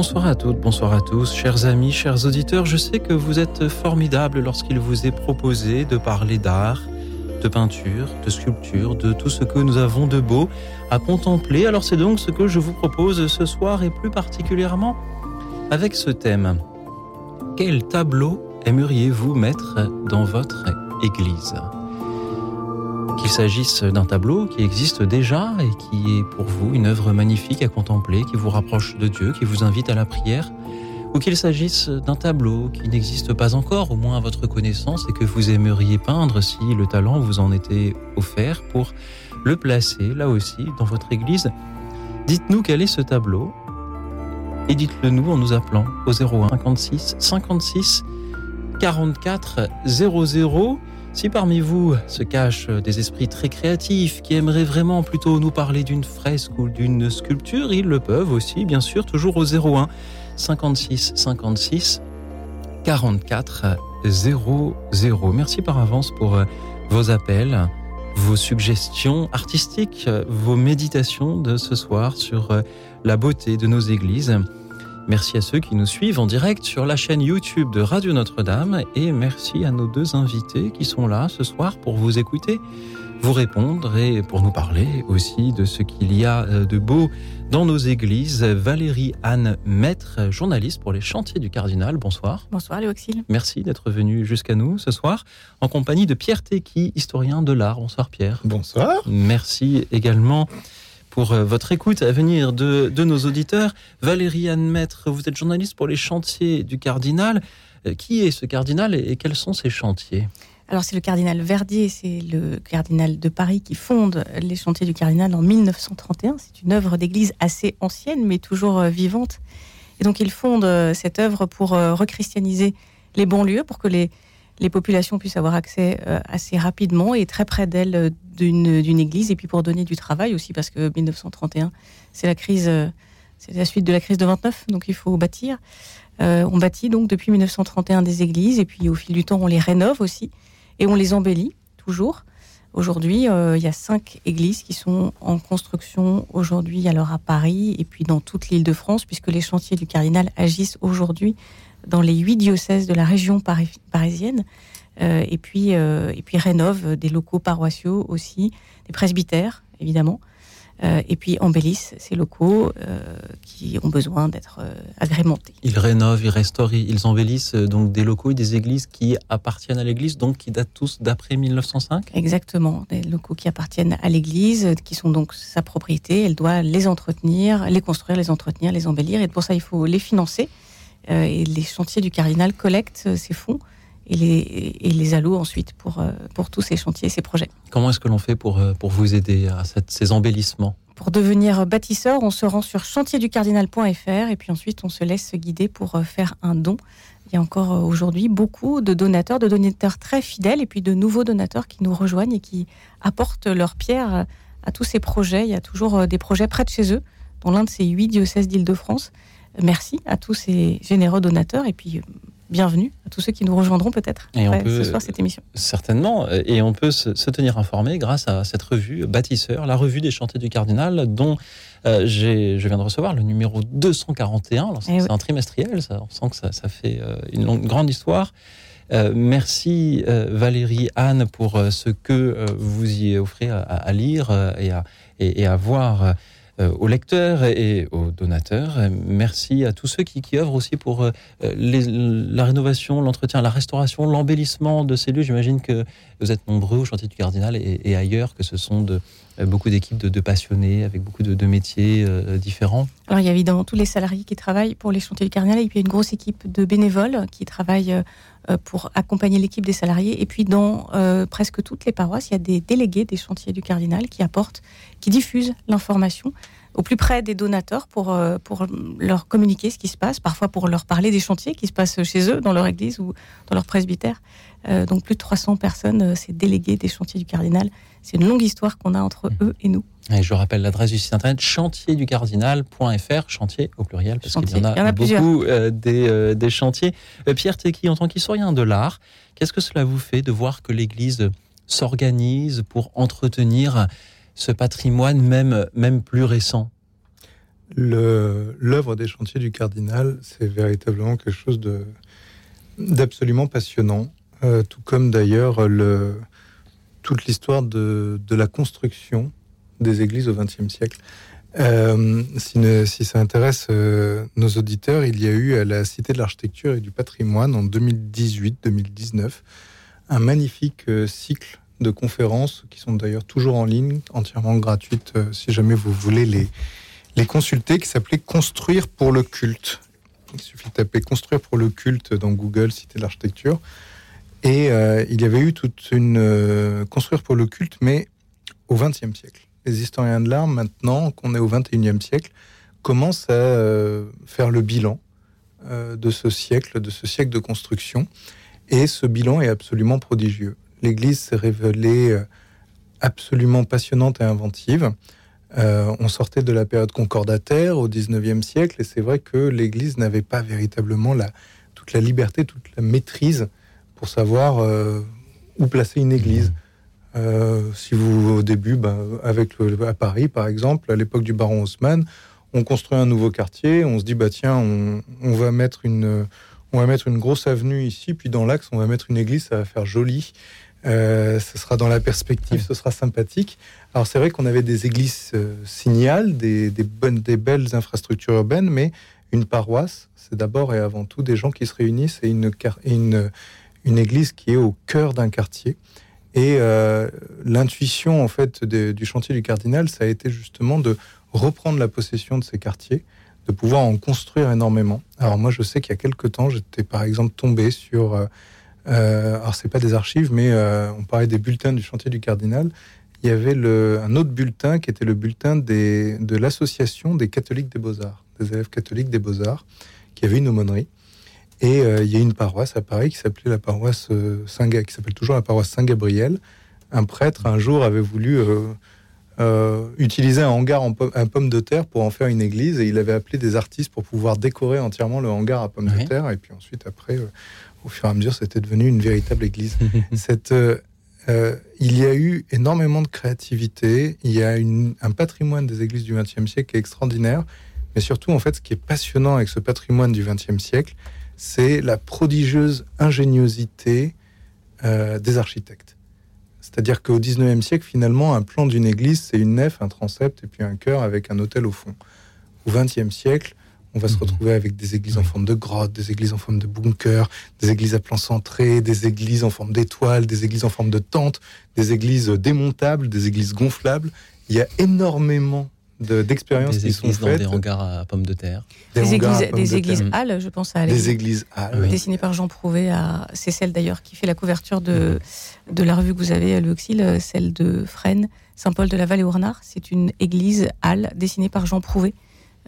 Bonsoir à toutes, bonsoir à tous, chers amis, chers auditeurs. Je sais que vous êtes formidables lorsqu'il vous est proposé de parler d'art, de peinture, de sculpture, de tout ce que nous avons de beau à contempler. Alors c'est donc ce que je vous propose ce soir et plus particulièrement avec ce thème. Quel tableau aimeriez-vous mettre dans votre église? Qu'il s'agisse d'un tableau qui existe déjà et qui est pour vous une œuvre magnifique à contempler, qui vous rapproche de Dieu, qui vous invite à la prière, ou qu'il s'agisse d'un tableau qui n'existe pas encore, au moins à votre connaissance, et que vous aimeriez peindre si le talent vous en était offert pour le placer là aussi dans votre église. Dites-nous quel est ce tableau et dites-le nous en nous appelant au 01 56 56 44 00. Si parmi vous se cachent des esprits très créatifs qui aimeraient vraiment plutôt nous parler d'une fresque ou d'une sculpture, ils le peuvent aussi, bien sûr, toujours au 01 56 56 44 00. Merci par avance pour euh, vos appels, vos suggestions artistiques, vos méditations de ce soir sur euh, la beauté de nos églises. Merci à ceux qui nous suivent en direct sur la chaîne YouTube de Radio Notre-Dame et merci à nos deux invités qui sont là ce soir pour vous écouter, vous répondre et pour nous parler aussi de ce qu'il y a euh, de beau dans nos églises. Valérie Anne Maître, journaliste pour les chantiers du Cardinal. Bonsoir. Bonsoir Léoxyle. Merci d'être venu jusqu'à nous ce soir en compagnie de Pierre Tequi, historien de l'art. Bonsoir Pierre. Bonsoir. Merci également pour euh, votre écoute à venir de, de nos auditeurs. Valérie Anne Maître, vous êtes journaliste pour les chantiers du Cardinal. Euh, Qui est ce cardinal et quels sont ses chantiers? Alors c'est le cardinal Verdier, c'est le cardinal de Paris qui fonde les chantiers du cardinal en 1931. C'est une œuvre d'église assez ancienne mais toujours euh, vivante. Et donc il fonde cette œuvre pour rechristianiser les banlieues, pour que les, les populations puissent avoir accès assez rapidement et très près d'elles d'une église, et puis pour donner du travail aussi, parce que 1931, c'est la crise, c'est la suite de la crise de 29, donc il faut bâtir. Euh, on bâtit donc depuis 1931 des églises, et puis au fil du temps, on les rénove aussi, et on les embellit toujours. Aujourd'hui, euh, il y a cinq églises qui sont en construction aujourd'hui, alors à Paris et puis dans toute l'île de France, puisque les chantiers du cardinal agissent aujourd'hui dans les huit diocèses de la région parisienne. Euh, et puis euh, et puis rénove des locaux paroissiaux aussi, des presbytères évidemment, euh, et puis embellissent ces locaux qui ont besoin d'être agrémentés. Ils rénovent, ils restaurent, ils embellissent donc des locaux et des églises qui appartiennent à l'Église, donc qui datent tous d'après 1905. Exactement, des locaux qui appartiennent à l'Église, qui sont donc sa propriété. Elle doit les entretenir, les construire, les entretenir, les embellir, et pour ça il faut les financer. Et les chantiers du cardinal collectent ces fonds et les, et les ensuite pour, euh, pour tous ces chantiers, ces projets. Comment est-ce que l'on fait pour, euh, pour vous aider à cette, ces embellissements? Pour devenir bâtisseur, on se rend sur chantierducardinal.fr et puis ensuite on se laisse guider pour euh, faire un don. Il y a encore aujourd'hui beaucoup de donateurs, de donateurs très fidèles et puis de nouveaux donateurs qui nous rejoignent et qui apportent leur pierre à tous ces projets. Il y a toujours des projets près de chez eux, dont l'un de ces huit diocèses d'Île-de-France. Merci à tous ces généreux donateurs et puis bienvenue à tous ceux qui nous rejoindront peut-être ce soir cette émission. Certainement, et on peut se, se, tenir informé grâce à cette revue Bâtisseur, la revue des chantiers du Cardinal, dont euh, je viens de recevoir le numéro 241. C'est oui. un trimestriel, ça, on sent que ça, ça fait euh, une, longue, grande histoire. Euh, merci euh, Valérie Anne pour euh, ce que vous y offrez à, à lire et à, et, et à voir aux lecteurs et aux donateurs. Merci à tous ceux qui, œuvrent aussi pour les, la rénovation, l'entretien, la restauration, l'embellissement de ces lieux. J'imagine que vous êtes nombreux au chantier du Cardinal et ailleurs, que ce sont de, beaucoup d'équipes de, passionnés avec beaucoup de, métiers euh, différents. Alors il y a évidemment tous les salariés qui travaillent pour les chantiers du Cardinal et puis il y a une grosse équipe de bénévoles qui travaillent euh, pour accompagner l'équipe des salariés. Et puis dans euh, presque toutes les paroisses, il y a des délégués des chantiers du Cardinal qui apportent, qui diffusent l'information au plus près des donateurs pour, pour leur communiquer ce qui se passe, parfois pour leur parler des chantiers qui se passent chez eux, dans leur église ou dans leur presbytère. Donc plus de 300 personnes, c'est délégués des chantiers du cardinal. C'est une longue histoire qu'on a entre mmh. eux et nous. Et je rappelle l'adresse du site internet chantierducardinal.fr, chantier au pluriel, parce qu'il y en a, beaucoup euh, euh, des, chantiers. Euh, Pierre Tequi, en tant qu'historien de l'art, qu'est-ce que cela vous fait de voir que l'Église s'organise pour entretenir ce patrimoine même, même plus récent? L'œuvre des chantiers du cardinal, c'est véritablement quelque chose d'absolument passionnant, tout comme d'ailleurs toute l'histoire de, la construction des églises au XXe siècle. Euh, si, ça intéresse euh, nos auditeurs, il y a eu à la Cité de l'Architecture et du Patrimoine en 2018-2019 un magnifique euh, cycle de conférences qui sont d'ailleurs toujours en ligne, entièrement gratuites si jamais vous voulez les, les consulter, qui s'appelait Construire pour le culte. Il suffit de taper Construire pour le culte dans Google, Cité de l'Architecture. Et il y avait eu toute une Construire pour le culte, mais au XXe siècle les historiens de l'art, maintenant qu'on est au XXIe siècle, commencent à euh, faire le bilan euh, de ce siècle, de ce siècle de construction. Et ce bilan est absolument prodigieux. L'Église s'est révélée euh, absolument passionnante et inventive. on sortait de la période concordataire au XIXe siècle, et c'est vrai que l'Église n'avait pas véritablement toute la liberté, toute la maîtrise pour savoir où placer une Église. Euh, si vous, au début, ben, avec à Paris, par exemple, à l'époque du baron Haussmann, on construit un nouveau quartier, on se dit, bah tiens, on, va mettre une, on va mettre une grosse avenue ici, puis dans l'axe, on va mettre une église, ça va faire joli. Euh, ce sera dans la perspective, ce sera sympathique. Alors c'est vrai qu'on avait des églises euh, signales, des, bonnes, des belles infrastructures urbaines, mais une paroisse, c'est d'abord et avant tout des gens qui se réunissent et une, une, une église qui est au cœur d'un quartier. Et euh, l'intuition en fait du chantier du cardinal, ça a été justement de reprendre la possession de ces quartiers, de pouvoir en construire énormément. Alors moi, je sais qu'il y a quelques temps, j'étais par exemple tombé sur, euh, euh alors c'est pas des archives, mais euh, on parlait des bulletins du chantier du cardinal. Il y avait un autre bulletin qui était le bulletin de l'association des catholiques des beaux-arts, des élèves catholiques des beaux-arts, qui avait une aumônerie. Et euh, il y a une paroisse à Paris qui s'appelait la paroisse euh, Saint qui s'appelle toujours la paroisse Saint-Gabriel. Un prêtre un jour avait voulu euh, utiliser un hangar en pomme, pomme de terre pour en faire une église et il avait appelé des artistes pour pouvoir décorer entièrement le hangar à pommes de terre. Et puis ensuite, après, au fur et à mesure, c'était devenu une véritable église. Cette, il y a eu énormément de créativité. Il y a une, un patrimoine des églises du XXe siècle qui est extraordinaire. Mais surtout, en fait, ce qui est passionnant avec ce patrimoine du XXe siècle, c'est la prodigieuse ingéniosité euh, des architectes. C'est-à-dire qu'au XIXe siècle, finalement, un plan d'une église, c'est une nef, un transept et puis un chœur avec un hôtel au fond. Au XXe siècle, on va se mhm. retrouver avec des églises en forme de grotte, des églises en forme de bunker, des églises à plan centré, des églises en forme d'étoiles, des églises en forme de tente, des églises démontables, des églises gonflables. Il y a énormément d'expériences qui sont faites. Des hangars à pommes de terre. Des, églises, des églises halles, je pense à Des églises halles. Dessinées par Jean Prouvé. C'est celle d'ailleurs qui fait la couverture de, de la revue que vous avez, le Auxil, celle de Fresnes, Saint-Paul de la Vallée-Ournard. C'est une église halle dessinée par Jean Prouvé.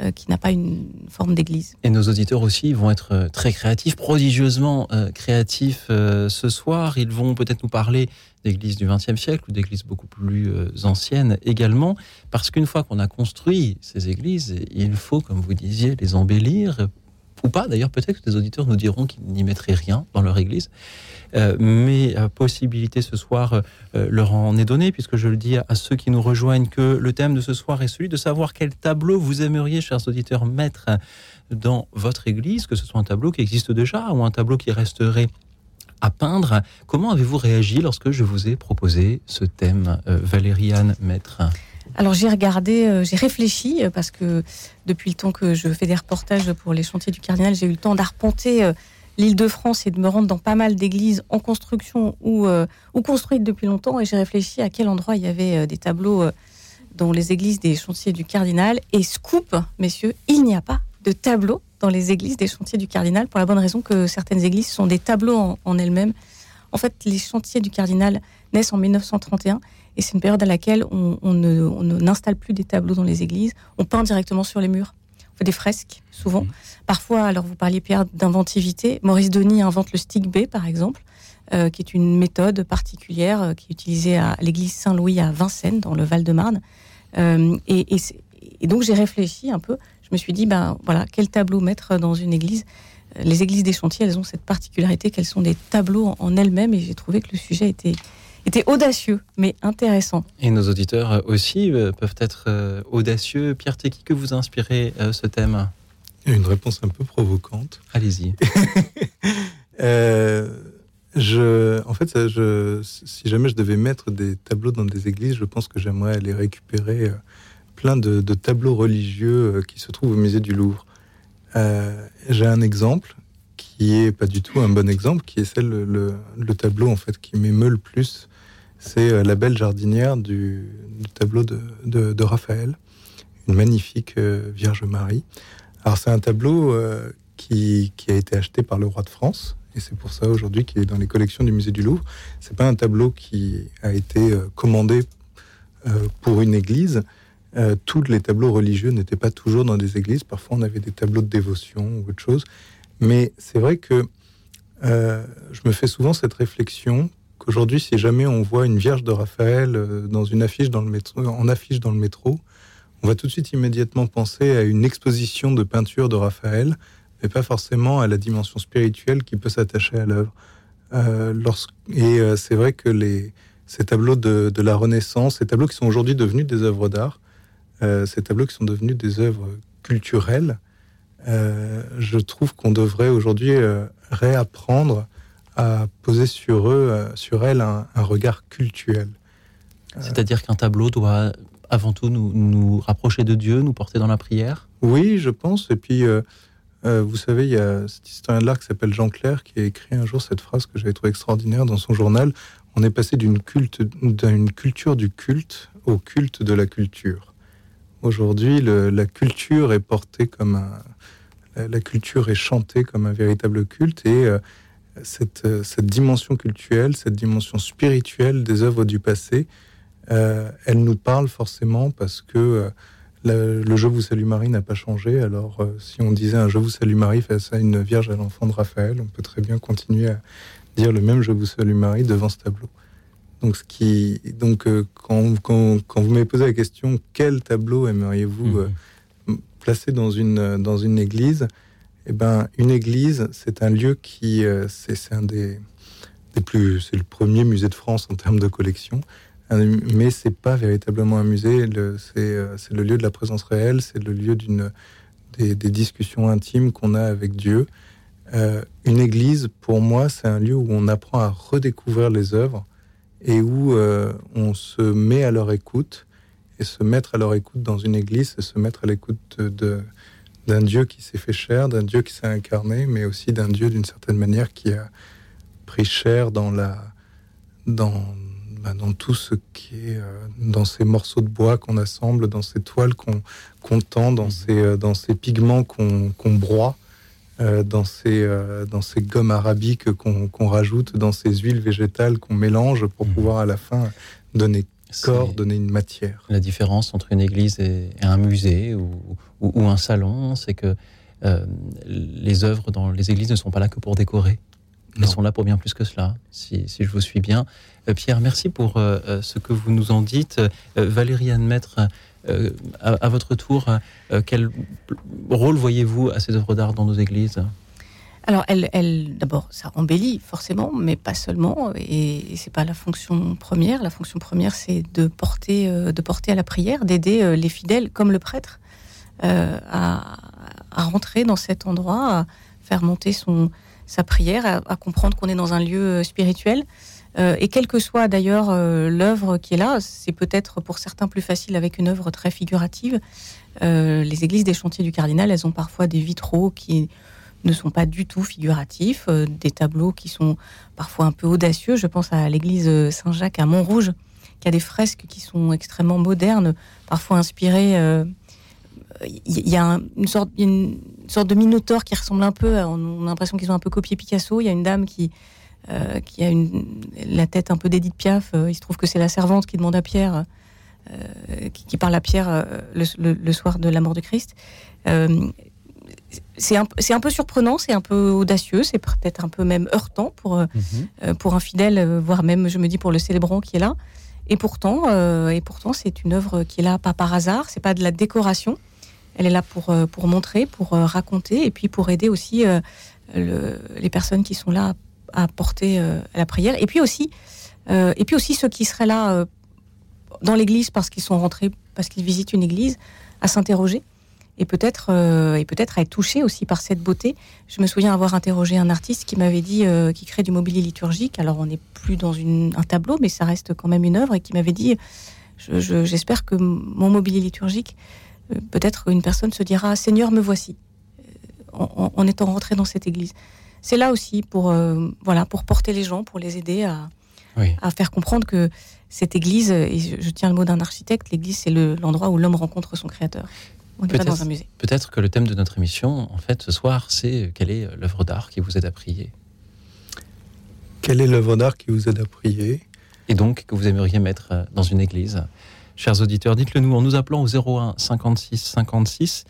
Euh, qui n'a pas une forme d'église. Et nos auditeurs aussi vont être euh, très créatifs, prodigieusement euh, créatifs ce soir. Ils vont peut-être nous parler d'églises du XXe siècle ou d'églises beaucoup plus anciennes également, parce qu'une fois qu'on a construit ces églises, il faut, comme vous disiez, les embellir, ou pas. D'ailleurs, peut-être que des auditeurs nous diront qu'ils n'y mettraient rien dans leur église. Euh, mais euh, possibilité ce soir euh, leur en est donnée, puisque je le dis à, ceux qui nous rejoignent que le thème de ce soir est celui de savoir quel tableau vous aimeriez, chers auditeurs, mettre dans votre église, que ce soit un tableau qui existe déjà ou un tableau qui resterait à peindre. Comment avez-vous réagi lorsque je vous ai proposé ce thème, Valériane Maître alors j'ai regardé, j'ai réfléchi parce que depuis le temps que je fais des reportages pour les chantiers du cardinal, j'ai eu le temps d'arpenter l'île de France et de me rendre dans pas mal d'églises en construction ou, euh, ou construites depuis longtemps. Et j'ai réfléchi à quel endroit il y avait euh, des tableaux euh, dans les églises des chantiers du cardinal. Et scoop, messieurs, il n'y a pas de tableaux dans les églises des chantiers du cardinal pour la bonne raison que certaines églises sont des tableaux en, elles-mêmes En fait, les chantiers du cardinal naissent en 1931 et c'est une période à laquelle on, ne, n'installe plus des tableaux dans les églises, on peint directement sur les murs. On fait des fresques, souvent. Mmh. Parfois, alors vous parliez, Pierre, d'inventivité. Maurice Denis invente le stick B, par exemple, euh, qui est une méthode particulière euh, qui est utilisée à l'église Saint-Louis à Vincennes, dans le Val-de-Marne. Euh, et, et, donc, j'ai réfléchi un peu. Je me suis dit, ben voilà, quel tableau mettre dans une église? Les églises des chantiers, elles ont cette particularité qu'elles sont des tableaux en elles-mêmes, et j'ai trouvé que le sujet était était audacieux, mais intéressant. Et nos auditeurs aussi euh, peuvent être euh, audacieux. Pierre, t'es qui que vous a inspiré euh, ce thème? Une réponse un peu provocante. Allez-y. je, en fait, je, si jamais je devais mettre des tableaux dans des églises, je pense que j'aimerais aller récupérer plein de, tableaux religieux qui se trouvent au musée du Louvre. J'ai un exemple qui est pas du tout un bon exemple, qui est celle le, le tableau en fait qui m'émeut le plus c'est euh, la belle jardinière du, tableau de, Raphaël, une magnifique euh, Vierge Marie. Alors c'est un tableau euh, qui, a été acheté par le roi de France, et c'est pour ça aujourd'hui qu'il est dans les collections du musée du Louvre. C'est pas un tableau qui a été commandé pour une église. Tous les tableaux religieux n'étaient pas toujours dans des églises. Parfois, on avait des tableaux de dévotion ou autre chose. Mais c'est vrai que je me fais souvent cette réflexion Aujourd'hui, si jamais on voit une Vierge de Raphaël euh, dans une affiche dans le métro, en affiche dans le métro, on va tout de suite immédiatement penser à une exposition de peinture de Raphaël, mais pas forcément à la dimension spirituelle qui peut s'attacher à l'œuvre. Euh, et euh, c'est vrai que ces tableaux de, la Renaissance, ces tableaux qui sont aujourd'hui devenus des œuvres d'art, ces tableaux qui sont devenus des œuvres culturelles, je trouve qu'on devrait aujourd'hui réapprendre à poser sur eux, euh, sur elle, un, regard cultuel. Euh, C'est-à-dire qu'un tableau doit avant tout nous, nous, rapprocher de Dieu, nous porter dans la prière? Oui, je pense. Et puis, euh, vous savez, il y a cet historien de l'art qui s'appelle Jean Clair qui a écrit un jour cette phrase que j'avais trouvée extraordinaire dans son journal. On est passé d'une culte, d'une culture du culte au culte de la culture. Aujourd'hui, la culture est portée comme un, la, culture est chantée comme un véritable culte et cette, euh, cette, dimension culturelle, cette dimension spirituelle des œuvres du passé, euh, elle nous parle forcément parce que euh, le Je vous salue Marie n'a pas changé. Alors, si on disait un Je vous salue Marie face à une Vierge à l'enfant de Raphaël, on peut très bien continuer à dire le même Je vous salue Marie devant ce tableau. Donc, ce qui, donc quand, quand, quand, vous m'avez posé la question, quel tableau aimeriez-vous mmh. placer dans une, dans une église? Eh ben, une église, c'est un lieu qui, euh, c'est un des, plus, c'est le premier musée de France en termes de collection, mais c'est pas véritablement un musée. Euh, c'est le lieu de la présence réelle, c'est le lieu d'une des, discussions intimes qu'on a avec Dieu. Euh, une église, pour moi, c'est un lieu où on apprend à redécouvrir les œuvres et où on se met à leur écoute. Et se mettre à leur écoute dans une église, c'est se mettre à l'écoute de, d'un Dieu qui s'est fait chair, d'un Dieu qui s'est incarné, mais aussi d'un Dieu d'une certaine manière qui a pris chair dans la dans bah, dans tout ce qui est euh, dans ces morceaux de bois qu'on assemble, dans ces toiles qu'on tend, dans mmh. ces euh, dans ces pigments qu'on broie, euh, dans ces dans ces gommes arabiques qu'on rajoute, dans ces huiles végétales qu'on mélange pour mmh. pouvoir à la fin donner corps, donner une matière. La différence entre une église et, un musée ou, ou, un salon, c'est que euh, les œuvres dans les églises ne sont pas là que pour décorer. Elles sont là pour bien plus que cela, si, si je vous suis bien. Euh, Pierre, merci pour euh, ce que vous nous en dites. Valérie Anne Maître, à, à, votre tour, quel rôle voyez-vous à ces œuvres d'art dans nos églises? Alors, elle, d'abord, ça embellit forcément, mais pas seulement. Et, c'est pas la fonction première. La fonction première, c'est de porter, euh, de porter à la prière, d'aider euh, les fidèles, comme le prêtre, euh, à, rentrer dans cet endroit, à faire monter son sa prière, à, comprendre qu'on est dans un lieu spirituel. Et quelle que soit d'ailleurs l'œuvre qui est là, c'est peut-être pour certains plus facile avec une œuvre très figurative. les églises des chantiers du cardinal, elles ont parfois des vitraux qui ne sont pas du tout figuratifs, euh, des tableaux qui sont parfois un peu audacieux. Je pense à l'église Saint-Jacques à Montrouge, qui a des fresques qui sont extrêmement modernes, parfois inspirées. Euh, il y a une, sorte, une sorte de minotaure qui ressemble un peu, on a l'impression qu'ils ont un peu copié Picasso. Il y a une dame qui, qui a une, la tête un peu d'Edith Piaf. il se trouve que c'est la servante qui demande à Pierre, qui, parle à Pierre le, soir de la mort de Christ. c'est un, un, peu surprenant, c'est un peu audacieux, c'est peut-être un peu même heurtant pour, mhm. pour un fidèle, voire même, je me dis, pour le célébrant qui est là. Et pourtant, et pourtant, c'est une œuvre qui est là pas par hasard. C'est pas de la décoration. Elle est là pour, euh, pour montrer, pour euh, raconter et puis pour aider aussi euh, les personnes qui sont là à, porter la prière. Et puis aussi, et puis aussi ceux qui seraient là dans l'église parce qu'ils sont rentrés, parce qu'ils visitent une église, à s'interroger et peut-être et peut-être à être touchés aussi par cette beauté. Je me souviens avoir interrogé un artiste qui m'avait dit qui crée du mobilier liturgique. Alors on n'est plus dans un tableau, mais ça reste quand même une œuvre et qui m'avait dit j'espère que mon mobilier liturgique peut-être une personne se dira Seigneur, me voici, euh, en, étant rentré dans cette église. C'est là aussi pour, euh, voilà, pour porter les gens, pour les aider à, à faire comprendre que cette église, et je, tiens le mot d'un architecte, l'église c'est l'endroit où l'homme rencontre son créateur. On n'est pas dans un musée. Peut-être que le thème de notre émission, en fait, ce soir, c'est quelle est l'œuvre d'art qui vous aide à prier Quelle est l'œuvre d'art qui vous aide à prier? Et donc, que vous aimeriez mettre euh, dans une église? Chers auditeurs, dites-le nous en nous appelant au 01 56 56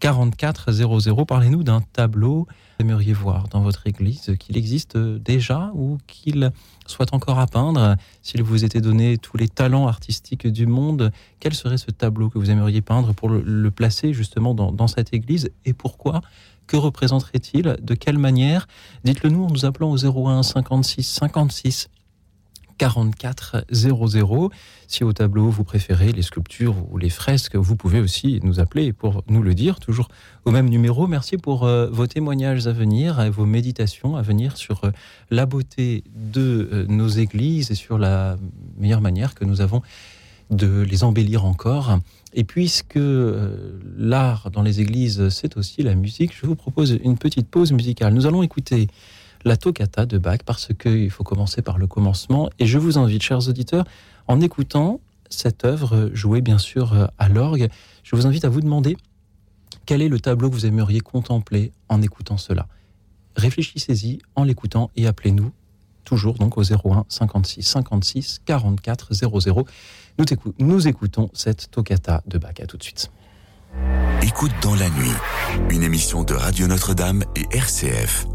44 00. Parlez-nous d'un tableau aimeriez voir dans votre église, qu'il existe déjà ou qu'il soit encore à peindre? S'il vous était donné tous les talents artistiques du monde, quel serait ce tableau que vous aimeriez peindre pour le, placer justement dans, dans cette église? Et pourquoi? Que représenterait-il? De quelle manière? Dites-le nous en nous appelant au 01 56 56 44 00. Si au tableau vous préférez les sculptures ou les fresques, vous pouvez aussi nous appeler pour nous le dire, toujours au même numéro. Merci pour euh, vos témoignages à venir, et vos méditations à venir sur euh, la beauté de euh, nos églises et sur la meilleure manière que nous avons de les embellir encore. Et puisque l'art dans les églises, c'est aussi la musique, je vous propose une petite pause musicale. Nous allons écouter la toccata de Bach, parce qu'il faut commencer par le commencement. Et je vous invite, chers auditeurs, en écoutant cette œuvre jouée bien sûr à l'orgue, je vous invite à vous demander quel est le tableau que vous aimeriez contempler en écoutant cela. Réfléchissez-y en l'écoutant et appelez-nous toujours donc au 01 56 56 44 00. Nous, nous écoutons cette toccata de Bach. À tout de suite. Écoute dans la nuit, une émission de Radio Notre-Dame et RCF.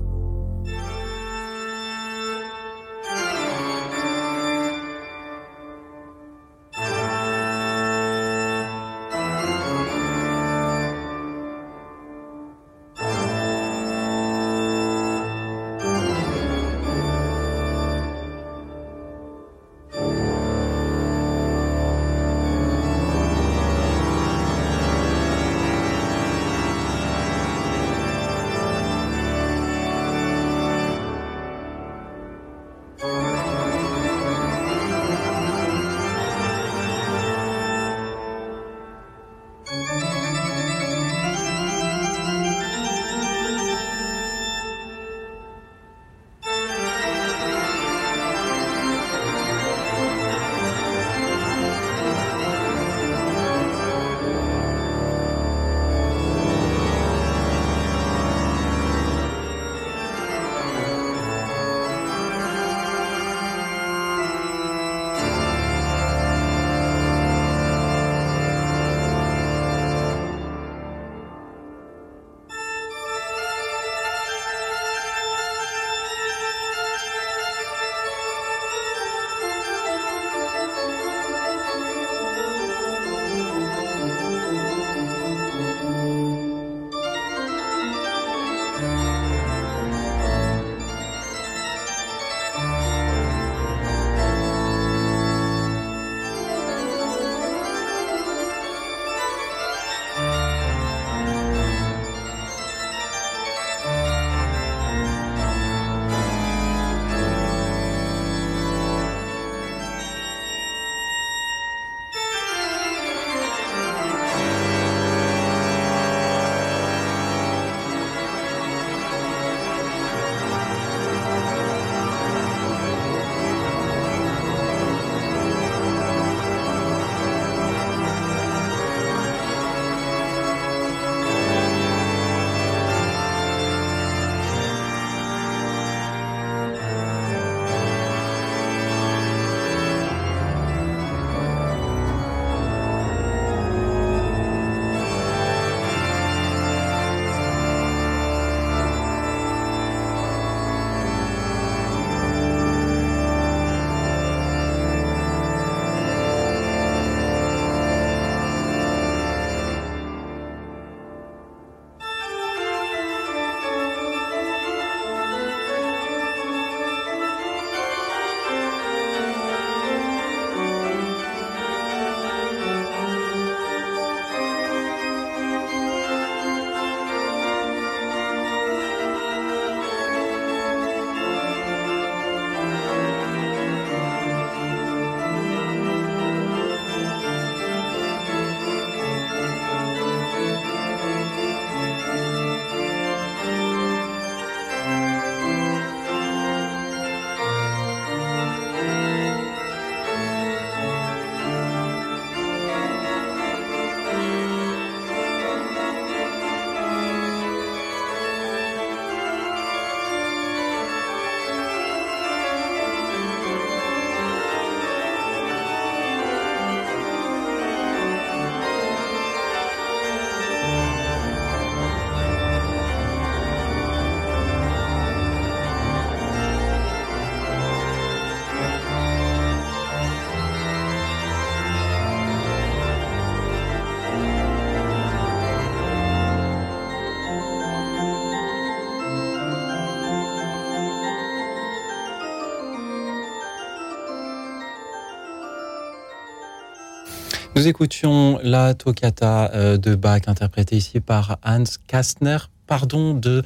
Nous écoutions la toccata euh, de Bach interprétée ici par Hans Kastner. Pardon de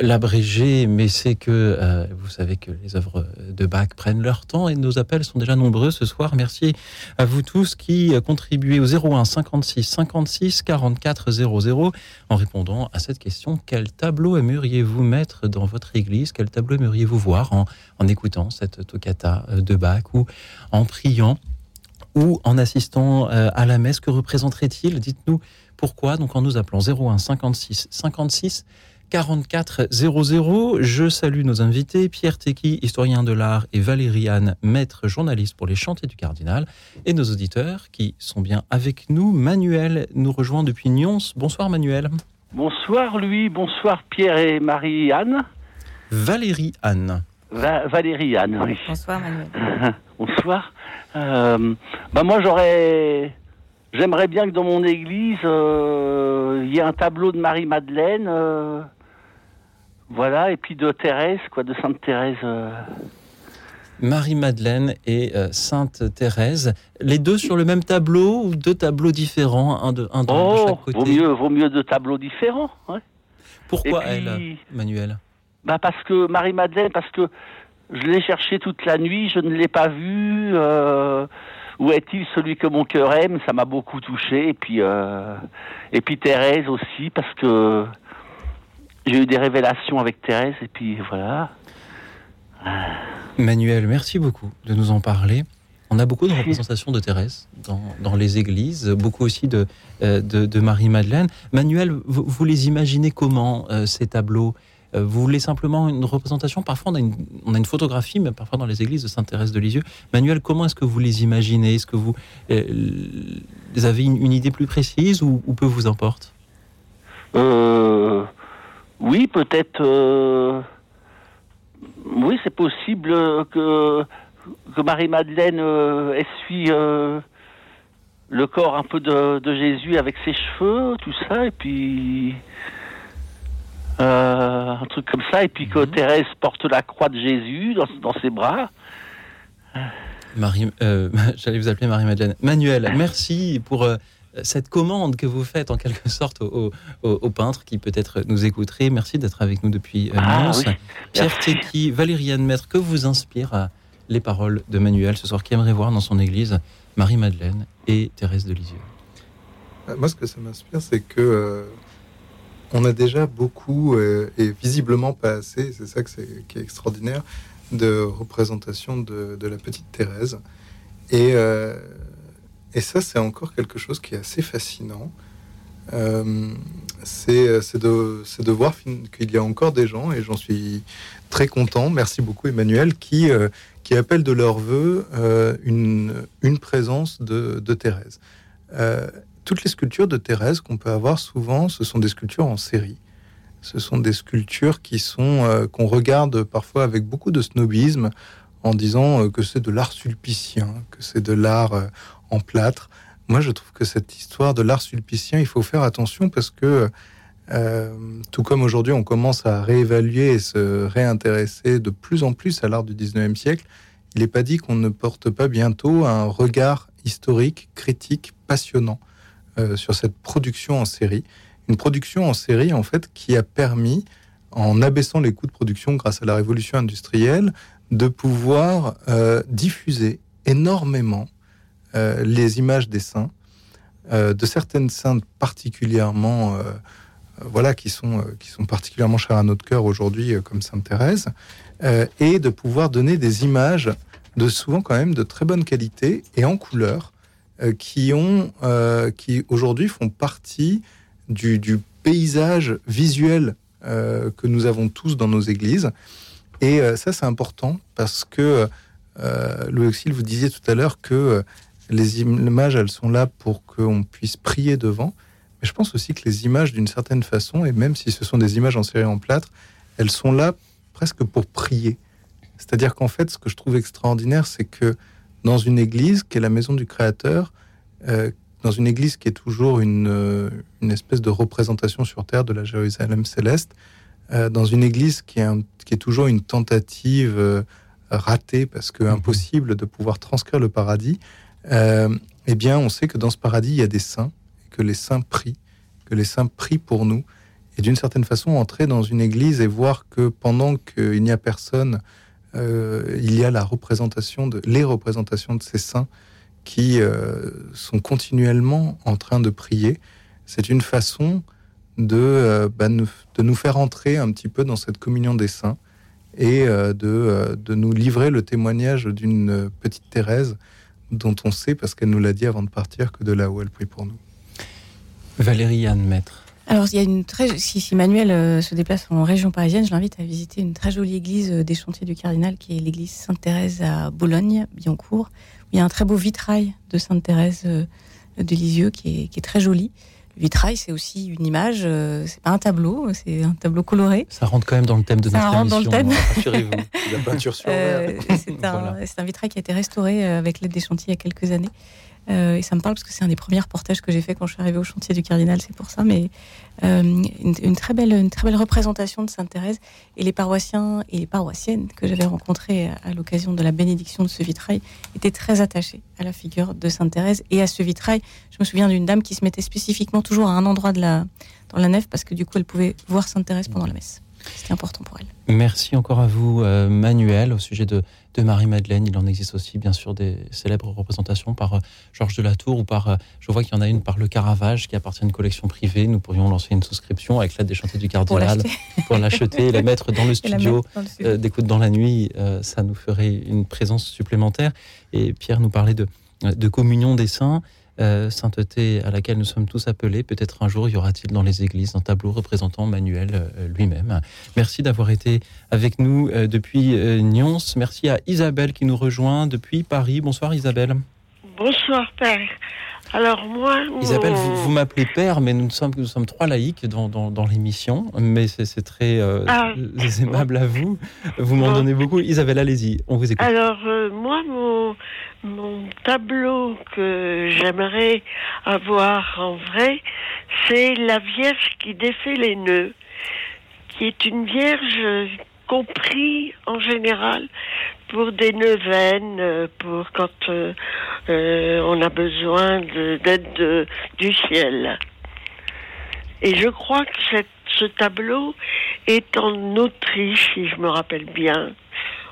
l'abrégé, mais c'est que euh, vous savez que les œuvres de Bach prennent leur temps et nos appels sont déjà nombreux ce soir. Merci à vous tous qui contribuez au 01 56 56 44 00 en répondant à cette question. Quel tableau aimeriez-vous mettre dans votre église? Quel tableau aimeriez-vous voir en, en écoutant cette toccata de Bach ou en priant? Ou en assistant euh, à la messe. Que représenterait-il? Dites-nous pourquoi. Donc en nous appelant 01 56 56 44 00. Je salue nos invités, Pierre Tequi, historien de l'art, et Valérie Anne, maître journaliste pour les chantiers du cardinal, et nos auditeurs qui sont bien avec nous. Manuel nous rejoint depuis Nyons. Bonsoir Manuel. Bonsoir Louis, bonsoir Pierre et Marie-Anne. Valérie Anne. Valérie Anne, oui. Bonsoir Manuel. bonsoir. Euh, bah moi j'aurais, j'aimerais bien que dans mon église euh, il y ait un tableau de Marie Madeleine, euh, voilà, et puis de Thérèse, quoi, de Sainte Thérèse. Marie Madeleine et Sainte Thérèse, les deux sur le même tableau ou deux tableaux différents, un de, un de, oh, chaque côté? Vaut mieux, vaut mieux deux tableaux différents. Ouais. Pourquoi elle, Manuel? Bah parce que Marie Madeleine, parce que je l'ai cherché toute la nuit, je ne l'ai pas vu. Euh, où est-il celui que mon cœur aime Ça m'a beaucoup touché. Et puis, euh, et puis Thérèse aussi, parce que j'ai eu des révélations avec Thérèse. Et puis voilà. Manuel, merci beaucoup de nous en parler. On a beaucoup de représentations de Thérèse dans, dans les églises, beaucoup aussi de, de, de Marie-Madeleine. Manuel, vous, vous, les imaginez comment, euh, ces tableaux? euh, vous voulez simplement une représentation? Parfois, on a une, photographie, mais parfois dans les églises de Sainte-Thérèse de Lisieux. Manuel, comment est-ce que vous les imaginez? Est-ce que vous, euh, avez une, idée plus précise ou, peu vous importe? Euh, Oui, peut-être. Euh, oui, c'est possible que, Marie-Madeleine euh, essuie le corps un peu de, de, Jésus avec ses cheveux, tout ça, et puis. Euh, un truc comme ça, et puis que mmh. Thérèse porte la croix de Jésus dans, dans ses bras. Marie, euh, j'allais vous appeler Marie-Madeleine. Manuel, merci pour euh, cette commande que vous faites en quelque sorte au, au, au peintre qui peut-être nous écouterait. Merci d'être avec nous depuis ah. Oui. Pierre Tequi, Valériane Maître, que vous inspirent les paroles de Manuel ce soir qui aimerait voir dans son église Marie-Madeleine et Thérèse de Lisieux Moi, ce que ça m'inspire, c'est que on a déjà beaucoup, euh, et visiblement pas assez, c'est ça qui est extraordinaire, de représentation de, la petite Thérèse. Et, euh, et ça, c'est encore quelque chose qui est assez fascinant. Euh, c'est, de, voir qu'il y a encore des gens, et j'en suis très content, merci beaucoup Emmanuel, qui, euh, appellent de leur vœu une, présence de Thérèse toutes les sculptures de Thérèse qu'on peut avoir souvent, ce sont des sculptures en série. Ce sont des sculptures qui sont euh, qu'on regarde parfois avec beaucoup de snobisme en disant euh, que c'est de l'art sulpicien, que c'est de l'art euh, en plâtre. Moi, je trouve que cette histoire de l'art sulpicien, il faut faire attention parce que tout comme aujourd'hui, on commence à réévaluer et se réintéresser de plus en plus à l'art du 19e siècle, il n'est pas dit qu'on ne porte pas bientôt un regard historique, critique, passionnant euh, sur cette production en série. Une production en série, en fait, qui a permis, en abaissant les coûts de production grâce à la révolution industrielle, de pouvoir euh, diffuser énormément euh, les images des saints, de certaines saintes particulièrement, voilà, qui sont, qui sont particulièrement chères à notre cœur aujourd'hui, comme Sainte Thérèse, et de pouvoir donner des images de souvent quand même de très bonne qualité et en couleur, qui ont, euh, qui aujourd'hui font partie du, du, paysage visuel euh, que nous avons tous dans nos églises. Et ça, c'est important parce que Louis Auxil, vous disiez tout à l'heure que les images, elles sont là pour qu'on puisse prier devant. Mais je pense aussi que les images, d'une certaine façon, et même si ce sont des images en série en plâtre, elles sont là presque pour prier. C'est-à-dire qu'en fait, ce que je trouve extraordinaire, c'est que dans une église qui est la maison du Créateur, euh, dans une église qui est toujours une, euh, une, espèce de représentation sur terre de la Jérusalem céleste, euh, dans une église qui est, un, qui est toujours une tentative euh, ratée parce que impossible de pouvoir transcrire le paradis, eh bien, on sait que dans ce paradis, il y a des saints, que les saints prient, que les saints prient pour nous, et d'une certaine façon, entrer dans une église et voir que pendant qu'il n'y a personne, il y a la représentation de, les représentations de ces saints qui euh, sont continuellement en train de prier. C'est une façon de, euh, bah, de nous faire entrer un petit peu dans cette communion des saints et de, de nous livrer le témoignage d'une petite Thérèse dont on sait, parce qu'elle nous l'a dit avant de partir, que de là où elle prie pour nous. Valérie Anne Maître. Alors, il y a une très. Si, si Manuel euh, se déplace en région parisienne, je l'invite à visiter une très jolie église euh, des Chantiers du Cardinal, qui est l'église Sainte-Thérèse à Bologne, Biancourt. Où il y a un très beau vitrail de Sainte-Thérèse euh, de Lisieux qui est, qui est, très joli. Le vitrail, c'est aussi une image, c'est pas un tableau, c'est un tableau coloré. Ça rentre quand même dans le thème de Ça notre rentre dans le thème. rassurez-vous. La peinture sur Euh, c'est un, Voilà. un vitrail qui a été restauré avec l'aide des chantiers il y a quelques années. Euh, et ça me parle parce que c'est un des premiers reportages que j'ai fait quand je suis arrivée au chantier du Cardinal, c'est pour ça. Mais euh, une, très belle, une très belle représentation de Sainte Thérèse et les paroissiens et les paroissiennes que j'avais rencontrés à, à l'occasion de la bénédiction de ce vitrail étaient très attachés à la figure de Sainte Thérèse et à ce vitrail. Je me souviens d'une dame qui se mettait spécifiquement toujours à un endroit de la, dans la nef parce que du coup elle pouvait voir Sainte Thérèse pendant la messe. C'était important pour elle. Merci encore à vous, euh, Manuel, au sujet de, de Marie-Madeleine. Il en existe aussi, bien sûr, des célèbres représentations par euh, Georges de la Tour ou par, euh, je vois qu'il y en a une par le Caravage qui appartient à une collection privée. Nous pourrions lancer une souscription avec l'aide des chantiers du Cardinal pour l'acheter et la mettre dans le studio d'écoute dans la nuit. Ça nous ferait une présence supplémentaire. Et Pierre nous parlait de, de communion des saints. Euh, sainteté à laquelle nous sommes tous appelés. Peut-être un jour y aura-t-il dans les églises un tableau représentant Manuel euh, lui-même. Merci d'avoir été avec nous euh, depuis Nyons. Merci à Isabelle qui nous rejoint depuis Paris. Bonsoir Isabelle. Bonsoir, père. Alors, moi. Isabelle, vous, vous m'appelez père, mais nous sommes, nous sommes trois laïcs dans, dans, dans l'émission, mais c'est c'est très euh, Ah. aimable à vous. Vous m'en Bon. donnez beaucoup. Isabelle, allez-y, on vous écoute. Alors, euh, moi, mon, mon tableau que j'aimerais avoir en vrai, c'est la Vierge qui défait les nœuds, qui est une Vierge compris en général pour des neuvaines, euh, pour quand euh, euh, on a besoin de- d'aide de- du ciel. Et je crois que cette- ce tableau est en Autriche, si je me rappelle bien,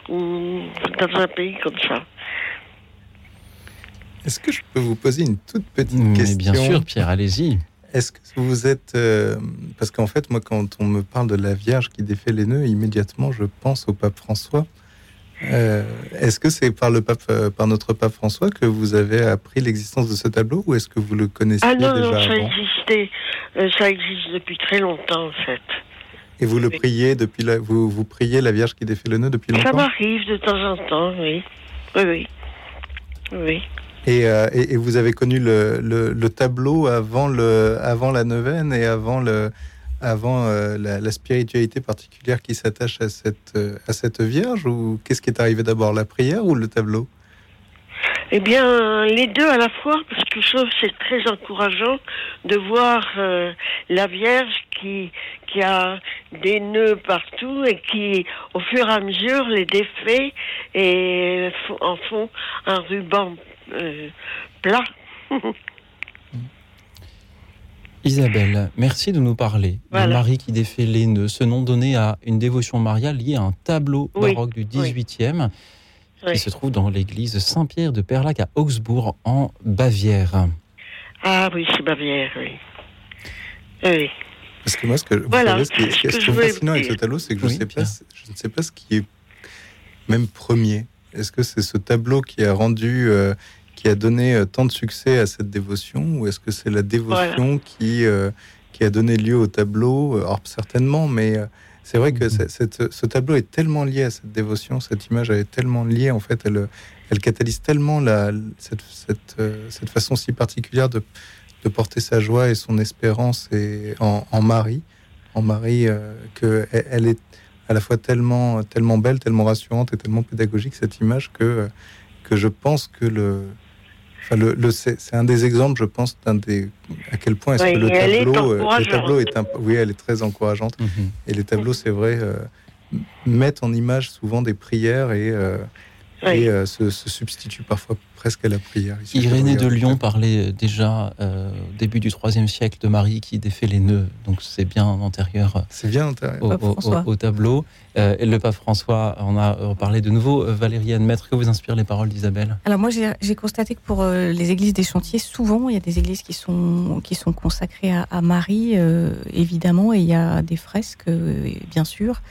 ou dans un pays comme ça. Est-ce que je peux vous poser une toute petite Mais question bien sûr, Pierre, allez-y. Est-ce que vous êtes... euh, parce qu'en fait, moi, quand on me parle de la Vierge qui défait les nœuds, immédiatement, je pense au pape François. Euh, est-ce que c'est par le pape, euh, par notre pape François que vous avez appris l'existence de ce tableau ou est-ce que vous le connaissiez Ah non, déjà non, ça avant existait. Euh, ça existe depuis très longtemps, en fait. Et vous le priez depuis la, vous, vous priez la Vierge qui défait le nœud depuis Ça longtemps m'arrive de temps en temps, oui. Oui, oui. Oui. et, euh, et, et vous avez connu le, le, le tableau avant, le, avant la neuvaine et avant, le, avant euh, la, la spiritualité particulière qui s'attache à cette, euh, à cette Vierge Ou qu'est-ce qui est arrivé d'abord, la prière ou le tableau? Eh bien, les deux à la fois, parce que je trouve c'est très encourageant de voir euh, la Vierge qui, qui a des nœuds partout et qui, au fur et à mesure, les défait et en font un ruban plat. Isabelle, merci de nous parler de. Marie qui défait les nœuds. Ce nom donné à une dévotion mariale liée à un tableau Oui, baroque du oui. 18e Oui. qui se trouve dans l'église Saint-Pierre de Perlac à Augsbourg en Bavière. Ah oui, c'est Bavière, oui. Oui. Parce que moi, ce que, vous Voilà, savez, ce qui est, ce que est fascinant avec ce tableau, c'est que je, sais pas, je ne sais pas ce qui est même premier. Est-ce que c'est ce tableau qui a rendu, euh, qui a donné euh, tant de succès à cette dévotion, ou est-ce que c'est la dévotion qui, euh, qui a donné lieu au tableau? Alors certainement, mais euh, c'est vrai que Mhm. c'est- cette- ce tableau est tellement lié à cette dévotion, cette image elle est tellement liée, en fait, elle, elle catalyse tellement la, cette, cette, euh, cette façon si particulière de, de porter sa joie et son espérance et en, en Marie, en Marie, euh, que elle, elle est à la fois tellement, tellement belle, tellement rassurante et tellement pédagogique cette image que, euh, que je pense que le, enfin le, le- c'est un des exemples, je pense, d'un des à quel point est-ce Oui, que le elle est tableau, euh, le tableau est un, oui, elle est très encourageante Mhm. et les tableaux, c'est vrai, euh, mettent en image souvent des prières et, euh, Oui. et euh, se, se substituent parfois presque à la prière. Irénée de Lyon parlait déjà euh, au début du IIIe siècle de Marie qui défait les nœuds, donc c'est bien antérieur, c'est bien antérieur. Au, tableau. Euh, et le pape François en a parlé de nouveau. Euh, Valérie Anne Maître, que vous inspirent les paroles d'Isabelle? Alors moi j'ai constaté que pour les églises des chantiers, souvent il y a des églises qui sont, qui sont consacrées à, Marie, évidemment, et il y a des fresques, bien sûr.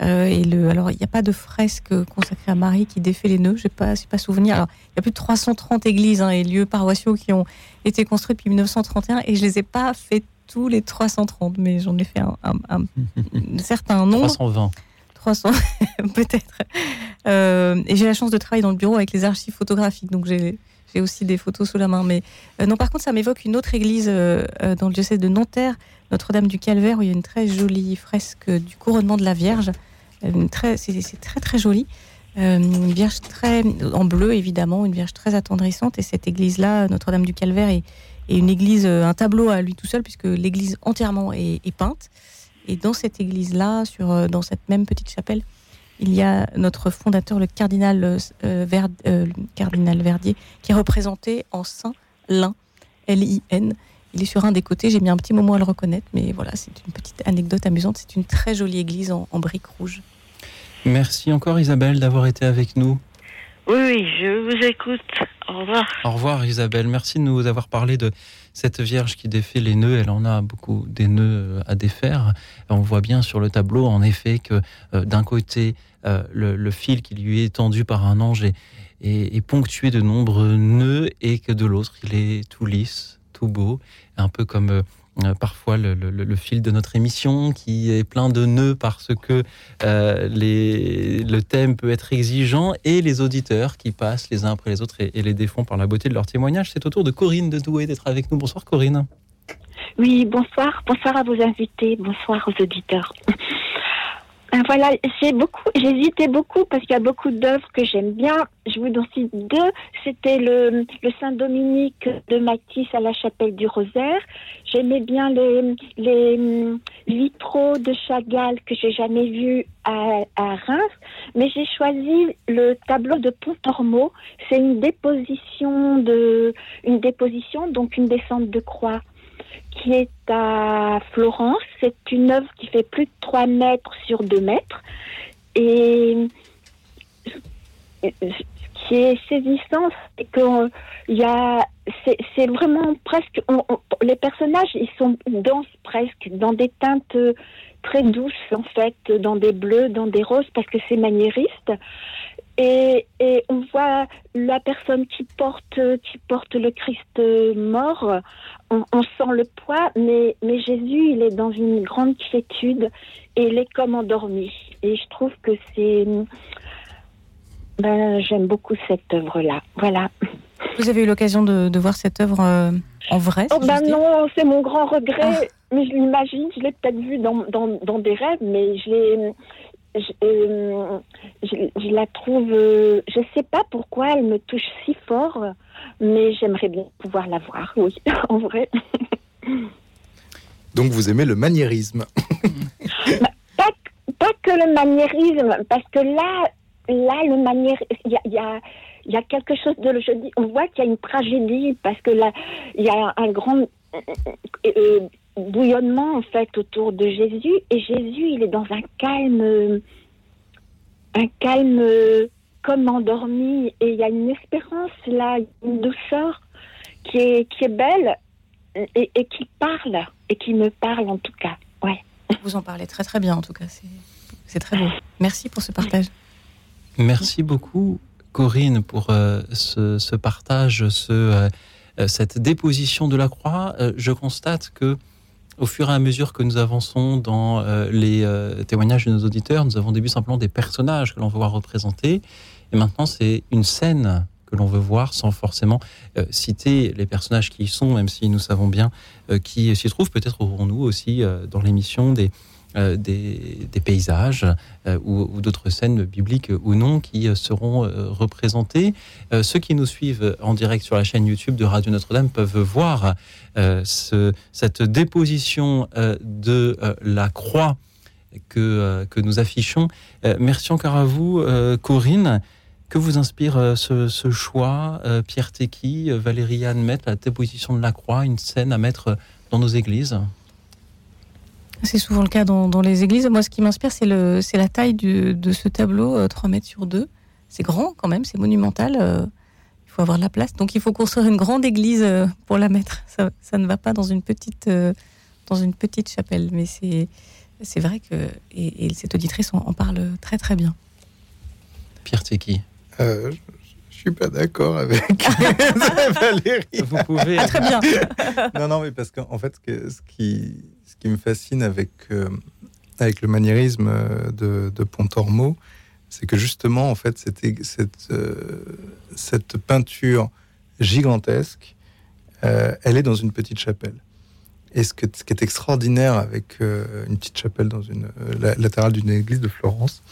et le, alors il n'y a pas de fresque consacrée à Marie qui défait les nœuds, je n'ai pas, pas souvenir. Alors, il y a plus de 330 églises hein, et lieux paroissiaux qui ont été construits depuis 1931 et je les ai pas fait tous les 330, mais j'en ai fait un, certain nombre. 320. 300 peut-être. Euh, et j'ai la chance de travailler dans le bureau avec les archives photographiques, donc j'ai aussi des photos sous la main. Mais euh, non, par contre, ça m'évoque une autre église euh, dans le diocèse de Nanterre, Notre-Dame du Calvaire, où il y a une très jolie fresque du couronnement de la Vierge. C'est très très joli. Euh, une vierge très en bleu évidemment, une vierge très attendrissante. Et cette église-là, Notre-Dame du Calvaire, est, une église, euh, un tableau à lui tout seul, puisque l'église entièrement est, peinte. Et dans cette église-là, sur euh, dans cette même petite chapelle, il y a notre fondateur, le cardinal, cardinal Verdier, qui est représenté en saint lin, L-I-N. Il est sur un des côtés, j'ai mis un petit moment à le reconnaître, mais voilà, c'est une petite anecdote amusante. C'est une très jolie église en, en briques rouges. Merci encore Isabelle d'avoir été avec nous. Oui, je vous écoute. Au revoir. Au revoir Isabelle. Merci de nous avoir parlé de cette Vierge qui défait les nœuds. Elle en a beaucoup des nœuds euh, à défaire. On voit bien sur le tableau, en effet, que euh, d'un côté, euh, le, fil qui lui est tendu par un ange est, est, ponctué de nombreux nœuds et que de l'autre, il est tout lisse, tout beau, un peu comme euh, parfois le, fil de notre émission qui est plein de nœuds parce que euh, le thème peut être exigeant et les auditeurs qui passent les uns après les autres et, et les défont par la beauté de leur témoignage. C'est au tour de Corinne de Douai d'être avec nous. Bonsoir Corinne. Oui, bonsoir. Bonsoir à vos invités. Bonsoir aux auditeurs. Voilà, j'ai beaucoup, j'hésitais beaucoup parce qu'il y a beaucoup d'œuvres que j'aime bien. Je vous en cite deux. C'était le, le Saint-Dominique de Matisse à la chapelle du Rosaire. J'aimais bien les, les vitraux de Chagall que j'ai jamais vus à, à Reims, mais j'ai choisi le tableau de Pontormo. C'est une déposition de, une déposition, donc une descente de croix qui est à Florence. C'est une œuvre qui fait plus de 3 mètres sur 2 mètres. Et ce qui est saisissant, c'est que y a, c'est vraiment presque, les personnages, ils sont denses presque, dans des teintes très douces en fait, dans des bleus, dans des roses, parce que c'est maniériste. Et, et, on voit la personne qui porte, qui porte le Christ mort, on, on, sent le poids, mais, mais Jésus, il est dans une grande quiétude et il est comme endormi. Et je trouve que c'est... Ben, J'aime beaucoup cette œuvre-là. Voilà. Vous avez eu l'occasion de, de, voir cette œuvre euh, en vrai oh, ben Non, c'est mon grand regret. Ah. Mais je l'imagine, je l'ai peut-être vu dans, dans, dans, des rêves, mais je l'ai euh, je, je, la trouve, euh, je sais pas pourquoi elle me touche si fort, mais j'aimerais bien pouvoir la voir, oui, en vrai. Donc vous aimez le maniérisme bah, pas, pas, que le maniérisme, parce que là, là le maniérisme, il y a, y a, quelque chose de, je dis, on voit qu'il y a une tragédie, parce que là, il y a un grand euh, bouillonnement en fait autour de Jésus. Et Jésus il est dans un calme un calme comme endormi. Et il y a une espérance là une douceur qui est qui est belle et, et qui parle et qui me parle en tout cas. Ouais. Vous en parlez très très bien en tout cas. C'est très beau. Merci pour ce partage. Merci beaucoup Corinne pour euh, ce, ce, partage ce euh, cette déposition de la croix. Euh, je constate que au fur et à mesure que nous avançons dans euh, les euh, témoignages de nos auditeurs, nous avons au début simplement des personnages que l'on veut voir représentés, et maintenant c'est une scène que l'on veut voir sans forcément euh, citer les personnages qui y sont, même si nous savons bien qui s'y trouvent. Peut-être aurons-nous aussi dans l'émission des, euh, des, paysages euh, ou, d'autres scènes bibliques ou non qui euh, seront représentées. ceux qui nous suivent en direct sur la chaîne YouTube de Radio Notre-Dame peuvent voir ce, cette déposition de la croix que, nous affichons. merci encore à vous, Corinne. Que vous inspire ce, choix, Pierre Tecky, Valérie Anne la déposition de la croix, une scène à mettre dans nos églises? C'est souvent le cas dans, les églises. Moi, ce qui m'inspire, c'est la taille de ce tableau, 3 mètres sur 2. C'est grand quand même, c'est monumental. il faut avoir la place. Donc, il faut construire une grande église pour la mettre. Ça, ne va pas dans une petite, dans une petite chapelle. Mais c'est vrai que. Et, cette auditrice en, parle très, très bien. Pierre Tecky. Euh, je suis pas d'accord avec Valérie. Vous pouvez. très bien. non, non, mais parce qu'en fait, ce qui, ce qui me fascine avec, euh, avec le maniérisme de, de Pontormo, c'est que justement, en fait, cette, euh, cette peinture gigantesque, euh, elle est dans une petite chapelle. Et ce, ce qui est extraordinaire avec euh, une petite chapelle dans une euh, latérale d'une église de Florence,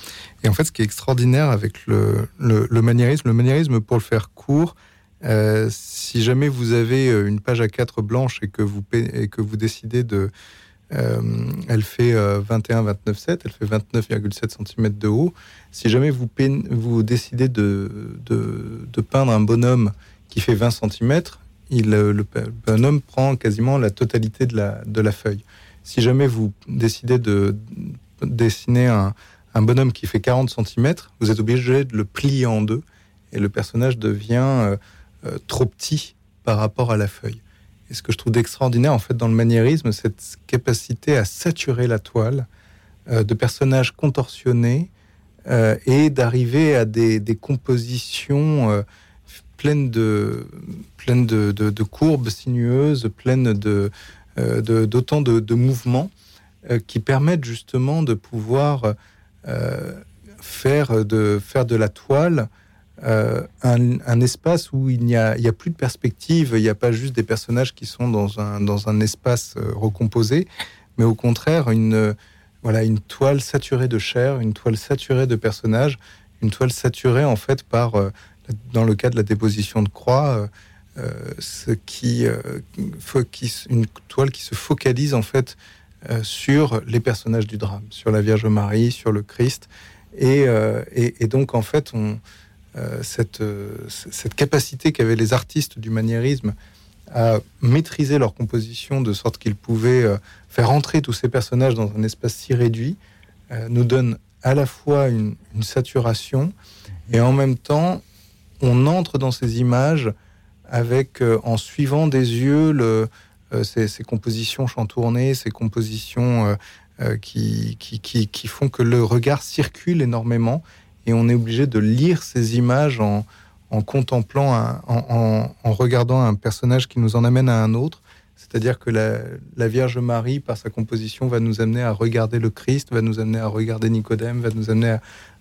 et en fait, ce qui est extraordinaire avec le, le, maniérisme, le maniérisme, pour le faire court, euh, si jamais vous avez une page à 4 blanche et que vous, et que vous décidez de. Elle fait 21-29,7, elle fait 29,7 cm de haut. Si jamais vous, vous décidez de, de, peindre un bonhomme qui fait 20 cm, il, euh, le, bonhomme prend quasiment la totalité de la, de la feuille. Si jamais vous décidez de dessiner un, bonhomme qui fait 40 cm, vous êtes obligé de le plier en deux et le personnage devient euh, euh, trop petit par rapport à la feuille. Et ce que je trouve d'extraordinaire en fait dans le maniérisme, cette capacité à saturer la toile de personnages contorsionnés et d'arriver à des, compositions pleine de, pleine de, de, courbes sinueuses, pleine de, euh, d'autant de, mouvements euh, qui permettent justement de pouvoir euh, faire, de, faire de la toile un, espace où il n'y a, plus de perspective, il n'y a pas juste des personnages qui sont dans un, dans un espace recomposé, mais au contraire une, voilà, une toile saturée de chair, une toile saturée de personnages, une toile saturée en fait par dans le cas de la déposition de croix, euh, euh, ce qui, euh, une toile qui se focalise en fait sur les personnages du drame, sur la Vierge Marie, sur le Christ, et, et, donc en fait on, cette, cette capacité qu'avaient les artistes du maniérisme à maîtriser leur composition de sorte qu'ils pouvaient faire entrer tous ces personnages dans un espace si réduit, nous donne à la fois une, saturation et en même temps on entre dans ces images avec, euh, en suivant des yeux le, euh, ces, compositions chantournées, ces compositions euh, qui, qui, font que le regard circule énormément et on est obligé de lire ces images en, contemplant, en, regardant un personnage qui nous en amène à un autre. C'est-à-dire que la, Vierge Marie, par sa composition, va nous amener à regarder le Christ, va nous amener à regarder Nicodème, va nous amener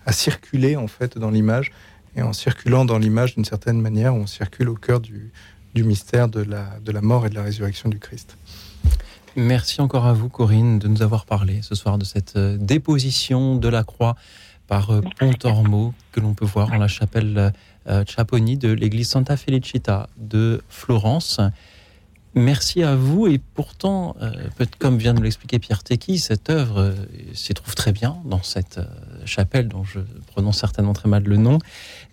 à, circuler en fait dans l'image et en circulant dans l'image d'une certaine manière, on circule au cœur du, mystère de la, de la mort et de la résurrection du Christ. Merci encore à vous, Corinne, de nous avoir parlé ce soir de cette euh, déposition de la croix par euh, Pontormo que l'on peut voir en la chapelle euh, Chaponi de l'église Santa Felicita de Florence. Merci à vous. Et pourtant, euh, comme vient de l'expliquer Pierre Tecky, cette œuvre euh, s'y trouve très bien dans cette euh, chapelle dont je prononce certainement très mal le nom.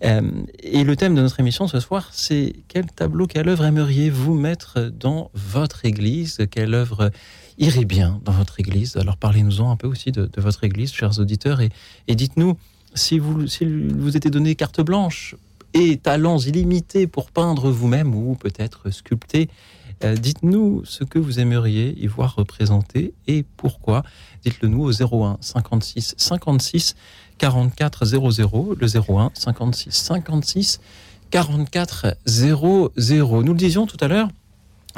et le thème de notre émission ce soir, c'est quel tableau, quelle œuvre aimeriez-vous mettre dans votre église? Quelle œuvre irait bien dans votre église Alors parlez-nous-en un peu aussi de, votre église, chers auditeurs, et, dites-nous si vous, si vous était donné carte blanche et talents illimités pour peindre vous-même ou peut-être sculpter euh, dites-nous ce que vous aimeriez y voir représenté et pourquoi. Dites-le nous au 01 56 56 44 00, le 01 56 56 44 00. Nous le disions tout à l'heure,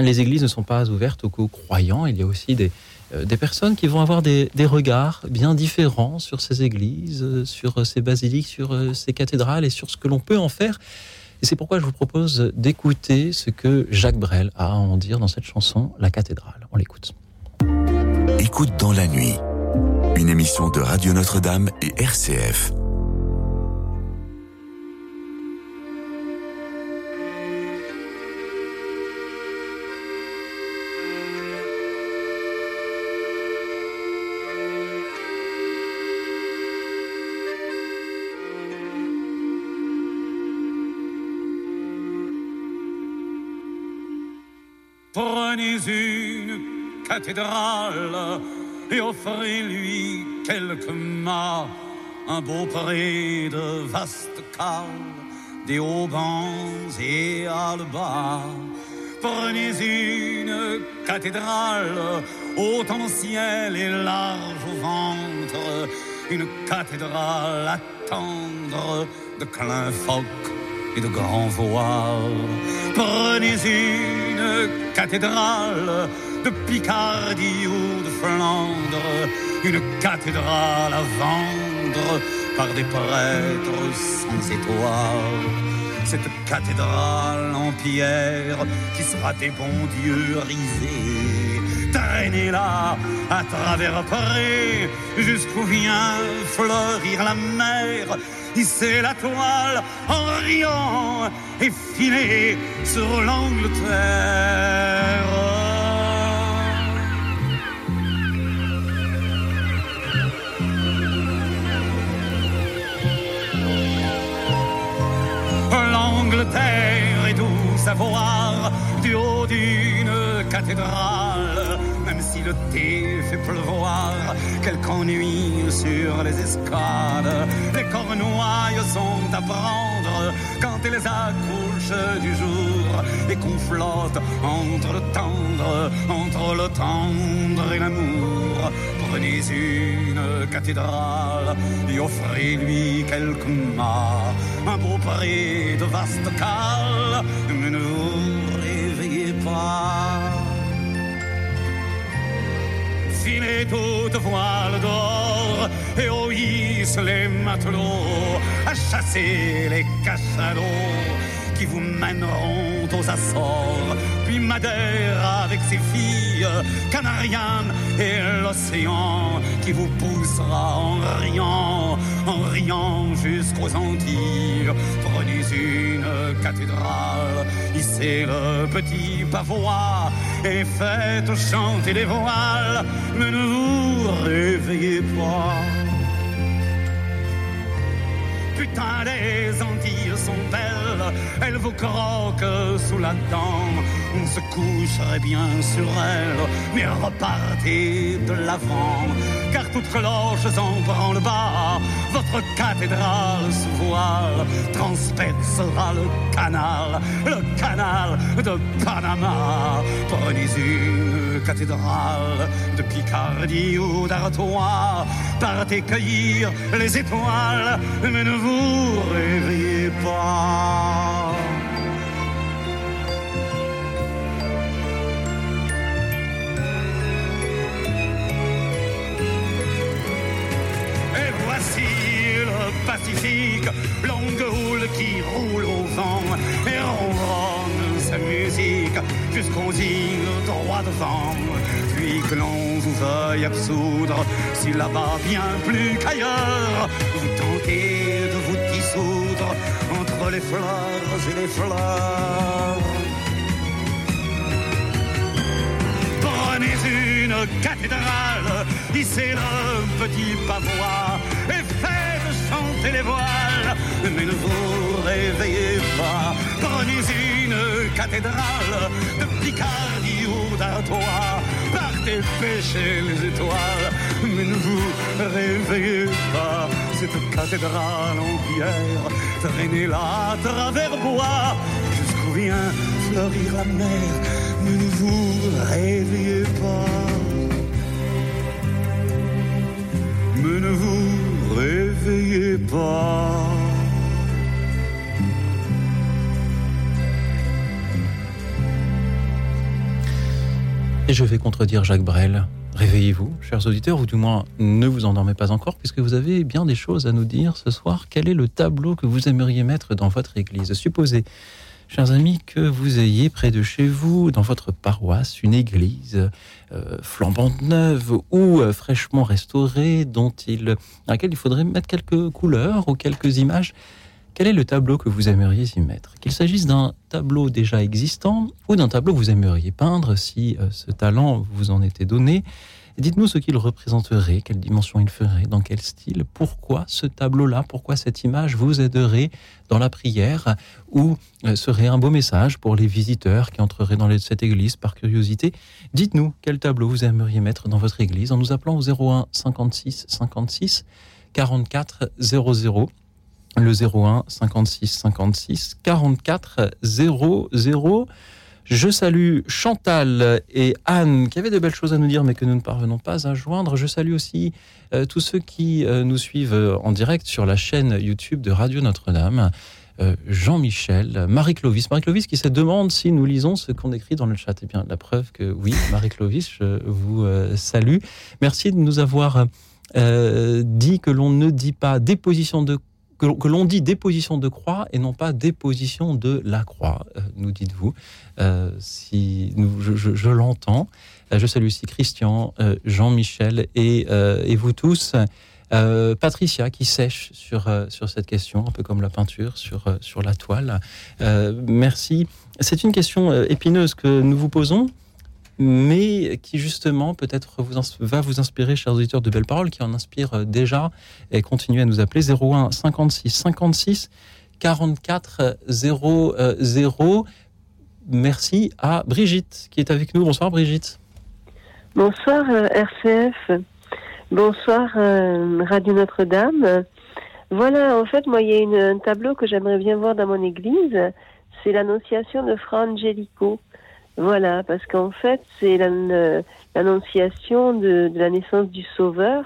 les églises ne sont pas ouvertes aux croyants. Il y a aussi des, euh, des personnes qui vont avoir des, des, regards bien différents sur ces églises, euh, sur ces basiliques, sur ces cathédrales et sur ce que l'on peut en faire. Et c'est pourquoi je vous propose d'écouter ce que Jacques Brel a à en dire dans cette chanson, La cathédrale. On l'écoute. Écoute dans la nuit, une émission de Radio Notre-Dame et RCF. Prenez une cathédrale et offrez-lui quelques mâts, un beau pré de vaste cales, des haubans et bas. Prenez une cathédrale, haute en ciel et large au ventre, une cathédrale à tendre de clin phoque et de grands voiles. Prenez une cathédrale de Picardie ou de Flandre, une cathédrale à vendre par des prêtres sans étoiles. Cette cathédrale en pierre qui sera des bons dieux risés, traînez-la à travers Paris jusqu'où vient fleurir la mer hisser la toile en riant et filer sur l'Angleterre. L'Angleterre est douce à voir du haut d'une cathédrale si le thé fait pleuvoir, quelque ennui sur les escales. Les cornouailles sont à prendre quand elles accouchent du jour et qu'on flotte entre le tendre, entre le tendre et l'amour. Prenez une cathédrale et offrez-lui quelques mâts, un beau pré de vaste cale, mais ne vous réveillez pas filez toute voile d'or et hisse les matelots à chasser les cachalots qui vous mèneront aux Açores, puis Madère avec ses filles, Canarian et l'océan qui vous poussera en riant, en riant jusqu'aux Antilles. Prenez une cathédrale, hissez le petit pavois et faites chanter les voiles, mais ne vous réveillez pas. Putain, les Antilles sont belles, elles vous croquent sous la dent. On se coucherait bien sur elles, mais repartez de l'avant, car toute cloche en le bas. Votre cathédrale sous voile transpercera le canal, le canal de Panama. Prenez une cathédrale de Picardie ou d'Artois, partez cueillir les étoiles, mais ne vous réveillez pas. Pacifique, longue houle qui roule au vent et ronronne sa musique jusqu'aux îles droit devant. Puis que l'on vous veuille absoudre, si là-bas bien plus qu'ailleurs, vous tentez de vous dissoudre entre les fleurs et les fleurs. Prenez une cathédrale, hissez le petit pavois et faites les voiles, mais ne vous réveillez pas. Prenez une cathédrale de Picardie ou d'Artois, partez pêcher les étoiles, mais ne vous réveillez pas. Cette cathédrale en pierre, traînez-la à travers bois, jusqu'où vient fleurir la mer, mais ne vous réveillez pas. Mais ne vous réveillez pas. Et je vais contredire Jacques Brel. Réveillez-vous, chers auditeurs, ou du moins ne vous endormez pas encore, puisque vous avez bien des choses à nous dire ce soir. Quel est le tableau que vous aimeriez mettre dans votre église? Supposez, chers amis, que vous ayez près de chez vous, dans votre paroisse, une église euh, flambante neuve ou euh, fraîchement restaurée, dont il, à laquelle il faudrait mettre quelques couleurs ou quelques images. Quel est le tableau que vous aimeriez y mettre? Qu'il s'agisse d'un tableau déjà existant ou d'un tableau que vous aimeriez peindre si euh, ce talent vous en était donné. Dites-nous ce qu'il représenterait, quelle dimension il ferait, dans quel style, pourquoi ce tableau-là, pourquoi cette image vous aiderait dans la prière ou euh, serait un beau message pour les visiteurs qui entreraient dans cette église par curiosité. Dites-nous quel tableau vous aimeriez mettre dans votre église en nous appelant au 01 56 56 44 00 le 01 56 56 44 00. Je salue Chantal et Anne qui avaient de belles choses à nous dire mais que nous ne parvenons pas à joindre. Je salue aussi euh, tous ceux qui euh, nous suivent euh, en direct sur la chaîne YouTube de Radio Notre-Dame. Jean-Michel, Marie-Clovis. Marie-Clovis qui se demande si nous lisons ce qu'on écrit dans le chat. Eh bien, la preuve que oui, Marie-Clovis, je vous salue. Merci de nous avoir dit que l'on ne dit pas déposition de que, l'on dit déposition de croix et non pas déposition de la croix, euh, nous dites-vous. Euh, si je, l'entends. Euh, je salue aussi Christian, Jean-Michel et, et, vous tous. Patricia qui sèche sur, sur cette question, un peu comme la peinture sur, sur la toile. merci. C'est une question épineuse que nous vous posons mais qui justement peut-être va vous inspirer, chers auditeurs de Belles Paroles, qui en inspire euh, déjà et continuez à nous appeler 01 56 56 44 00. Merci à Brigitte qui est avec nous. Bonsoir Brigitte. Bonsoir euh, RCF. Bonsoir euh, Radio Notre-Dame. Voilà, en fait, moi, il y a un tableau que j'aimerais bien voir dans mon église. C'est l'Annonciation de Fra Angelico. Voilà, parce qu'en fait, c'est l'annonciation de, la naissance du Sauveur.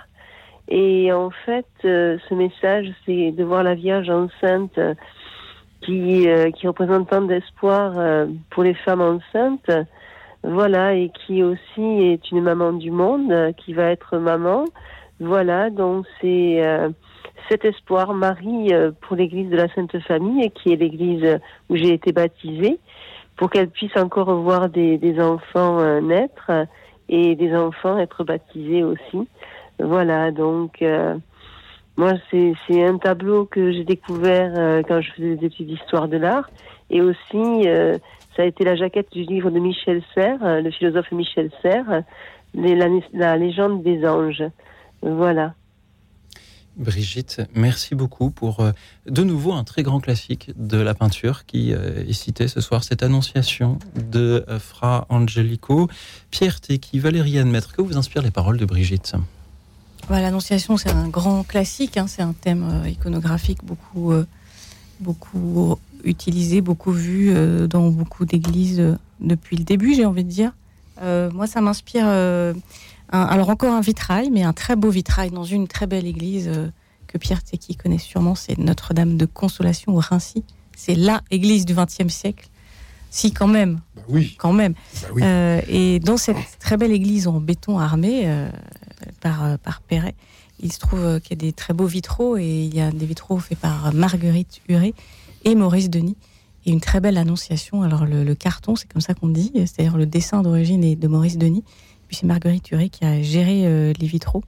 Et en fait, euh, ce message, c'est de voir la Vierge enceinte qui, euh, qui représente tant d'espoir euh, pour les femmes enceintes. Voilà, et qui aussi est une maman du monde, qui va être maman. Voilà, donc c'est cet espoir, Marie, pour l'Église de la Sainte Famille, qui est l'Église où j'ai été baptisée pour qu'elle puisse encore voir des, des enfants euh, naître et des enfants être baptisés aussi. Voilà, donc euh, moi c'est un tableau que j'ai découvert euh, quand je faisais des études d'histoire de l'art et aussi ça a été la jaquette du livre de Michel Serres, le philosophe Michel Serres, la, la légende des anges. Voilà. Brigitte, merci beaucoup pour euh, de nouveau un très grand classique de la peinture qui euh, est cité ce soir, cette annonciation de euh, Fra Angelico. Pierre Tecky, Valériane Maître, que vous inspirent les paroles de Brigitte? L'annonciation, c'est un grand classique, hein. c'est un thème iconographique beaucoup, beaucoup utilisé, beaucoup vu dans beaucoup d'églises depuis le début, j'ai envie de dire. moi, ça m'inspire alors encore un vitrail, mais un très beau vitrail dans une très belle église euh, que Pierre Tecky connaît sûrement, c'est Notre-Dame de Consolation au Rincy. C'est la église du XXe siècle. Si, quand même. Bah oui. Quand même. Bah euh, et dans cette très belle église en béton armé euh, par, par Perret, il se trouve qu'il y a des très beaux vitraux et il y a des vitraux faits par Marguerite Huré et Maurice Denis. Et une très belle annonciation. Alors, le, le carton, c'est comme ça qu'on dit, c'est-à-dire le dessin d'origine est de Maurice Denis c'est Marguerite Turé qui a géré euh, les vitraux.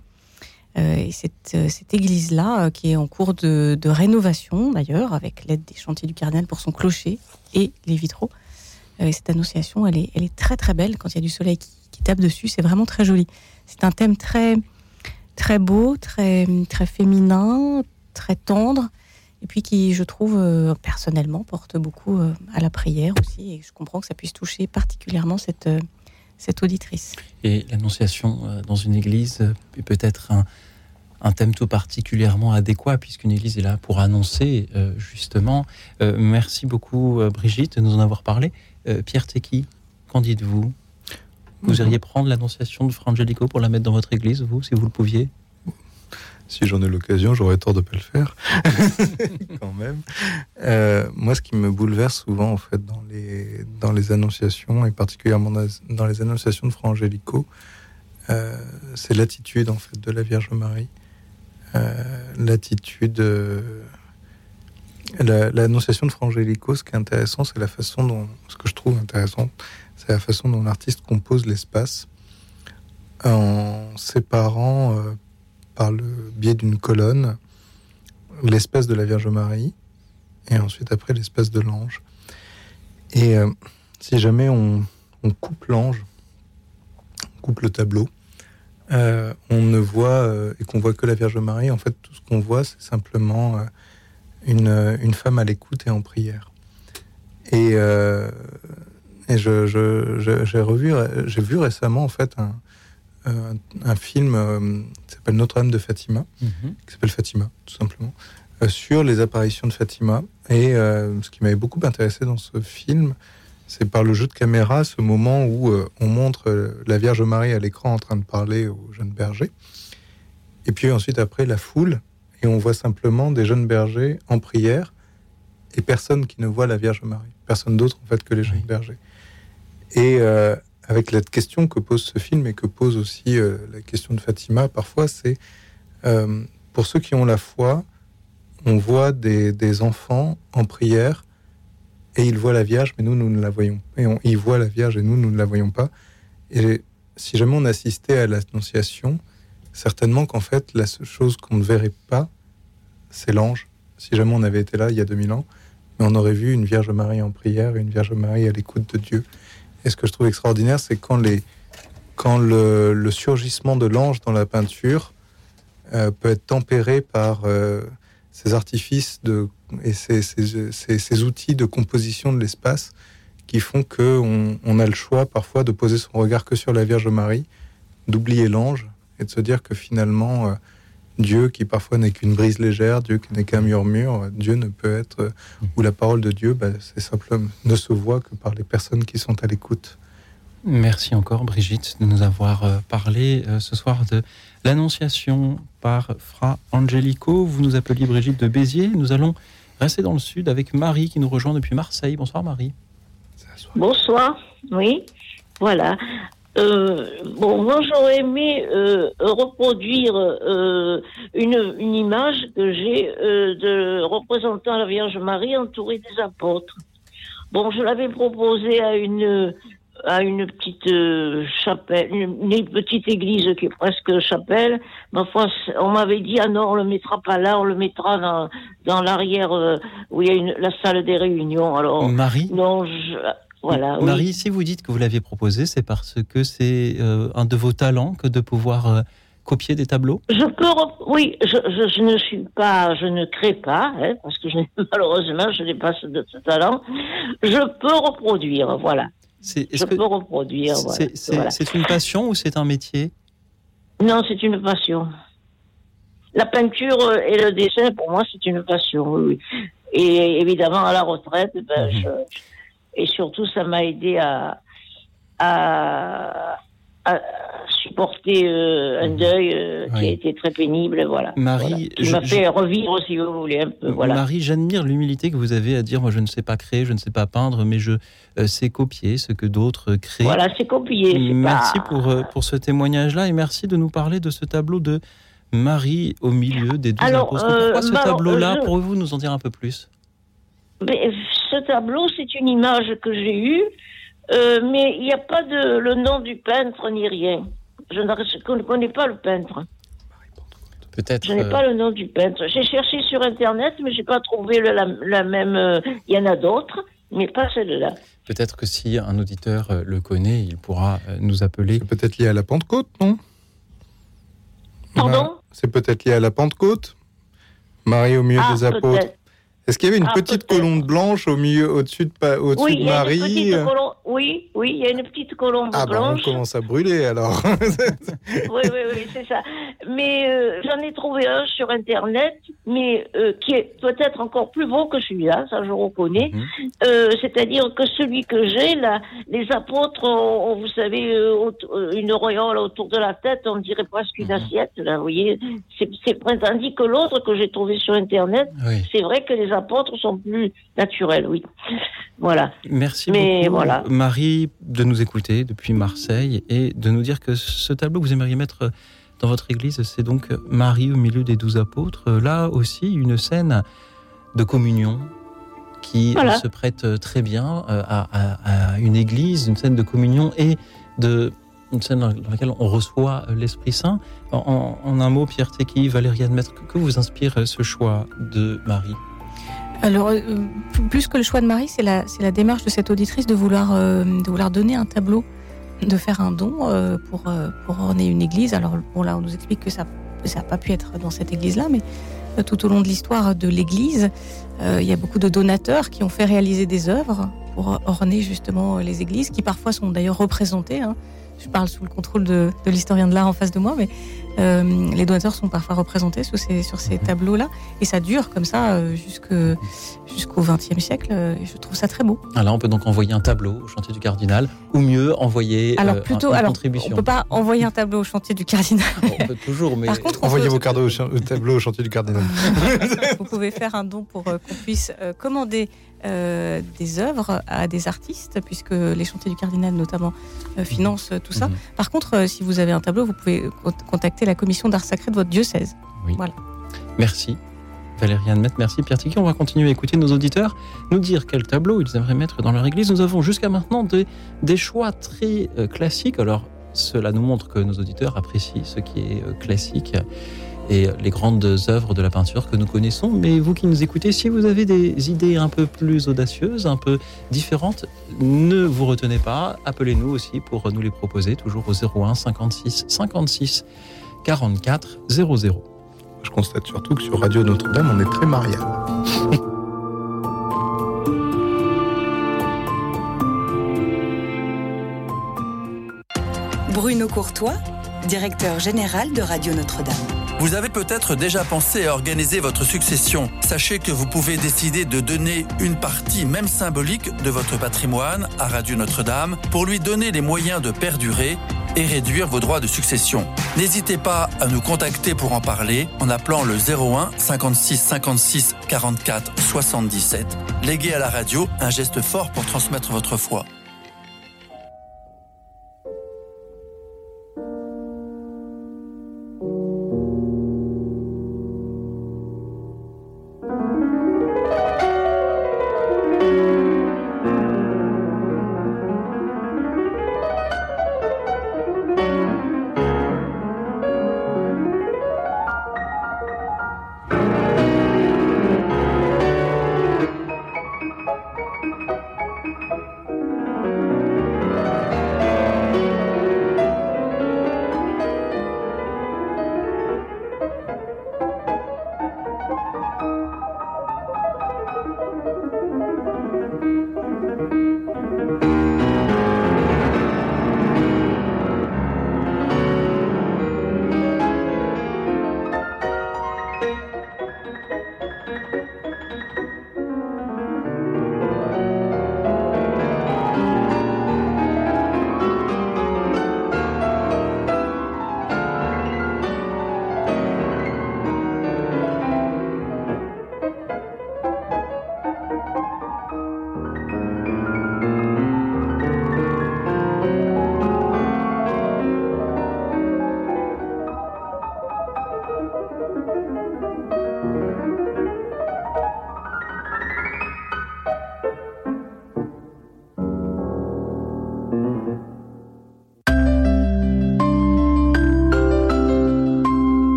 Euh, et cette, euh, cette église-là, qui est en cours de, rénovation d'ailleurs, avec l'aide des chantiers du cardinal pour son clocher et les vitraux. cette annonciation, elle est, elle est très très belle quand il y a du soleil qui, tape dessus. C'est vraiment très joli. C'est un thème très très beau, très très féminin, très tendre, et puis qui, je trouve, personnellement, porte beaucoup à la prière aussi. Et je comprends que ça puisse toucher particulièrement cette cette auditrice. Et l'annonciation euh, dans une église est peut-être un, thème tout particulièrement adéquat, puisqu'une église est là pour annoncer, euh, justement. Euh, merci beaucoup, Brigitte, de nous en avoir parlé. Pierre Tecky, qu'en dites-vous? Vous iriez prendre l'annonciation de Frangelico pour la mettre dans votre église, vous, si vous le pouviez? Si j'en ai l'occasion, j'aurais tort de ne pas le faire. Quand même. Euh, moi, ce qui me bouleverse souvent, en fait, dans les, dans les annonciations, et particulièrement dans les annonciations de Fra Angelico, euh, c'est l'attitude, en fait, de la Vierge Marie. Euh, l'attitude. L'annonciation de Fra Angelico, ce qui est intéressant, c'est la façon dont. Ce que je trouve intéressant, c'est la façon dont l'artiste compose l'espace en séparant par le biais d'une colonne l'espèce de la Vierge Marie et ensuite après l'espèce de l'ange. Et euh, si jamais on, coupe l'ange, coupe le tableau, euh, on ne voit euh, et qu'on voit que la Vierge Marie, en fait, tout ce qu'on voit, c'est simplement une, une femme à l'écoute et en prière. Et, et j'ai revu, j'ai vu récemment en fait un, un, un film euh, qui s'appelle Notre-Dame de Fatima, Mhm. qui s'appelle Fatima, tout simplement, euh, sur les apparitions de Fatima. Et euh, ce qui m'avait beaucoup intéressé dans ce film, c'est par le jeu de caméra, ce moment où on montre la Vierge Marie à l'écran en train de parler aux jeunes bergers. Et puis ensuite, après, la foule, et on voit simplement des jeunes bergers en prière, et personne qui ne voit la Vierge Marie. Personne d'autre, en fait, que les jeunes bergers. Et euh, avec la question que pose ce film, et que pose aussi euh, la question de Fatima, parfois, c'est euh, pour ceux qui ont la foi, on voit des, enfants en prière et ils voient la Vierge, mais nous, nous ne la voyons. Et on, ils voient la Vierge et nous, nous ne la voyons pas. Et si jamais on assistait à l'Annonciation, certainement qu'en fait, la seule chose qu'on ne verrait pas, c'est l'ange. Si jamais on avait été là il y a 2000 ans, on aurait vu une Vierge Marie en prière et une Vierge Marie à l'écoute de Dieu. Et ce que je trouve extraordinaire, c'est quand, le, surgissement de l'ange dans la peinture euh, peut être tempéré par euh, ces artifices et ces, outils de composition de l'espace qui font que on, on a le choix parfois de poser son regard que sur la Vierge Marie, d'oublier l'ange et de se dire que finalement euh, Dieu, qui parfois n'est qu'une brise légère, Dieu qui n'est qu'un murmure, Dieu ne peut être euh, ou la parole de Dieu, bah, c'est simplement ne se voit que par les personnes qui sont à l'écoute. Merci encore Brigitte de nous avoir euh, parlé euh, ce soir de l'Annonciation par Fra Angelico. Vous nous appeliez Brigitte de Béziers. Nous allons rester dans le sud avec Marie qui nous rejoint depuis Marseille. Bonsoir Marie. Bonsoir, oui, voilà. Euh, bon, moi j'aurais aimé euh, reproduire euh, une, une image que j'ai euh, de représentant la Vierge Marie entourée des apôtres. Bon, je l'avais proposé à une à une petite euh, chapelle, une, une petite église qui est presque chapelle. Ma foi, on m'avait dit ah non, on le mettra pas là, on le mettra dans dans l'arrière où il y a une, la salle des réunions. Alors Marie? Non, je, voilà. oui. Marie, si vous dites que vous l'aviez proposé, c'est parce que c'est euh, un de vos talents que de pouvoir euh, copier des tableaux? Je peux, oui, je, je, je ne suis pas, je ne crée pas, hein, parce que je malheureusement, je n'ai pas ce, talent. Je peux reproduire, voilà. Je peux reproduire, c'est- voilà. une passion ou c'est un métier? Non, c'est une passion. La peinture euh, et le dessin, pour moi, c'est une passion, oui. Et évidemment, à la retraite, ben, Mhm. je- et surtout, ça m'a aidé à, à, à supporter euh, un deuil euh, qui a été très pénible, voilà. Marie, Voilà. qui m'a je- fait revivre, si vous voulez, un peu, voilà. Marie, j'admire l'humilité que vous avez à dire moi je ne sais pas créer, je ne sais pas peindre, mais je euh, sais copier ce que d'autres créent. Voilà, c'est copié. c'est Merci pas- pour, pour ce témoignage-là et merci de nous parler de ce tableau de Marie au milieu des douze Alors, apôtres. Pourquoi ce tableau-là je- Pourriez-vous nous en dire un peu plus? Mais ce tableau, c'est une image que j'ai eue, euh, mais il n'y a pas de le nom du peintre ni rien. Je ne je connais pas le peintre. Peut-être. Je n'ai euh, pas le nom du peintre. J'ai cherché sur Internet, mais j'ai pas trouvé le- la, la même. euh, Il y en a d'autres, mais pas celle-là. Peut-être que si un auditeur euh, le connaît, il pourra nous appeler. C'est peut-être lié à la Pentecôte, non? Pardon? Ma- C'est peut-être lié à la Pentecôte? Marie au milieu Ah, des apôtres. Est-ce qu'il y avait une Ah, petite colombe blanche au milieu, au-dessus de, Oui, de il y a une Marie petite colombe. Oui, oui, il y a une petite colombe Ah on blanche. commence à brûler alors. oui, oui, oui, c'est ça. Mais euh, j'en ai trouvé un sur Internet, mais euh, qui est peut-être encore plus beau que celui-là, ça je reconnais. Mhm. Euh, C'est-à-dire que celui que j'ai, là, les apôtres ont, ont, vous savez, une auréole autour de la tête, on dirait presque une Mhm. assiette, là, vous voyez. C'est c'est- tandis que l'autre que j'ai trouvé sur Internet, Oui. c'est vrai que les apôtres sont plus naturels, oui. Voilà. Merci Mais beaucoup, voilà. Marie, de nous écouter depuis Marseille et de nous dire que ce tableau que vous aimeriez mettre dans votre église, c'est donc Marie au milieu des douze apôtres. Là aussi, une scène de communion qui Voilà. se prête très bien euh, à, à- à une église, une scène de communion et de une scène dans laquelle on reçoit l'Esprit Saint. En, en- en un mot, Pierre Tecky, Valérie Admettre, que, que vous inspire ce choix de Marie? Alors, euh, plus que le choix de Marie, c'est la, démarche de cette auditrice de vouloir, euh, de vouloir donner un tableau de faire un don pour, pour orner une église. Alors bon, là, on nous explique que ça ça n'a pas pu être dans cette église-là, mais tout au long de l'histoire de l'église, il y a beaucoup de donateurs qui ont fait réaliser des œuvres pour orner justement les églises, qui parfois sont d'ailleurs représentées. Hein. Je parle sous le contrôle de, de l'historien de l'art en face de moi, mais euh, les donateurs sont parfois représentés sous ces, sur ces mhm. tableaux-là. Et ça dure comme ça euh, jusqu'au XXe siècle. Et je trouve ça très beau. Alors, on peut donc envoyer un tableau au chantier du cardinal, ou mieux, envoyer alors, euh, plutôt, alors, contribution. On ne peut pas envoyer un tableau au chantier du cardinal. on peut toujours, mais... Par contre, Envoyez vos cadeaux au, tableau au chantier du cardinal. Vous pouvez faire un don pour qu'on puisse commander euh, des œuvres à des artistes, puisque les chantiers du cardinal notamment euh, financent tout ça. Mhm. Par contre, euh, si vous avez un tableau, vous pouvez contacter la commission d'art sacré de votre diocèse. Voilà. Merci. Valériane Met, merci Pierre Tiki. On va continuer à écouter nos auditeurs nous dire quel tableau ils aimeraient mettre dans leur église. Nous avons jusqu'à maintenant des, des choix très classiques. Alors, cela nous montre que nos auditeurs apprécient ce qui est classique et les grandes œuvres de la peinture que nous connaissons. Mais vous qui nous écoutez, si vous avez des idées un peu plus audacieuses, un peu différentes, ne vous retenez pas. Appelez-nous aussi pour nous les proposer, toujours au 01 56 56 44 00. Je constate surtout que sur Radio Notre-Dame, on est très marial. Bruno Courtois, directeur général de Radio Notre-Dame. Vous avez peut-être déjà pensé à organiser votre succession. Sachez que vous pouvez décider de donner une partie, même symbolique, de votre patrimoine à Radio Notre-Dame pour lui donner les moyens de perdurer et réduire vos droits de succession. N'hésitez pas à nous contacter pour en parler en appelant le 01 56 56 44 77. Léguez à la radio un geste fort pour transmettre votre foi.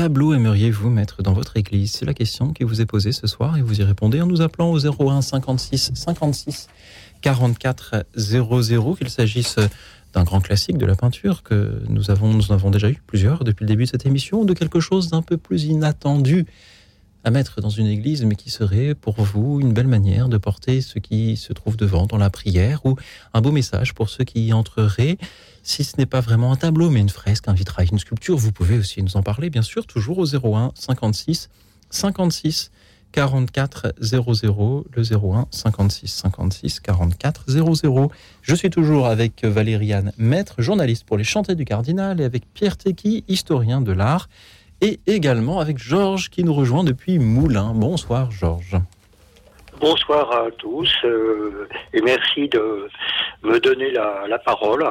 Tableau aimeriez-vous mettre dans votre église? C'est la question qui vous est posée ce soir et vous y répondez en nous appelant au 01 56 56 44 00, qu'il s'agisse d'un grand classique de la peinture que nous avons, nous avons déjà eu plusieurs depuis le début de cette émission, ou de quelque chose d'un peu plus inattendu à mettre dans une église, mais qui serait pour vous une belle manière de porter ce qui se trouve devant dans la prière, ou un beau message pour ceux qui y entreraient. Si ce n'est pas vraiment un tableau, mais une fresque, un vitrail, une sculpture, vous pouvez aussi nous en parler, bien sûr, toujours au 01 56 56 44 00, le 01 56 56 44 00. Je suis toujours avec Valériane Maître, journaliste pour les Chantés du Cardinal, et avec Pierre Tequi, historien de l'art, et également avec Georges qui nous rejoint depuis Moulins. Bonsoir Georges. Bonsoir à tous euh, et merci de me donner la, parole.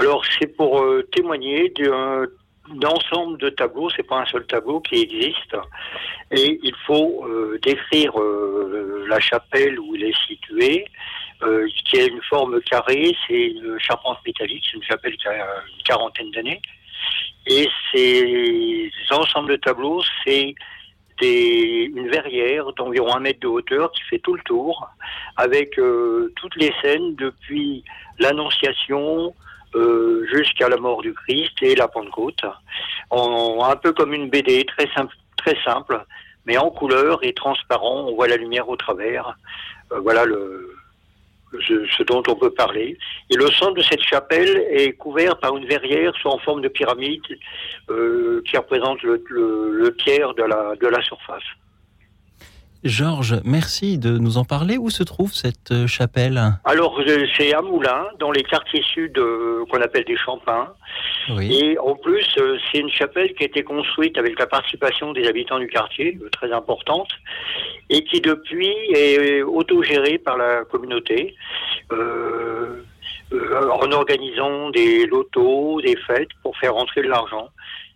Alors c'est pour euh, témoigner d'un ensemble de tableaux, c'est pas un seul tableau qui existe et il faut euh, décrire la chapelle où il est situé, qui a une forme carrée, c'est une charpente métallique, c'est une chapelle qui a une quarantaine d'années et ces ensembles de tableaux, c'est des, une verrière d'environ un mètre de hauteur qui fait tout le tour, avec euh, toutes les scènes depuis l'Annonciation euh, jusqu'à la mort du Christ et la Pentecôte, en, un peu comme une BD très simple, très simple, mais en couleur et transparent. On voit la lumière au travers. Euh, voilà le, ce, dont on peut parler. Et le centre de cette chapelle est couvert par une verrière soit en forme de pyramide euh, qui représente le, le- tiers de la surface. Georges, merci de nous en parler. Où se trouve cette euh, chapelle Alors, euh, c'est à Moulins, dans les quartiers sud euh, qu'on appelle des Champins. Oui. Et en plus, euh, c'est une chapelle qui a été construite avec la participation des habitants du quartier, très importante, et qui depuis est autogérée par la communauté. euh, en organisant des lotos, des fêtes pour faire rentrer de l'argent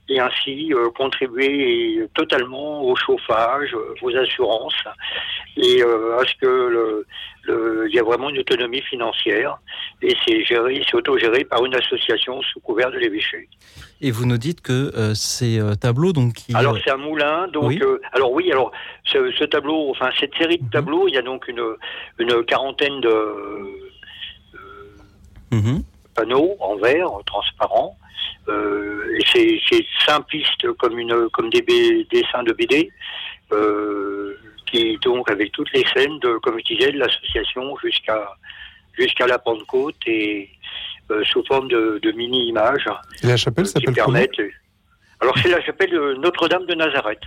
et ainsi euh, contribuer totalement au chauffage, euh, aux assurances et euh, à ce que il y a vraiment une autonomie financière et c'est géré, c'est autogéré par une association sous couvert de l'évêché. Et vous nous dites que euh, ces tableaux, donc, qui, Alors c'est un moulin, donc Oui. alors oui, alors ce, ce tableau, enfin cette série de tableaux, il y a donc une une quarantaine de mhm. panneaux en verre transparent. Euh, c'est simpliste comme une comme des B- dessins de BD. Euh, qui donc avec toutes les scènes de comme je disais de l'association jusqu'à jusqu'à la Pentecôte et euh, sous forme de, de mini images Et la chapelle qui s'appelle comment? Alors c'est la chapelle de Notre-Dame de Nazareth.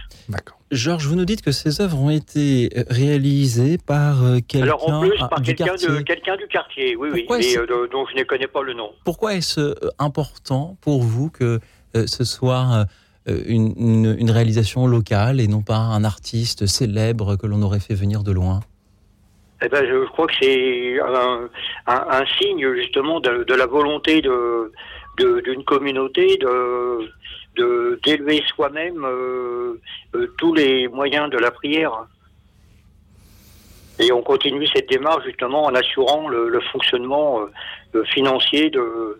Georges, vous nous dites que ces œuvres ont été euh, réalisées par euh, quelqu'un Alors en plus par du quelqu'un de quartier. quelqu'un du quartier, oui oui, Pourquoi est-ce- euh, dont je ne connais pas le nom. Pourquoi est-ce euh, important pour vous que euh, ce soit euh, une, une- une réalisation locale et non pas un artiste célèbre que l'on aurait fait venir de loin? Eh ben, je, je crois que c'est un, un- un signe justement de, de la volonté de de- d'une communauté de de- d'élever soi-même euh, euh, tous les moyens de la prière. Et on continue cette démarche justement en assurant le, fonctionnement euh, financier de,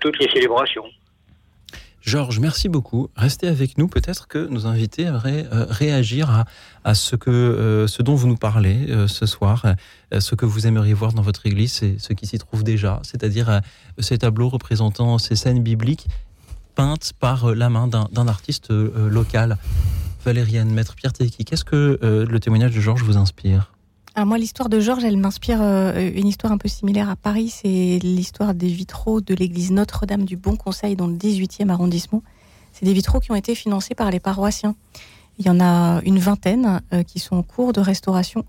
toutes les célébrations. Georges, merci beaucoup. Restez avec nous. Peut-être que nos invités aimeraient réagir à, ce, que, ce dont vous nous parlez ce soir, ce que vous aimeriez voir dans votre église, c'est ce qui s'y trouve déjà, c'est-à-dire ces tableaux représentant ces scènes bibliques peintes par euh, la main d'un artiste euh, local. Valériane, Maître Pierre Teki, qu'est-ce que euh, le témoignage de Georges vous inspire? Alors moi, l'histoire de Georges, elle m'inspire euh, une histoire un peu similaire à Paris. C'est l'histoire des vitraux de l'église Notre-Dame du Bon Conseil dans le 18e arrondissement. C'est des vitraux qui ont été financés par les paroissiens. Il y en a une vingtaine euh, qui sont en cours de restauration.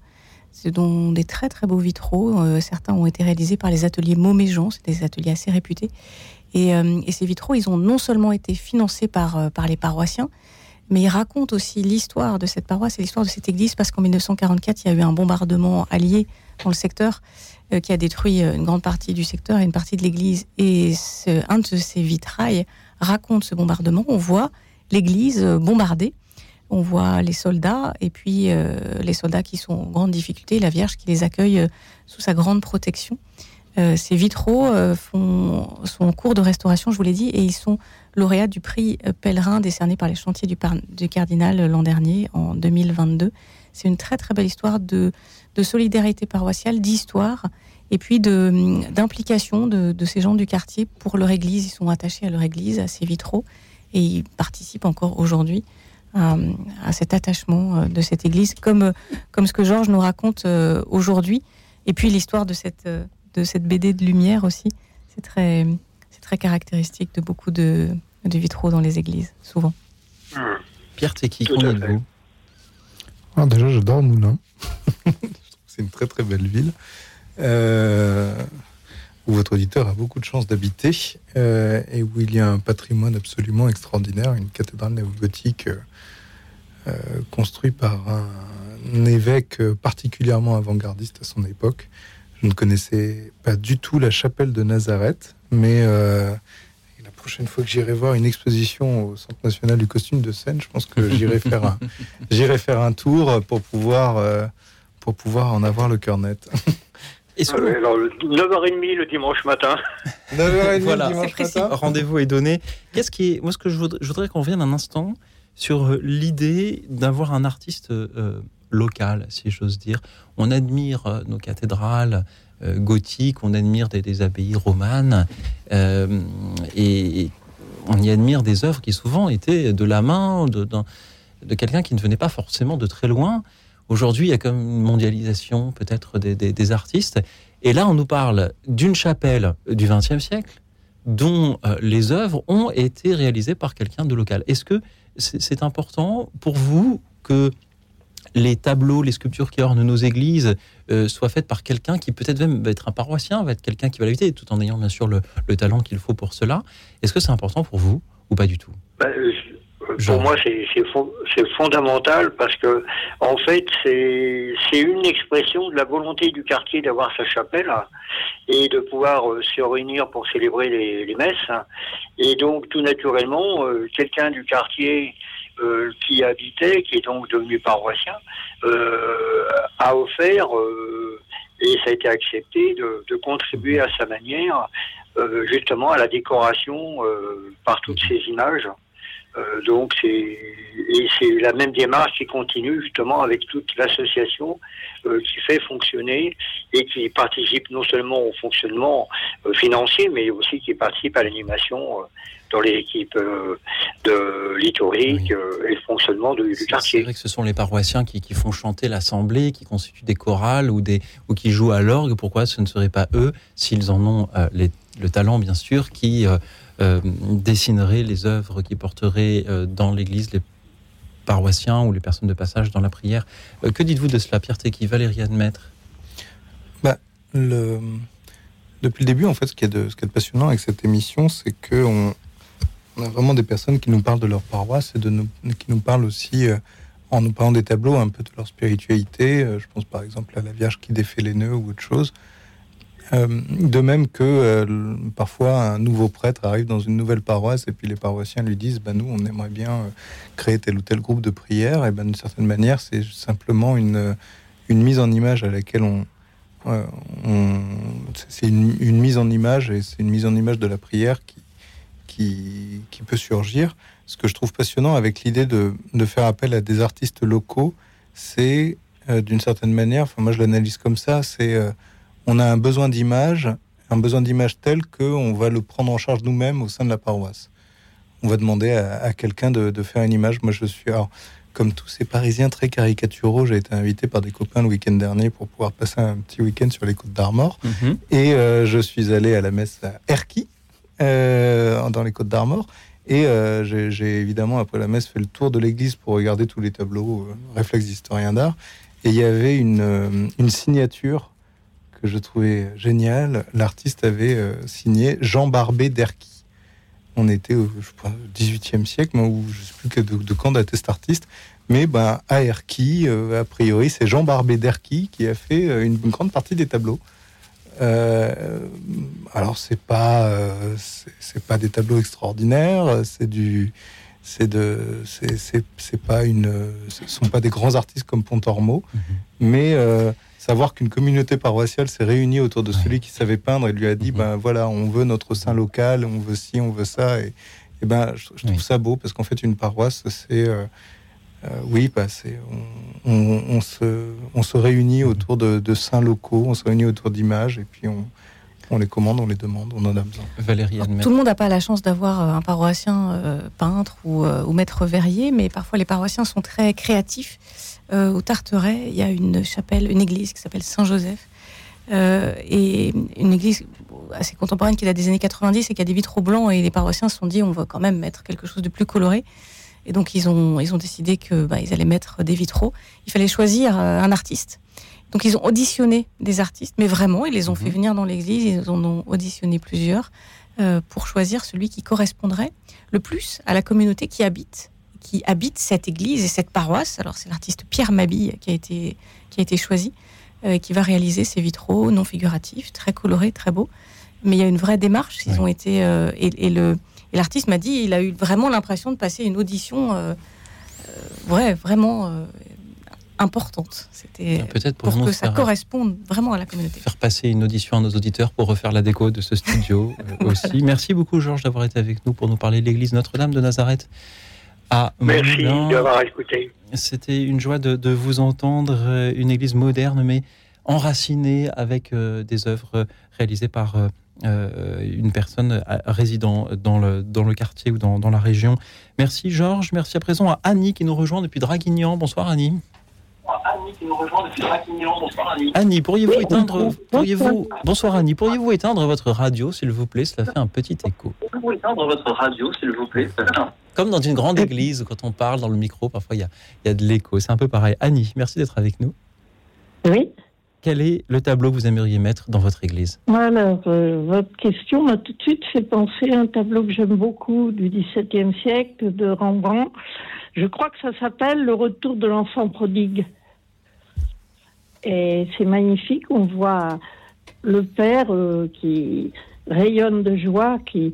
C'est dont des très très beaux vitraux. Euh, certains ont été réalisés par les ateliers Mauméjean, c'est des ateliers assez réputés. Et, euh, et ces vitraux, ils ont non seulement été financés par, euh, par les paroissiens, mais ils racontent aussi l'histoire de cette paroisse et l'histoire de cette église parce qu'en 1944, il y a eu un bombardement allié dans le secteur euh, qui a détruit une grande partie du secteur et une partie de l'église. Et un de ces vitrailles raconte ce bombardement. On voit l'église bombardée. On voit les soldats et puis les soldats qui sont en grande difficulté, la Vierge qui les accueille sous sa grande protection. Euh, ces vitraux euh, sont en cours de restauration, je vous l'ai dit, et ils sont lauréats du prix euh, pèlerin décerné par les chantiers du, cardinal l'an dernier, en 2022. C'est une très très belle histoire de, de solidarité paroissiale, d'histoire, et puis de, hum, d'implication de, de ces gens du quartier pour leur église. Ils sont attachés à leur église, à ces vitraux, et ils participent encore aujourd'hui à, à cet attachement de cette église, comme, comme ce que Georges nous raconte aujourd'hui. Et puis l'histoire de cette, de cette BD de lumière aussi, c'est très, c'est très caractéristique de beaucoup de, de vitraux dans les églises, souvent. Pierre Teki, qu'en Ah, déjà, j'adore Moulins. Je trouve que c'est une très très belle ville euh, où votre auditeur a beaucoup de chance d'habiter euh, et où il y a un patrimoine absolument extraordinaire, une cathédrale néo-gothique euh, euh, construite par un évêque particulièrement avant-gardiste à son époque. Je ne connaissais pas du tout la chapelle de Nazareth, mais euh, la prochaine fois que j'irai voir une exposition au Centre national du costume de scène, je pense que j'irai faire un, j'irai faire un tour pour pouvoir, euh, pour pouvoir en avoir le cœur net. Ah ouais, alors, le 9h30 le dimanche matin. 9h30 voilà, dimanche matin. rendez-vous est donné. Qu'est-ce qui est, moi, ce que je voudrais, je voudrais qu'on revienne un instant sur l'idée d'avoir un artiste local, si j'ose dire. On admire nos cathédrales gothiques, on admire des, abbayes romanes, et, on y admire des œuvres qui souvent étaient de la main de, quelqu'un qui ne venait pas forcément de très loin. Aujourd'hui, il y a comme une mondialisation peut-être des, artistes. Et là, on nous parle d'une chapelle du XXe siècle dont euh, les œuvres ont été réalisées par quelqu'un de local. Est-ce que c'est important pour vous que les tableaux, les sculptures qui ornent nos églises euh, soient faites par quelqu'un qui peut-être même va être un paroissien, va être quelqu'un qui va l'éviter, tout en ayant bien sûr le, talent qu'il faut pour cela. Est-ce que c'est important pour vous ou pas du tout? Bah, pour moi, c'est fondamental parce que, en fait, c'est une expression de la volonté du quartier d'avoir sa chapelle et de pouvoir euh, se réunir pour célébrer les, messes. Et donc, tout naturellement, euh, quelqu'un du quartier euh, qui habitait, qui est donc devenu paroissien, a offert, et ça a été accepté, de, de contribuer à sa manière justement à la décoration par toutes ces images. Euh, donc c'est c'est la même démarche qui continue justement avec toute l'association euh, qui fait fonctionner et qui participe non seulement au fonctionnement euh, financier, mais aussi qui participe à l'animation dans les équipes de liturgique et le fonctionnement du quartier. C'est vrai que ce sont les paroissiens qui, qui font chanter l'assemblée, qui constituent des chorales ou, des, ou qui jouent à l'orgue. Pourquoi ce ne serait pas eux, s'ils en ont le talent bien sûr, qui dessinerait les œuvres qui porteraient euh, dans l'église les paroissiens ou les personnes de passage dans la prière. Euh, que dites-vous de cela, Pierre Tecky, Valérie Admettre bah, le... Depuis le début, en fait, ce qui est de, ce qui est passionnant avec cette émission, c'est qu'on on a vraiment des personnes qui nous parlent de leur paroisse et de nous, qui nous parlent aussi, en nous parlant des tableaux, un peu de leur spiritualité. je pense par exemple à la Vierge qui défait les nœuds ou autre chose. Euh, de même que euh, parfois un nouveau prêtre arrive dans une nouvelle paroisse et puis les paroissiens lui disent bah, Nous, on aimerait bien euh, créer tel ou tel groupe de prière. Et ben, d'une certaine manière, c'est simplement une, une mise en image à laquelle on. c'est une, mise en image et c'est une mise en image de la prière qui, qui, qui, peut surgir. Ce que je trouve passionnant avec l'idée de, de, faire appel à des artistes locaux, c'est d'une certaine manière, enfin, moi je l'analyse comme ça, c'est on a un besoin d'image, un besoin d'image tel qu'on va le prendre en charge nous-mêmes au sein de la paroisse. On va demander à, quelqu'un de, faire une image. Moi, je suis, comme tous ces Parisiens très caricaturaux, j'ai été invité par des copains le week-end dernier pour pouvoir passer un petit week-end sur les côtes d'Armor. Mhm. Et euh, je suis allé à la messe à Erquy, euh, dans les côtes d'Armor. Et euh, j'ai évidemment, après la messe, fait le tour de l'église pour regarder tous les tableaux, réflexes d'historien d'art. Et il y avait une, une signature que je trouvais génial. L'artiste avait euh, signé Jean Barbet d'Erquy. On était au je 18e siècle, ou je ne sais plus de, de quand date cet artiste. Mais ben, à Erquy, euh, a priori, c'est Jean Barbet d'Erquy qui a fait euh, une, grande partie des tableaux. alors c'est pas c'est pas des tableaux extraordinaires, c'est du c'est de c'est pas une ce sont pas des grands artistes comme Pontormo, mm-hmm. mais savoir qu'une communauté paroissiale s'est réunie autour de celui qui savait peindre et lui a dit mhm. ben voilà, on veut notre saint local, on veut ci, on veut ça. Et, ben, je, trouve ça beau parce qu'en fait, une paroisse, c'est. Euh, euh, oui, bah, c'est, on, se, on se réunit mhm. autour de, saints locaux, on se réunit autour d'images et puis on, on les commande, on les demande, on en a besoin. Valérie Tout le monde n'a pas la chance d'avoir euh, un paroissien peintre ou, ou, maître verrier, mais parfois les paroissiens sont très créatifs euh, au Tarteret, il y a une chapelle, une église qui s'appelle Saint-Joseph. Euh, et une église assez contemporaine qui date des années 90 et qui a des vitraux blancs et les paroissiens se sont dit on va quand même mettre quelque chose de plus coloré et donc ils ont ils ont décidé que bah, ils allaient mettre des vitraux il fallait choisir euh, un artiste donc ils ont auditionné des artistes mais vraiment ils les ont fait mhm. venir dans l'église ils en ont auditionné plusieurs pour choisir celui qui correspondrait le plus à la communauté qui habite qui habite cette église et cette paroisse. Alors c'est l'artiste Pierre Mabille qui a été, qui a été choisi, euh, qui va réaliser ces vitraux non figuratifs, très colorés, très beaux. Mais il y a une vraie démarche. Ils ont été euh, et, le l'artiste m'a dit, il a eu vraiment l'impression de passer une audition, euh, ouais, vraiment importante. C'était peut-être pour, que ça corresponde vraiment à la communauté. Faire passer une audition à nos auditeurs pour refaire la déco de ce studio aussi. Merci beaucoup Georges d'avoir été avec nous pour nous parler de l'église Notre-Dame de Nazareth à Merci d'avoir écouté. C'était une joie de, de vous entendre. euh, Une église moderne, mais enracinée avec euh, des œuvres réalisées par euh, euh, une personne euh, résidant dans le, dans le quartier ou dans, dans la région. Merci Georges. Merci à présent à Annie qui nous rejoint depuis Draguignan. Bonsoir Annie. Annie qui nous rejoint depuis Draguignan. Bonsoir Annie. Annie, pourriez-vous éteindre, pourriez-vous, bonsoir Annie, pourriez-vous éteindre votre radio, s'il vous plaît? Cela fait un petit écho. Pouvez-vous éteindre votre radio, s'il vous plaît? Comme dans une grande église, quand on parle dans le micro, parfois il y a, il y a de l'écho. C'est un peu pareil. Annie, merci d'être avec nous. Oui. Quel est le tableau que vous aimeriez mettre dans votre église? Alors, euh, votre question m'a tout de suite fait penser à un tableau que j'aime beaucoup du XVIIe siècle de Rembrandt. Je crois que ça s'appelle Le retour de l'enfant prodigue. Et c'est magnifique. On voit le père euh, qui rayonne de joie, qui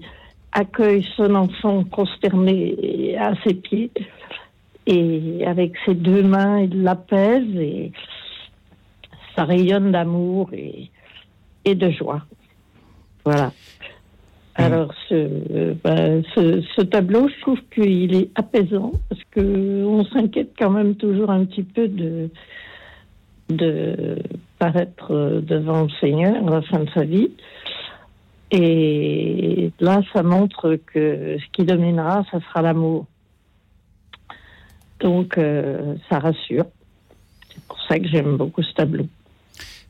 accueille son enfant consterné à ses pieds. Et avec ses deux mains, il l'apaise et ça rayonne d'amour et de joie. Voilà. Alors, ce, euh, ben, ce, ce tableau, je trouve qu'il est apaisant parce que on s'inquiète quand même toujours un petit peu de, de paraître euh, devant le Seigneur à la fin de sa vie. Et là, ça montre que ce qui dominera, ça sera l'amour. Donc, euh, ça rassure. C'est pour ça que j'aime beaucoup ce tableau.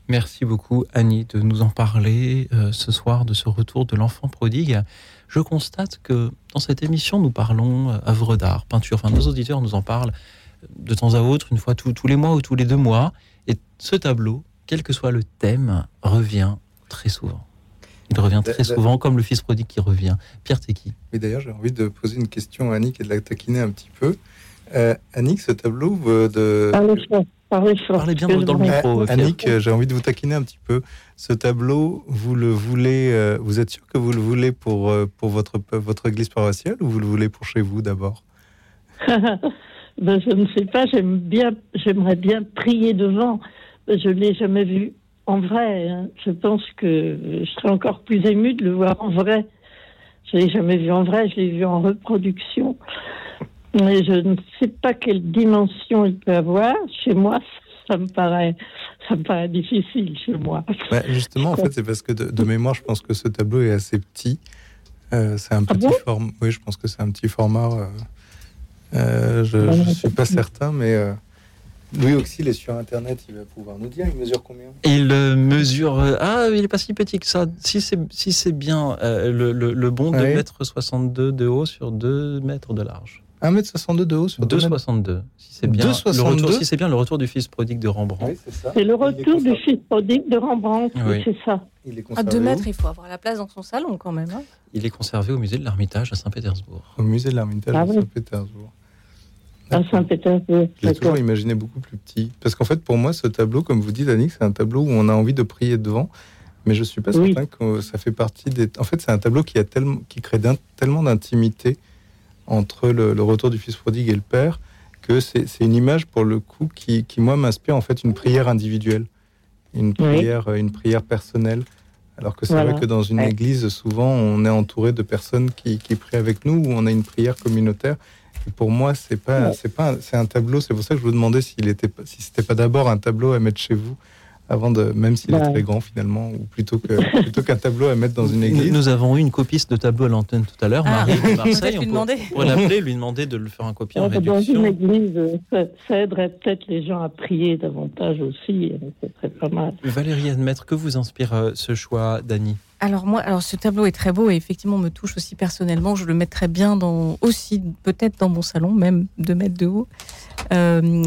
Merci beaucoup Annie de nous en parler euh, ce soir de ce retour de l'enfant prodigue. Je constate que dans cette émission, nous parlons euh, œuvres d'art, peinture. Enfin, nos auditeurs nous en parlent de temps à autre, une fois tous tous les mois ou tous les deux mois. Et ce tableau, quel que soit le thème, revient très souvent. Il revient très souvent, comme le fils prodigue qui revient. Pierre Tecky. Mais d'ailleurs, j'ai envie de poser une question à Annick et de la taquiner un petit peu. Euh, Annick, ce tableau euh, de. Fort, parlez fort. Parlez bien dans- dans le micro. Euh, Annick, euh, j'ai envie de vous taquiner un petit peu. Ce tableau, vous le voulez, euh, vous êtes sûr que vous le voulez pour, euh, pour votre, votre église paroissiale ou vous le voulez pour chez vous d'abord? Ben, je ne sais pas, j'aime bien, j'aimerais bien prier devant. Je ne l'ai jamais vu en vrai. hein. Je pense que je serais encore plus émue de le voir en vrai. Je ne l'ai jamais vu en vrai, je l'ai vu en reproduction. Mais je ne sais pas quelle dimension il peut avoir. Chez moi, ça me paraît, ça me paraît difficile chez moi. Bah, Justement, en fait, c'est parce que de, de mémoire, je pense que ce tableau est assez petit. Euh, c'est un Ah petit bon? format. Oui, je pense que c'est un petit format. euh, euh, je ne suis pas certain, mais euh, Louis Auxil est sur Internet. Il va pouvoir nous dire. Il mesure combien? Il mesure. euh, ah, il n'est pas si petit que ça. Si c'est si c'est bien euh, le, le, le bon, 2 Ouais. mètres 62 de haut sur 2 mètres de large. 1m62 de haut sur 2 mètres 2,62. Si c'est bien, 2,62? le retour, si c'est bien le retour du fils prodigue de Rembrandt. Oui, c'est ça. C'est le retour du fils prodigue de Rembrandt, Oui. c'est ça. Il est À deux mètres, il faut avoir la place dans son salon quand même. hein. Il est conservé au musée de l'Ermitage à Saint-Pétersbourg. Au musée de l'Ermitage Ah oui. Saint-Pétersbourg. À Saint-Pétersbourg. Je l'ai toujours imaginé beaucoup plus petit. Parce qu'en fait, pour moi, ce tableau, comme vous dites, Annick, c'est un tableau où on a envie de prier devant. Mais je suis pas Oui. certain que ça fait partie des. En fait, c'est un tableau qui, a tellement, qui crée tellement d'intimité entre le, le retour du fils prodigue et le père que c'est une image, pour le coup, qui, qui moi, m'inspire en fait une prière individuelle, une prière, euh, une prière personnelle. Alors que c'est Voilà. vrai que dans une Ouais. église, souvent, on est entouré de personnes qui, qui prient avec nous, ou on a une prière communautaire. Et pour moi, c'est pas, Ouais. c'est pas, un- c'est un tableau. C'est pour ça que je vous demandais s'il était, si c'était pas d'abord un tableau à mettre chez vous, avant de, même s'il est Ouais. très grand finalement, ou plutôt que, plutôt qu'un tableau à mettre dans une Nous, église. nous avons eu une copiste de tableau à l'antenne tout à l'heure, Ah, Marie de Marseille. On pourrait, pourrait l'appeler, lui demander de le faire un copier en Ah, Dans réduction. une église, ça, aiderait peut-être les gens à prier davantage aussi. Ce serait pas mal. Valérie Admettre, que vous inspire euh, ce choix, Dany? Alors moi, alors ce tableau est très beau et effectivement me touche aussi personnellement. Je le mettrais bien dans aussi peut-être dans mon salon, même deux mètres de haut. Euh,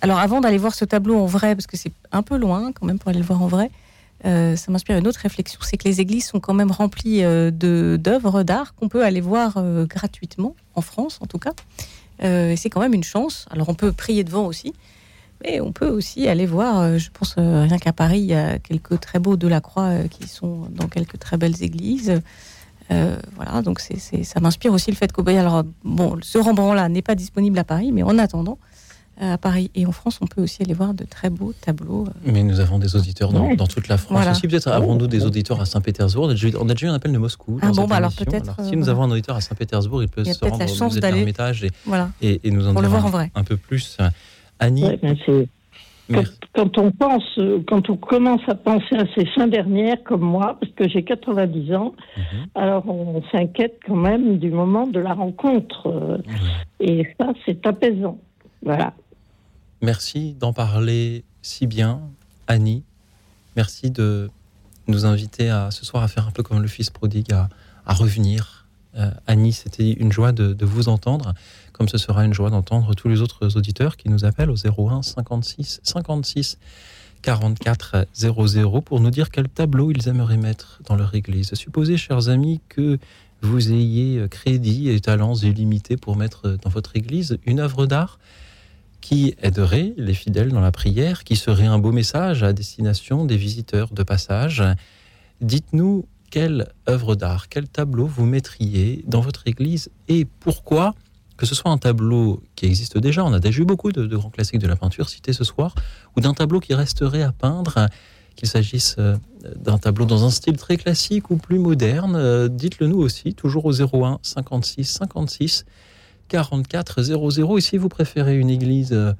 alors avant d'aller voir ce tableau en vrai, parce que c'est un peu loin quand même pour aller le voir en vrai, euh, ça m'inspire une autre réflexion, c'est que les églises sont quand même remplies euh, d'œuvres d'art qu'on peut aller voir euh, gratuitement en France en tout cas. Et c'est quand même une chance. Alors on peut prier devant aussi. Mais on peut aussi aller voir, je pense rien qu'à Paris, il y a quelques très beaux de la Croix qui sont dans quelques très belles églises. Euh, voilà, donc c'est, c'est- ça m'inspire aussi le fait que, bah, alors, bon, ce Rembrandt-là n'est pas disponible à Paris, mais en attendant, euh, à Paris. Et en France, on peut aussi aller voir de très beaux tableaux. euh. Mais nous avons des auditeurs dans, dans toute la France Voilà. aussi. Peut-être avons-nous des auditeurs à Saint-Pétersbourg. On a déjà eu- on a déjà eu un appel de Moscou. Ah dans bon, bah alors peut-être, Alors, euh, si nous avons un auditeur à Saint-Pétersbourg, il peut Il se rendre la au chance d'aller- et, Voilà. et, et nous en dire un, en vrai. un peu plus. Annie, Ouais, ben c'est- quand, quand on pense, quand on commence à penser à ces fins dernières comme moi, parce que j'ai 90 ans, Mhm. alors on s'inquiète quand même du moment de la rencontre. Et ça, c'est apaisant. Voilà. merci d'en parler si bien. Annie, merci de nous inviter à, ce soir à faire un peu comme le fils prodigue, à, à revenir. Euh, Annie, c'était une joie de, de vous entendre, comme ce sera une joie d'entendre tous les autres auditeurs qui nous appellent au 01 56 56 44 00 pour nous dire quel tableau ils aimeraient mettre dans leur église. Supposez, chers amis, que vous ayez crédit et talents illimités pour mettre dans votre église une œuvre d'art qui aiderait les fidèles dans la prière, qui serait un beau message à destination des visiteurs de passage. Dites-nous quelle œuvre d'art, quel tableau vous mettriez dans votre église et pourquoi que ce soit un tableau qui existe déjà, on a déjà eu beaucoup de, grands classiques de la peinture cités ce soir, ou d'un tableau qui resterait à peindre, qu'il s'agisse euh, d'un tableau dans un style très classique ou plus moderne, euh, dites-le nous aussi, toujours au 01 56 56 44 00. Et si vous préférez une église euh,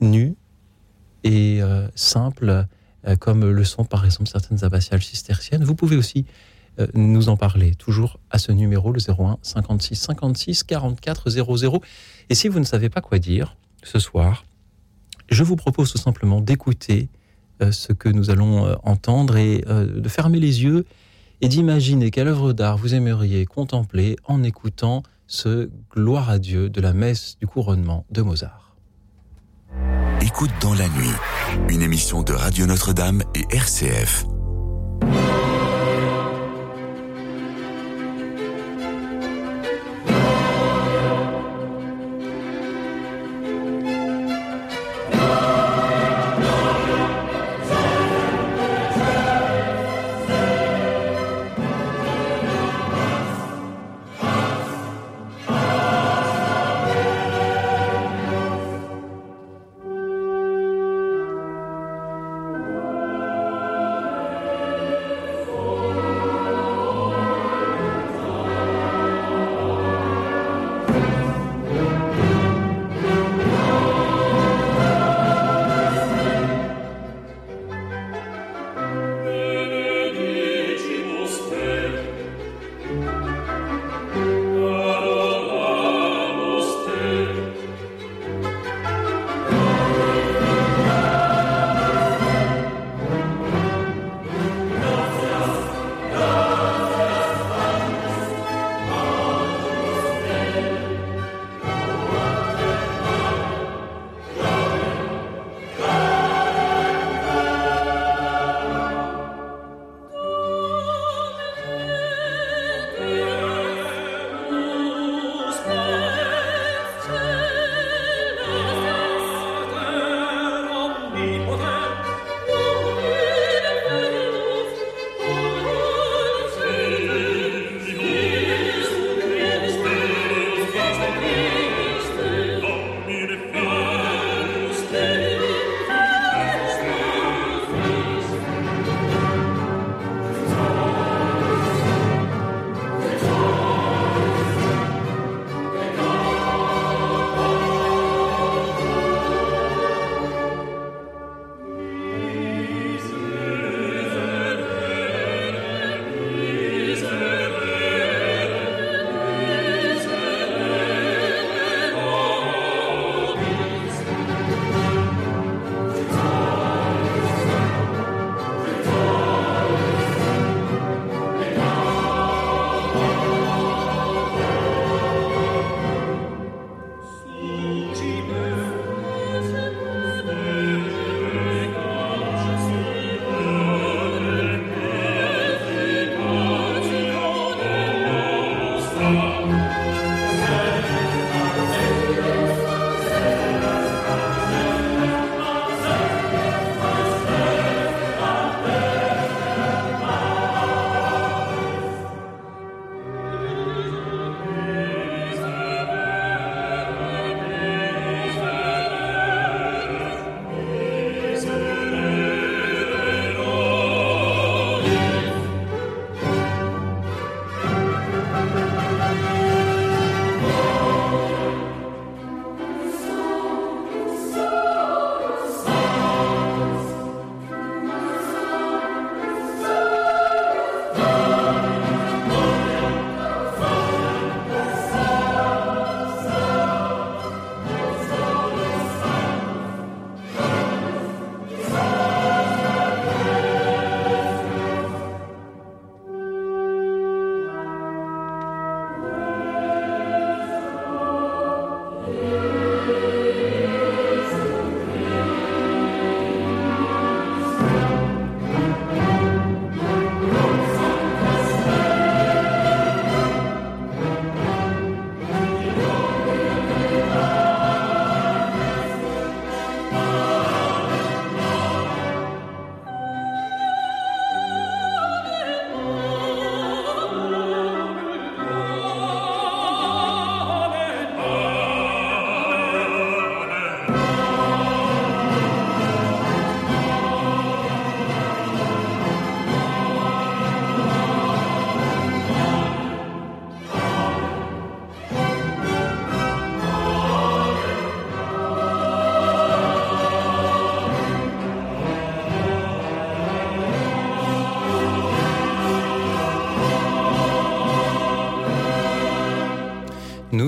nue et simple, comme le sont par exemple certaines abbatiales cisterciennes, vous pouvez aussi nous en parler, toujours à ce numéro, le 01 56 56 44 00. Et si vous ne savez pas quoi dire ce soir, je vous propose tout simplement d'écouter euh, ce que nous allons euh, entendre et euh, de fermer les yeux et d'imaginer quelle œuvre d'art vous aimeriez contempler en écoutant ce Gloire à Dieu de la messe du couronnement de Mozart. Écoute dans la nuit, une émission de Radio Notre-Dame et RCF.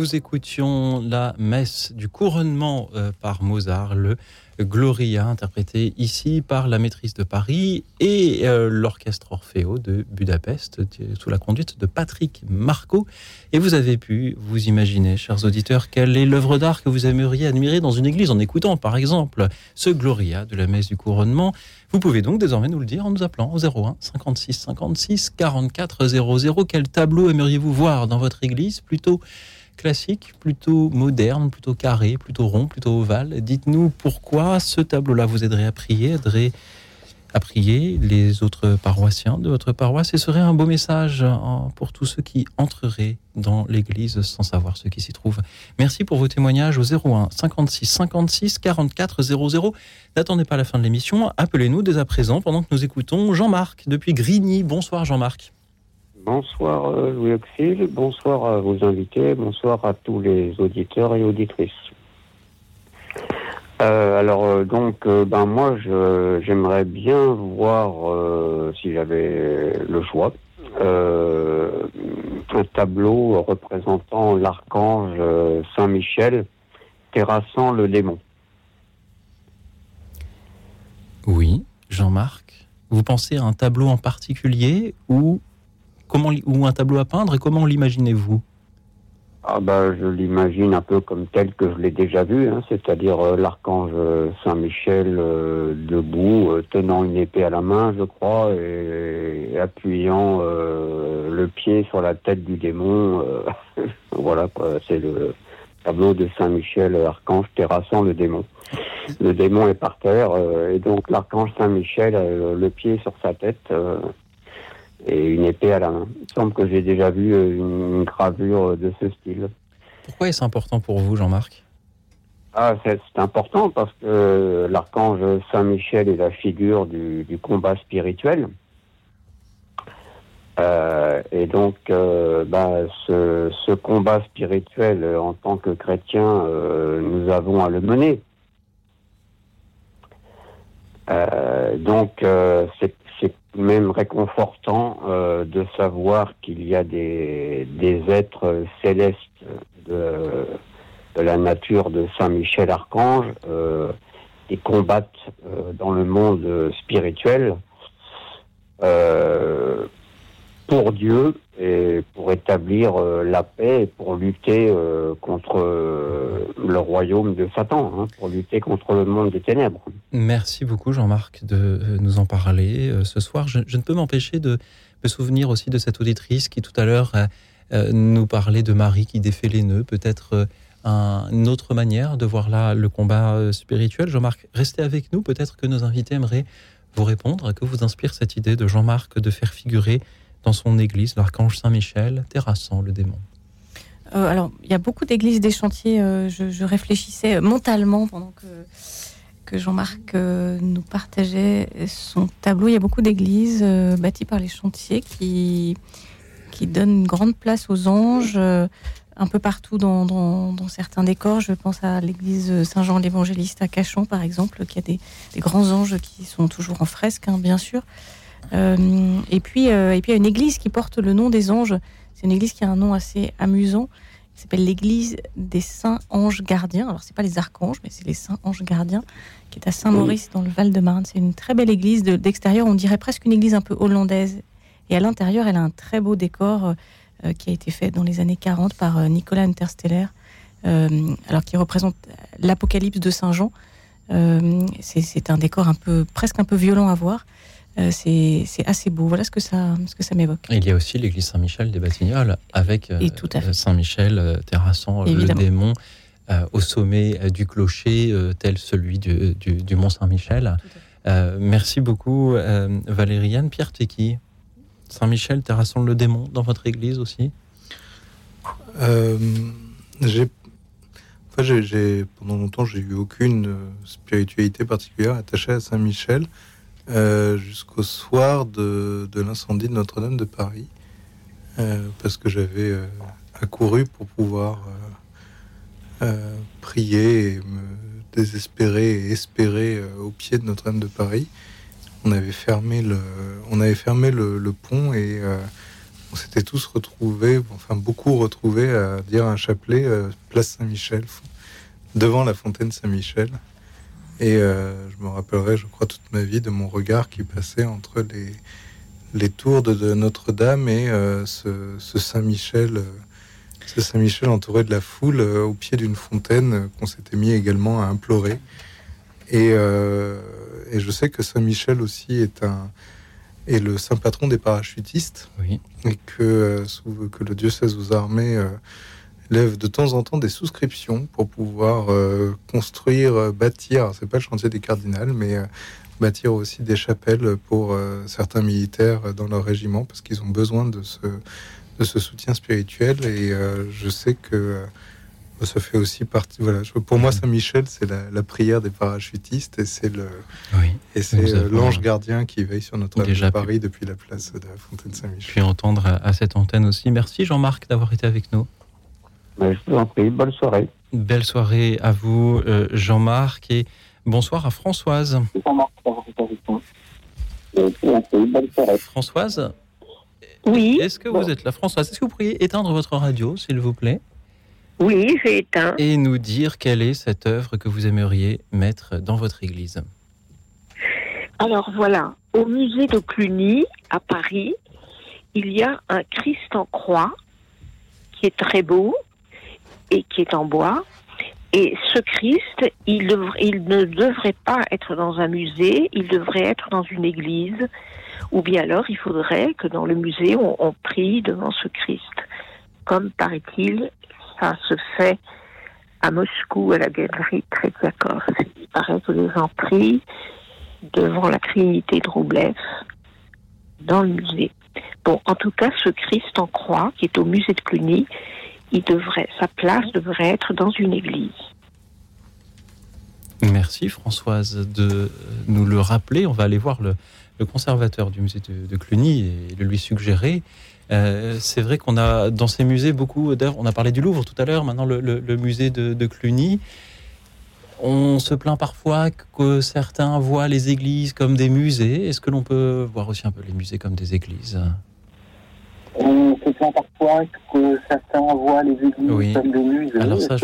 Nous écoutions la messe du couronnement euh, par Mozart, le Gloria, interprété ici par la maîtrise de Paris et euh, l'orchestre Orfeo de Budapest, sous la conduite de Patrick Marco. Et vous avez pu vous imaginer, chers auditeurs, quelle est l'œuvre d'art que vous aimeriez admirer dans une église en écoutant, par exemple, ce Gloria de la messe du couronnement. Vous pouvez donc désormais nous le dire en nous appelant au 01 56 56 44 00. Quel tableau aimeriez-vous voir dans votre église? Plutôt classique, plutôt moderne, plutôt carré, plutôt rond, plutôt ovale. Dites-nous pourquoi ce tableau-là vous aiderait à prier, aiderait à prier les autres paroissiens de votre paroisse et serait un beau message hein, pour tous ceux qui entreraient dans l'église sans savoir ce qui s'y trouve. Merci pour vos témoignages au 01 56 56 44 00. N'attendez pas la fin de l'émission, appelez-nous dès à présent pendant que nous écoutons Jean-Marc depuis Grigny. Bonsoir Jean-Marc. Bonsoir euh, Louis Auxil, bonsoir à vos invités, bonsoir à tous les auditeurs et auditrices. Euh, alors euh, donc, ben moi, j'aimerais bien voir, si j'avais le choix, un tableau représentant l'archange Saint-Michel terrassant le démon. Oui, Jean-Marc, vous pensez à un tableau en particulier ou ou un tableau à peindre et comment l'imaginez-vous ah bah, je l'imagine un peu comme tel que je l'ai déjà vu, hein, c'est-à-dire euh, l'archange Saint-Michel euh, debout, euh, tenant une épée à la main, je crois, et, appuyant le pied sur la tête du démon. voilà, c'est le tableau de Saint-Michel, archange terrassant le démon. Le démon est par terre, et donc l'archange Saint-Michel, le pied sur sa tête et une épée à la main. Il semble que j'ai déjà vu euh, une, gravure de ce style. Pourquoi est-ce important pour vous, Jean-Marc? Ah, c'est important parce que l'archange Saint-Michel est la figure du, combat spirituel. Euh, et donc, euh, bah, ce, combat spirituel, en tant que chrétien, nous avons à le mener. donc, c'est même réconfortant euh, de savoir qu'il y a des, des êtres célestes de, la nature de Saint Michel Archange euh, qui combattent euh, dans le monde spirituel euh, pour Dieu pour établir euh, la paix et pour lutter euh, contre euh, le royaume de Satan, hein, pour lutter contre le monde des ténèbres. Merci beaucoup Jean-Marc de nous en parler ce soir. Je, ne peux m'empêcher de me souvenir aussi de cette auditrice qui tout à l'heure nous parlait de Marie qui défait les nœuds, peut-être une autre manière de voir là le combat spirituel. Jean-Marc, restez avec nous, peut-être que nos invités aimeraient vous répondre, que vous inspire cette idée de Jean-Marc de faire figurer dans son église, l'archange Saint-Michel, terrassant le démon euh, Alors, il y a beaucoup d'églises des chantiers. Euh, je, réfléchissais mentalement pendant que, Jean-Marc euh, nous partageait son tableau. Il y a beaucoup d'églises bâties par les chantiers qui, qui donnent une grande place aux anges. un peu partout dans, dans, certains décors. Je pense à l'église Saint-Jean l'Évangéliste à Cachan, par exemple, qui a des, des, grands anges qui sont toujours en fresque, hein, bien sûr. Euh, et puis, euh, et puis il y a une église qui porte le nom des anges. C'est une église qui a un nom assez amusant. qui s'appelle l'église des saints anges gardiens. Alors c'est pas les archanges, mais c'est les saints anges gardiens, qui est à Saint-Maurice dans le Val-de-Marne. C'est une très belle église d'extérieur. on dirait presque une église un peu hollandaise. Et à l'intérieur, elle a un très beau décor euh, qui a été fait dans les années 40 par Nicolas Intersteller, alors qui représente l'Apocalypse de Saint Jean. c'est un décor un peu presque un peu violent à voir. Euh, c'est assez beau. Voilà ce que ça, ce que ça m'évoque. Il y a aussi l'église Saint-Michel des Batignolles avec euh, Saint-Michel euh, terrassant le démon au sommet du clocher tel celui du, Mont Saint-Michel. merci beaucoup Valériane. Pierre Tecky, Saint-Michel terrassant le démon dans votre église aussi? J'ai pendant longtemps, j'ai eu aucune spiritualité particulière attachée à Saint-Michel. Euh, jusqu'au soir de, l'incendie de Notre-Dame de Paris, euh, parce que j'avais euh, accouru pour pouvoir prier et me désespérer et espérer au pied de Notre-Dame de Paris. On avait fermé le, on avait fermé le, pont et on s'était tous retrouvés, enfin beaucoup retrouvés à dire un chapelet place Saint-Michel, devant la fontaine Saint-Michel. Et je me rappellerai, je crois, toute ma vie de mon regard qui passait entre les, les tours de, Notre-Dame et ce, Saint-Michel ce Saint-Michel entouré de la foule au pied d'une fontaine qu'on s'était mis également à implorer. Et, et je sais que Saint-Michel aussi est un est le saint patron des parachutistes. Oui. Et que, euh, que le diocèse aux armées euh, lève de temps en temps des souscriptions pour pouvoir euh, construire, bâtir, c'est pas le chantier des cardinals, mais bâtir aussi des chapelles pour certains militaires dans leur régiment parce qu'ils ont besoin de ce, de ce soutien spirituel. Et je sais que ça fait aussi partie. Voilà, pour moi, Saint-Michel, c'est la, prière des parachutistes et c'est le et c'est euh, l'ange gardien qui veille sur notre de Paris depuis la place de la Fontaine Saint-Michel. Puis entendre à, cette antenne aussi. Merci Jean-Marc d'avoir été avec nous. Je vous en prie. Bonne soirée. Belle soirée à vous, euh, Jean-Marc, et bonsoir à Françoise. Françoise. Oui. Est-ce que vous êtes là, Françoise? Est-ce que vous pourriez éteindre votre radio, s'il vous plaît? Oui, j'ai éteint. Et nous dire quelle est cette œuvre que vous aimeriez mettre dans votre église? Alors voilà, au musée de Cluny, à Paris, il y a un Christ en croix qui est très beau et qui est en bois. Et ce Christ, il, ne devrait pas être dans un musée, il devrait être dans une église, ou bien alors il faudrait que dans le musée, on, prie devant ce Christ, comme paraît-il, ça se fait à Moscou, à la galerie Tretiakov. Il paraît que les gens prient devant la Trinité de Roublev dans le musée. Bon, en tout cas, ce Christ en croix, qui est au musée de Cluny, il devrait, sa place devrait être dans une église. Merci Françoise de nous le rappeler. On va aller voir le, conservateur du musée de, de Cluny et le lui suggérer. Euh, c'est vrai qu'on a dans ces musées beaucoup d'œuvres. On a parlé du Louvre tout à l'heure, maintenant le, musée de, Cluny. On se plaint parfois que certains voient les églises comme des musées. Est-ce que l'on peut voir aussi un peu les musées comme des églises? On se plaint parfois que certains voient les églises comme des musées. Alors ça,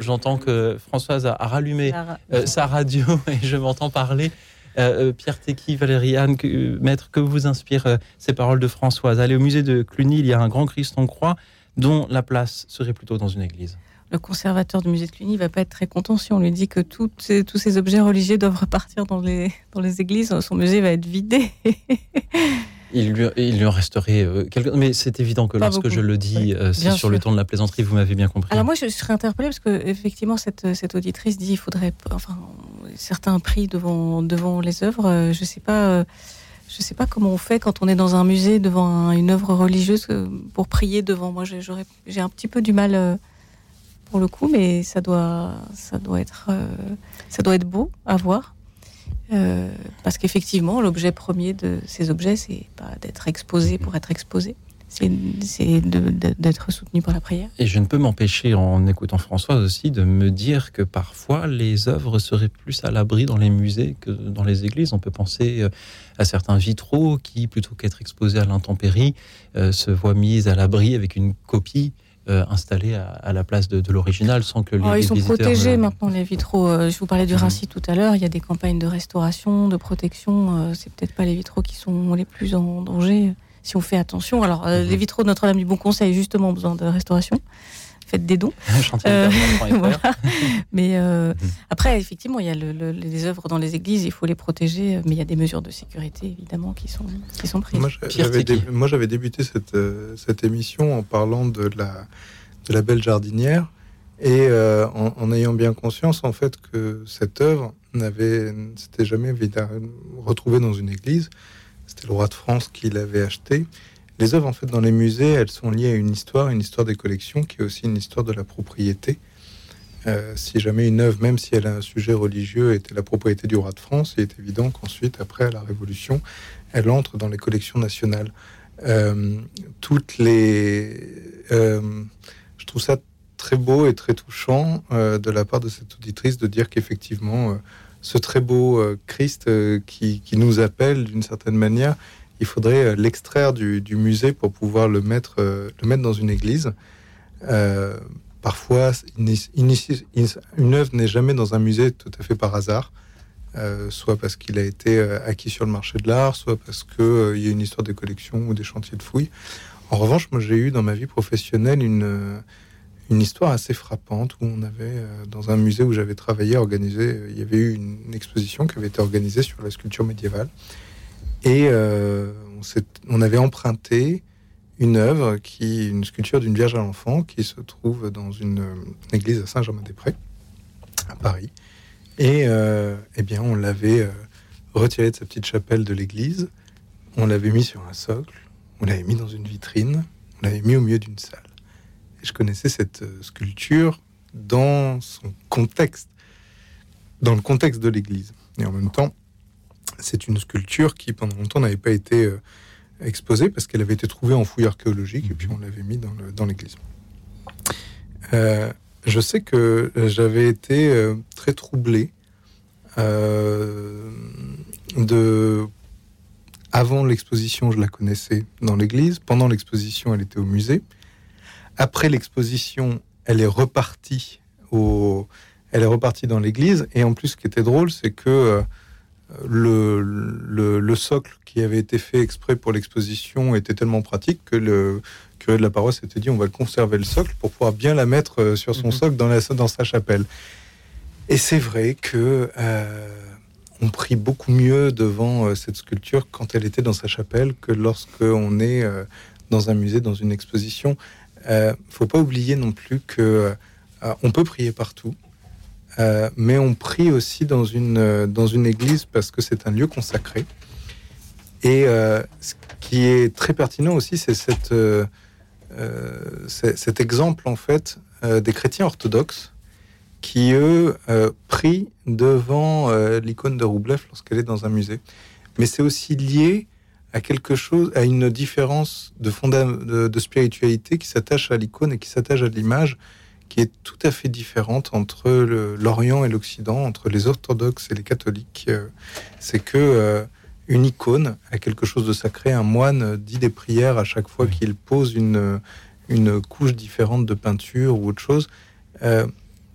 j'entends que Françoise a, rallumé euh, sa radio et je m'entends parler. Euh, euh, Pierre Tecky, Valérie Anne, que, maître, que vous inspirent euh, ces paroles de Françoise? Allez au musée de Cluny, il y a un grand Christ en croix dont la place serait plutôt dans une église. Le conservateur du musée de Cluny va pas être très content si on lui dit que tous ces objets religieux doivent repartir dans les, dans les églises. Son musée va être vidé. Il lui, il lui en resterait quelques... Mais c'est évident que lorsque je le dis, c'est sur le ton de la plaisanterie, vous m'avez bien compris. Alors moi, je serais interpellée parce que effectivement, cette, cette auditrice dit il faudrait, enfin, certains prix devant, devant les œuvres. Euh, je ne sais pas. Euh, je sais pas comment on fait quand on est dans un musée devant une œuvre religieuse euh, pour prier devant. Moi, j'ai un petit peu du mal pour le coup, mais ça doit, ça doit être, ça doit être beau à voir. Parce qu'effectivement, l'objet premier de ces objets, c'est pas d'être exposé pour être exposé c'est d'être soutenu par la prière. Et je ne peux m'empêcher, en écoutant Françoise aussi, de me dire que parfois les œuvres seraient plus à l'abri dans les musées que dans les églises. On peut penser euh, à certains vitraux qui, plutôt qu'être exposés à l'intempérie, euh, se voient mis à l'abri avec une copie euh, installée à, la place de, l'original sans que les, oh, Ils sont protégés maintenant, les vitraux. je vous parlais du Rincy tout à l'heure. Il y a des campagnes de restauration, de protection. c'est peut-être pas les vitraux qui sont les plus en danger si on fait attention. Alors, euh, les mhm. vitraux de Notre-Dame du Bon Conseil, justement, besoin de restauration. Faites des dons. Euh, mais euh, mhm. après, effectivement, il y a les œuvres dans les églises, il faut les protéger, mais il y a des mesures de sécurité, évidemment, qui sont, qui sont prises. Moi, j'avais débuté cette, cette émission en parlant de la, de la belle jardinière et en, en, ayant bien conscience, en fait, que cette œuvre n'avait, s'était jamais retrouvée dans une église c'était le roi de France qui l'avait acheté. Les œuvres, en fait, dans les musées, elles sont liées à une histoire, une histoire des collections, qui est aussi une histoire de la propriété. Euh, si jamais une œuvre, même si elle a un sujet religieux, était la propriété du roi de France, il est évident qu'ensuite, après la Révolution, elle entre dans les collections nationales. Euh, toutes les, euh, je trouve ça très beau et très touchant de la part de cette auditrice de dire qu'effectivement ce très beau Christ euh, qui, nous appelle d'une certaine manière, il faudrait l'extraire du, musée pour pouvoir le mettre, le mettre dans une église. parfois, une œuvre n'est jamais dans un musée tout à fait par hasard. soit parce qu'il a été acquis sur le marché de l'art, soit parce qu'il y a une histoire de collection ou des chantiers de fouilles. En revanche, moi j'ai eu dans ma vie professionnelle une, une histoire assez frappante où on avait, euh, dans un musée où j'avais travaillé, organisé, euh, il y avait eu une, exposition qui avait été organisée sur la sculpture médiévale. Et euh, on, avait emprunté une œuvre, une sculpture d'une Vierge à l'enfant, qui se trouve dans une, église à Saint-Germain-des-Prés, à Paris. Et eh bien, on l'avait retiré de sa petite chapelle de l'église, on l'avait mis sur un socle, on l'avait mis dans une vitrine, on l'avait mis au milieu d'une salle je connaissais cette euh, sculpture dans son contexte, dans le contexte de l'Église. Et en même temps, c'est une sculpture qui, pendant longtemps, n'avait pas été euh, exposée parce qu'elle avait été trouvée en fouille archéologique et puis on l'avait mis dans l'Église. Euh, je sais que j'avais été très troublé de avant l'exposition, je la connaissais dans l'église. Pendant l'exposition, elle était au musée. Après l'exposition, elle est repartie au, elle est repartie dans l'église. Et en plus, ce qui était drôle, c'est que euh, le, le, socle qui avait été fait exprès pour l'exposition était tellement pratique que le curé de la paroisse s'était dit on va conserver le socle pour pouvoir bien la mettre euh, sur son mhm. socle dans, la, dans sa chapelle. Et c'est vrai que euh, on prie beaucoup mieux devant cette sculpture quand elle était dans sa chapelle que lorsque on est dans un musée, dans une exposition. Il euh, ne faut pas oublier non plus que euh, on peut prier partout, euh, mais on prie aussi dans une, dans une église parce que c'est un lieu consacré. Et ce qui est très pertinent aussi, c'est cette, cet exemple en fait des chrétiens orthodoxes qui eux prient devant l'icône de Roublev lorsqu'elle est dans un musée. Mais c'est aussi lié à quelque chose, à une différence de, de, de spiritualité qui s'attache à l'icône et qui s'attache à l'image, qui est tout à fait différente entre l'Orient et l'Occident, entre les orthodoxes et les catholiques. Euh, c'est que euh, une icône a quelque chose de sacré. Un moine dit des prières à chaque fois qu'il pose une, une couche différente de peinture ou autre chose. Euh,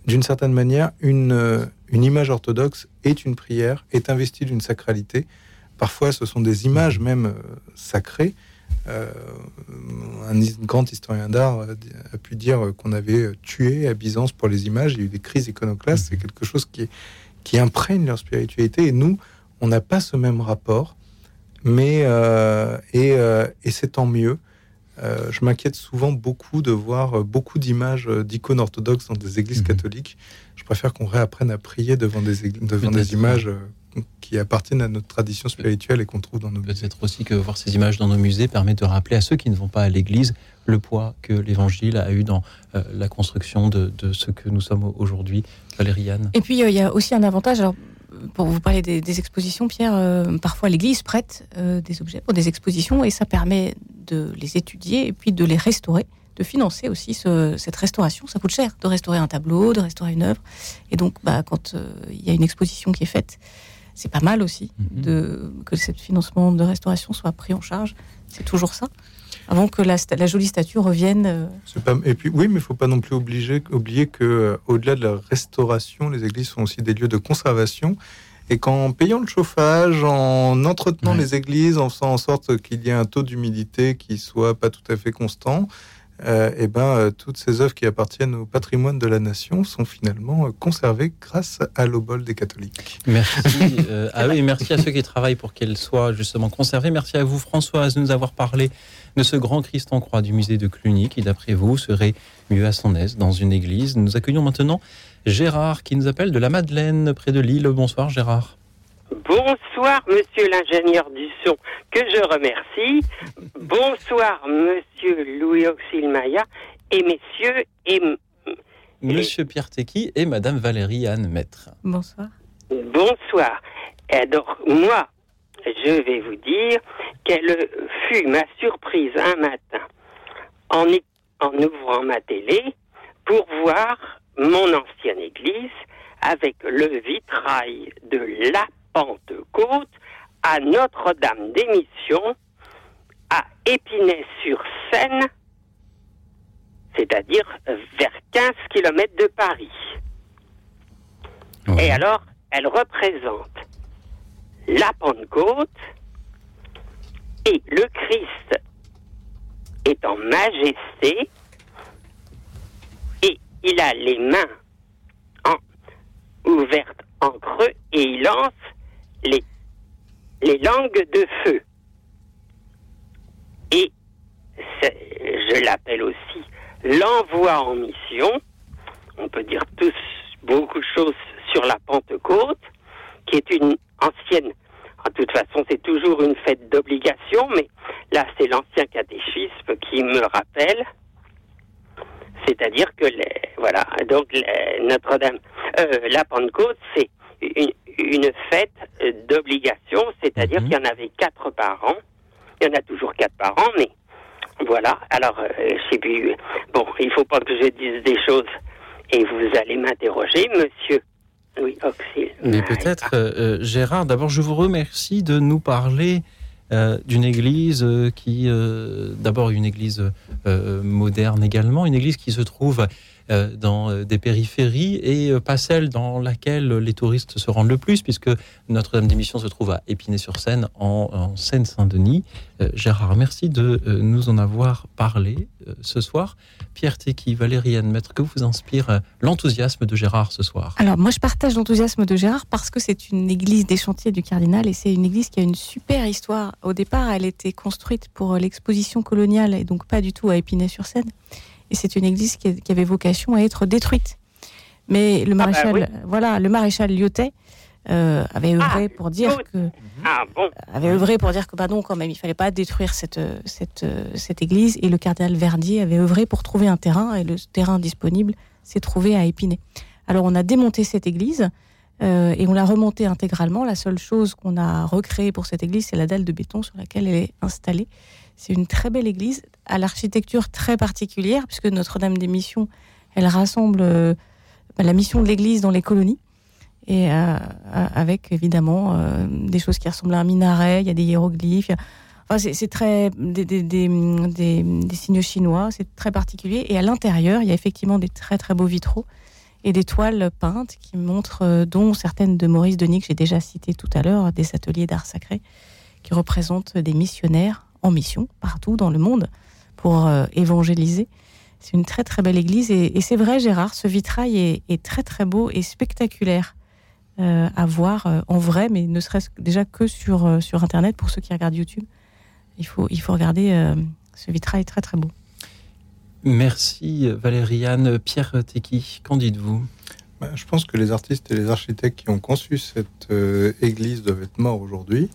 d'une certaine manière, une, une image orthodoxe est une prière, est investie d'une sacralité Parfois, ce sont des images même sacrées. Euh, un grand historien d'art a pu dire qu'on avait tué à Byzance pour les images. Il y a eu des crises iconoclastes. C'est quelque chose qui, qui imprègne leur spiritualité. Et nous, on n'a pas ce même rapport. Mais euh, et, et c'est tant mieux. je m'inquiète souvent beaucoup de voir beaucoup d'images d'icônes orthodoxes dans des églises mhm. catholiques. Je préfère qu'on réapprenne à prier devant des, devant des images qui appartiennent à notre tradition spirituelle et qu'on trouve dans nos Peut-être aussi que voir ces images dans nos musées permet de rappeler à ceux qui ne vont pas à l'église le poids que l'Évangile a eu dans euh, la construction de, ce que nous sommes aujourd'hui, Valériane. Et puis, euh, il y a aussi un avantage. Alors, pour vous parler des, expositions, Pierre, euh, parfois l'Église prête des objets pour des expositions et ça permet de les étudier et puis de les restaurer de financer aussi cette restauration. Ça coûte cher de restaurer un tableau, de restaurer une œuvre. Et donc, bah, quand il y a une exposition qui est faite, c'est pas mal aussi mhm. de, que ce financement de restauration soit pris en charge. C'est toujours ça. Avant que la, la jolie statue revienne. Euh. Pas, et puis oui, mais il faut pas non plus obliger, oublier que euh, au-delà de la restauration, les églises sont aussi des lieux de conservation. Et qu'en payant le chauffage, en entretenant les églises, en faisant en sorte qu'il y ait un taux d'humidité qui soit pas tout à fait constant, euh, eh ben, euh, toutes ces œuvres qui appartiennent au patrimoine de la nation sont finalement euh, conservées grâce à l'obol des catholiques. Merci. ah oui, merci à ceux qui travaillent pour qu'elles soient justement conservées. Merci à vous, Françoise, de nous avoir parlé de ce grand Christ en croix du musée de Cluny, qui, d'après vous, serait mieux à son aise dans une église. Nous accueillons maintenant Gérard, qui nous appelle de la Madeleine, près de Lille. Bonsoir, Gérard. Bonsoir, monsieur l'ingénieur du son, que je remercie. Bonsoir, monsieur Louis Auxilmaya et messieurs et. Monsieur Pierre Tecky et madame Valérie Anne Maître. Bonsoir. Bonsoir. Alors, moi, je vais vous dire quelle fut ma surprise un matin en, en ouvrant ma télé pour voir mon ancienne église avec le vitrail de la Pentecôte à Notre-Dame d'émission à Épinay-sur-Seine, c'est-à-dire vers 15 km de Paris. Et alors, elle représente la Pentecôte et le Christ est en majesté et il a les mains ouvertes en creux et il lance les, les langues de feu. Et je l'appelle aussi l'envoi en mission. On peut dire tous beaucoup de choses sur la Pentecôte, qui est une ancienne. En toute façon, c'est toujours une fête d'obligation, mais là, c'est l'ancien catéchisme qui me rappelle. C'est-à-dire que, les, voilà, donc Notre-Dame, euh, la Pentecôte, c'est une, une, fête d'obligation, c'est-à-dire qu'il y en avait quatre par an. Il y en a toujours quatre par an, mais voilà. Alors, euh, je sais plus. Bon, il faut pas que je dise des choses et vous allez m'interroger, monsieur. Oui, Auxil. Mais peut-être, euh, euh, Gérard, d'abord, je vous remercie de nous parler d'une église qui, d'abord, une église moderne également, une église qui se trouve euh, dans euh, des périphéries et euh, pas celle dans laquelle les touristes se rendent le plus, puisque Notre-Dame des Missions se trouve à Épinay-sur-Seine, en, Seine-Saint-Denis. Gérard, merci de nous en avoir parlé ce soir. Pierre Tecky, Valériane Maître, que vous inspire l'enthousiasme de Gérard ce soir? Alors, moi, je partage l'enthousiasme de Gérard parce que c'est une église des chantiers du cardinal et c'est une église qui a une super histoire. Au départ, elle était construite pour l'exposition coloniale et donc pas du tout à Épinay-sur-Seine et c'est une église qui, avait vocation à être détruite. Mais le ah bah maréchal, voilà, le maréchal Lyotet euh, avait ah, œuvré pour dire que ah, avait œuvré pour dire que bah non quand même il fallait pas détruire cette cette cette église et le cardinal Verdier avait œuvré pour trouver un terrain et le terrain disponible s'est trouvé à Épinay. Alors on a démonté cette église euh, et on l'a remontée intégralement. La seule chose qu'on a recréée pour cette église c'est la dalle de béton sur laquelle elle est installée. C'est une très belle église à l'architecture très particulière, puisque Notre-Dame des Missions, elle rassemble euh, bah, la mission de l'église dans les colonies, et euh, avec évidemment euh, des choses qui ressemblent à un minaret, il y a des hiéroglyphes. c'est très des, des, des, signes chinois, c'est très particulier. Et à l'intérieur, il y a effectivement des très très beaux vitraux et des toiles peintes qui montrent, dont certaines de Maurice Denis que j'ai déjà citées tout à l'heure, des ateliers d'art sacré qui représentent des missionnaires en mission partout dans le monde pour euh, évangéliser. C'est une très très belle église et, c'est vrai Gérard, ce vitrail est, très très beau et spectaculaire euh, à voir euh, en vrai, mais ne serait-ce déjà que sur, sur Internet pour ceux qui regardent YouTube. Il faut, il faut regarder ce vitrail très très beau. Merci Valériane. Pierre Teki, qu'en dites-vous? Bah, Je pense que les artistes et les architectes qui ont conçu cette église doivent être morts aujourd'hui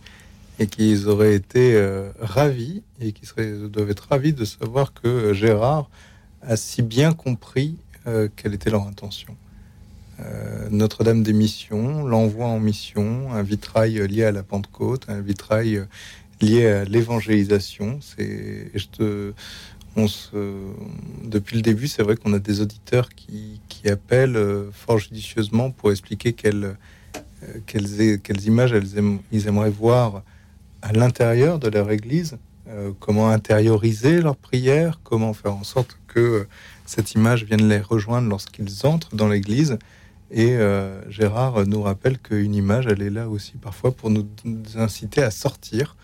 et qu'ils auraient été euh, ravis et qui doivent être ravis de savoir que Gérard a si bien compris euh, quelle était leur intention. Euh, Notre-Dame des Missions, l'envoi en mission, un vitrail lié à la Pentecôte, un vitrail lié à l'évangélisation. C'est, depuis le début, c'est vrai qu'on a des auditeurs qui, appellent fort judicieusement pour expliquer quelles, images ils aimeraient voir à l'intérieur de leur Église, euh, comment intérioriser leurs prières, comment faire en sorte que euh, cette image vienne les rejoindre lorsqu'ils entrent dans l'Église. Et euh, Gérard nous rappelle qu'une image, elle est là aussi parfois pour nous, inciter à sortir,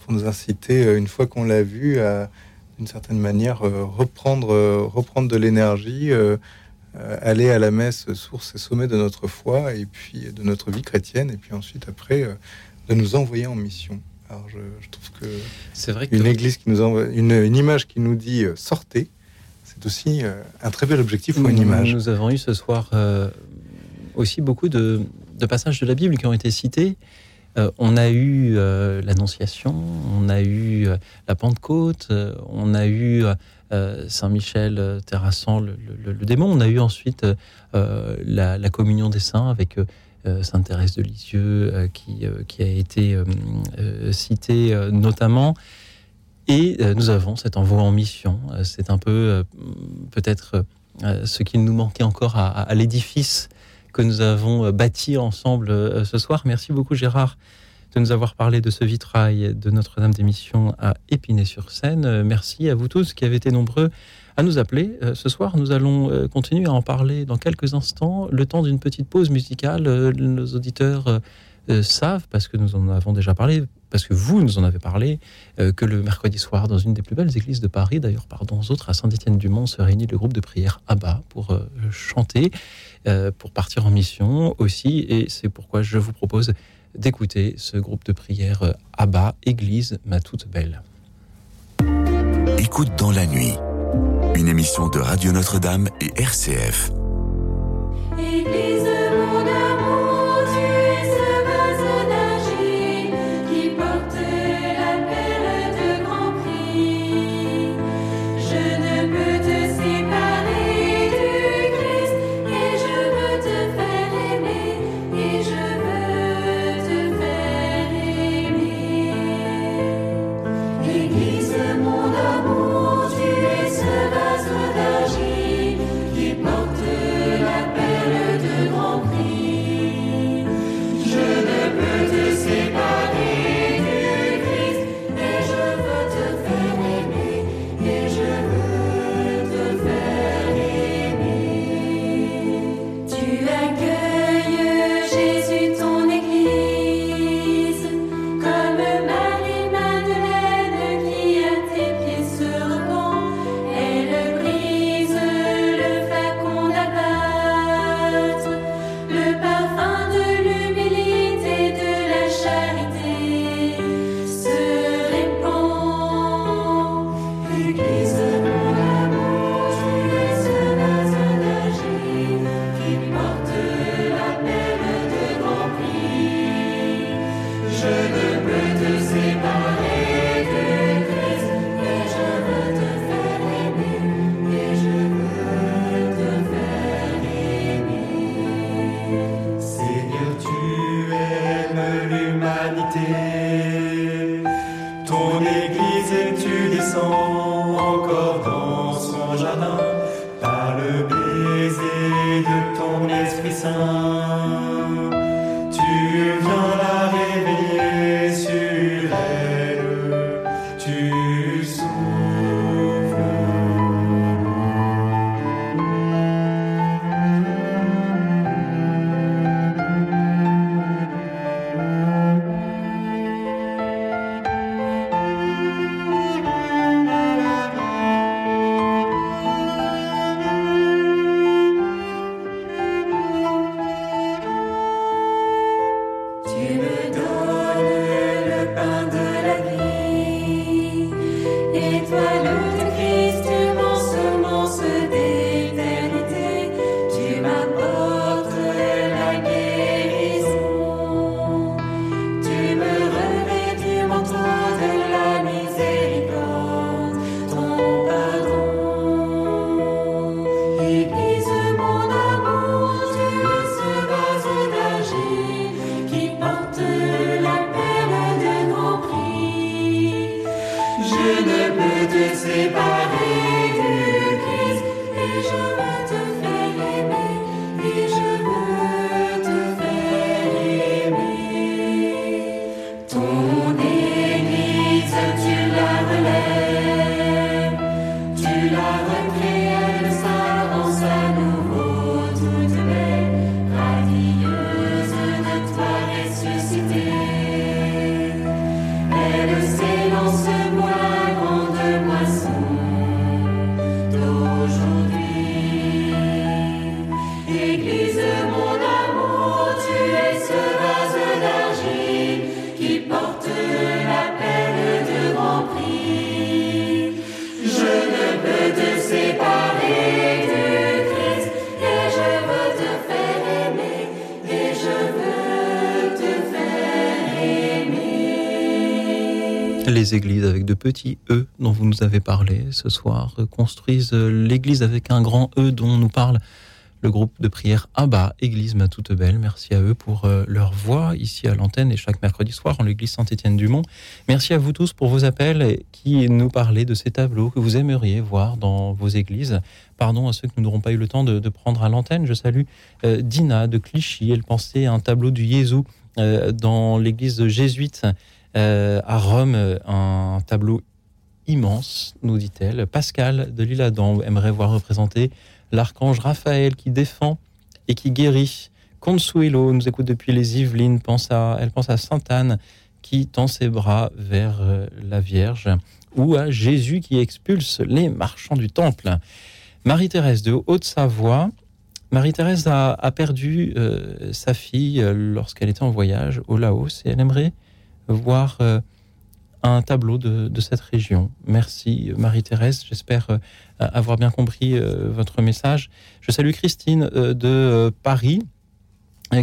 pour nous inciter, une fois qu'on l'a vue, à d'une certaine manière reprendre, reprendre de l'énergie, aller à la messe, source et sommet de notre foi et puis de notre vie chrétienne, et puis ensuite après de nous envoyer en mission. Alors je, trouve que c'est vrai une église qui nous envoie une, image qui nous dit euh, sortez, c'est aussi euh, un très bel objectif pour une image. Nous avons eu ce soir euh, aussi beaucoup de, passages de la Bible qui ont été cités. on a eu l'Annonciation, on a eu la Pentecôte, on a eu Saint Michel terrassant le, démon, on a eu ensuite la, la, communion des saints avec euh, Sainte Thérèse de Lisieux, euh, qui, euh, qui, a été citée notamment. Et nous avons cet envoi en mission. C'est un peu peut-être ce qu'il nous manquait encore à, l'édifice que nous avons bâti ensemble ce soir. Merci beaucoup Gérard de nous avoir parlé de ce vitrail de Notre-Dame d'émission à Épinay-sur-Seine. Merci à vous tous qui avez été nombreux à nous appeler. Euh, ce soir, nous allons euh, continuer à en parler dans quelques instants, le temps d'une petite pause musicale. Euh, nos auditeurs savent, parce que nous en avons déjà parlé, parce que vous nous en avez parlé, que le mercredi soir, dans une des plus belles églises de Paris, d'ailleurs par autres, à Saint-Étienne-du-Mont, se réunit le groupe de prière Abba pour chanter, pour partir en mission aussi. Et c'est pourquoi je vous propose d'écouter ce groupe de prière Abba, Église ma toute belle. Écoute dans la nuit une émission de Radio Notre-Dame et RCF. De petits E dont vous nous avez parlé ce soir construisent l'église avec un grand E dont nous parle le groupe de prière Abba, Église ma toute belle. Merci à eux pour euh, leur voix ici à l'antenne et chaque mercredi soir en l'église Saint-Étienne-du-Mont. Merci à vous tous pour vos appels qui nous parlaient de ces tableaux que vous aimeriez voir dans vos églises. Pardon à ceux qui n'auront pas eu le temps de, prendre à l'antenne. Je salue euh, Dina de Clichy. Elle pensait à un tableau du Jésus dans l'église jésuite à Rome un tableau immense, nous dit-elle. Pascal de l'Île-Adam aimerait voir représenter l'archange Raphaël qui défend et qui guérit. Consuelo nous écoute depuis les Yvelines. Pense à, elle pense à Sainte Anne qui tend ses bras vers euh, la Vierge ou à Jésus qui expulse les marchands du temple. Marie-Thérèse de Haute-Savoie. Marie-Thérèse a, perdu euh, sa fille euh, lorsqu'elle était en voyage au Laos et elle aimerait voir un tableau de, cette région. Merci Marie-Thérèse, j'espère euh, avoir bien compris euh, votre message. Je salue Christine euh, de Paris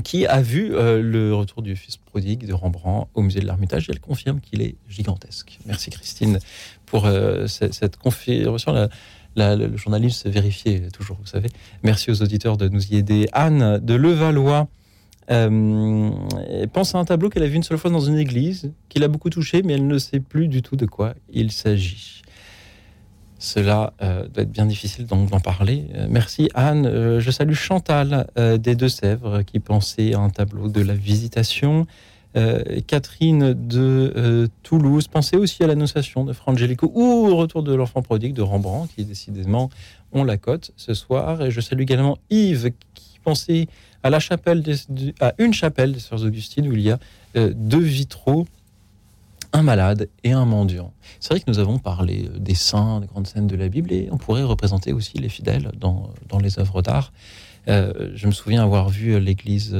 qui a vu le retour du fils prodigue de Rembrandt au musée de l'Ermitage elle confirme qu'il est gigantesque. Merci Christine pour cette, confirmation. le journaliste vérifié toujours, vous savez. Merci aux auditeurs de nous y aider. Anne de Levallois euh, pense à un tableau qu'elle a vu une seule fois dans une église, qui l'a beaucoup touché, mais elle ne sait plus du tout de quoi il s'agit. Cela euh, doit être bien difficile d'en parler. Euh, merci Anne. je salue Chantal des Deux-Sèvres qui pensait à un tableau de la visitation. Catherine de Toulouse pensait aussi à l'annonciation de Frangelico ou au retour de l'enfant prodigue de Rembrandt qui décidément ont la cote ce soir. Et je salue également Yves qui pensait à la chapelle, à une chapelle des Sœurs Augustines où il y a euh, deux vitraux, un malade et un mendiant. C'est vrai que nous avons parlé euh, des saints, des grandes scènes de la Bible, et on pourrait représenter aussi les fidèles dans, dans les œuvres d'art. Euh, je me souviens avoir vu l'église,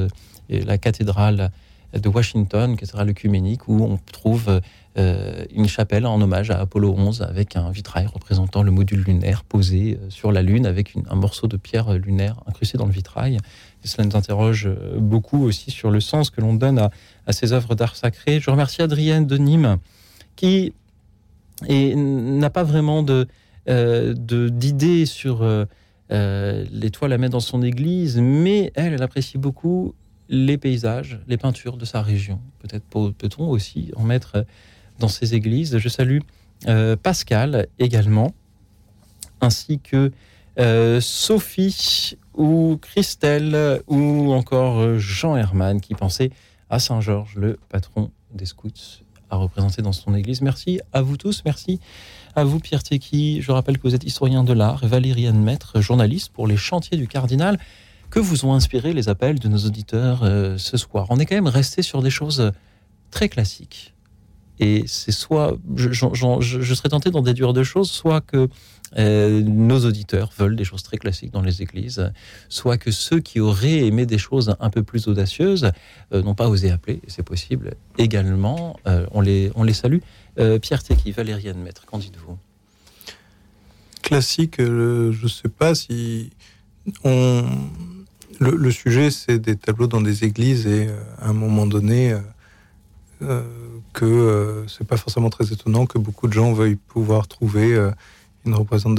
la cathédrale de Washington, cathédrale œcuménique, où on trouve une chapelle en hommage à Apollo 11 avec un vitrail représentant le module lunaire posé sur la Lune avec un morceau de pierre lunaire incrusté dans le vitrail cela nous interroge euh, beaucoup aussi sur le sens que l'on donne à, ces œuvres d'art sacré. Je remercie Adrienne de Nîmes qui n'a pas vraiment de euh, d'idées sur euh, l'étoile à mettre dans son église, mais elle, elle apprécie beaucoup les paysages, les peintures de sa région. Peut-être peut-on aussi en mettre dans ses églises. Je salue Pascal également, ainsi que Sophie ou Christelle, ou encore euh, Jean Herman qui pensait à Saint-Georges, le patron des scouts, à représenter dans son église. Merci à vous tous, merci à vous Pierre Tecky. Je rappelle que vous êtes historien de l'art et Valérie Maître, journaliste pour les chantiers du Cardinal. Que vous ont inspiré les appels de nos auditeurs euh, ce soir On est quand même resté sur des choses très classiques. Et c'est soit, je, serais tenté d'en déduire deux choses, soit que euh, nos auditeurs veulent des choses très classiques dans les églises, soit que ceux qui auraient aimé des choses un peu plus audacieuses euh, n'ont pas osé appeler, c'est possible également. On, les, on les salue. Pierre Tecky, Valériane Maître, qu'en dites-vous? Classique, je ne sais pas si on... Le, sujet, c'est des tableaux dans des églises et à un moment donné, que c'est pas forcément très étonnant que beaucoup de gens veuillent pouvoir trouver une, représentation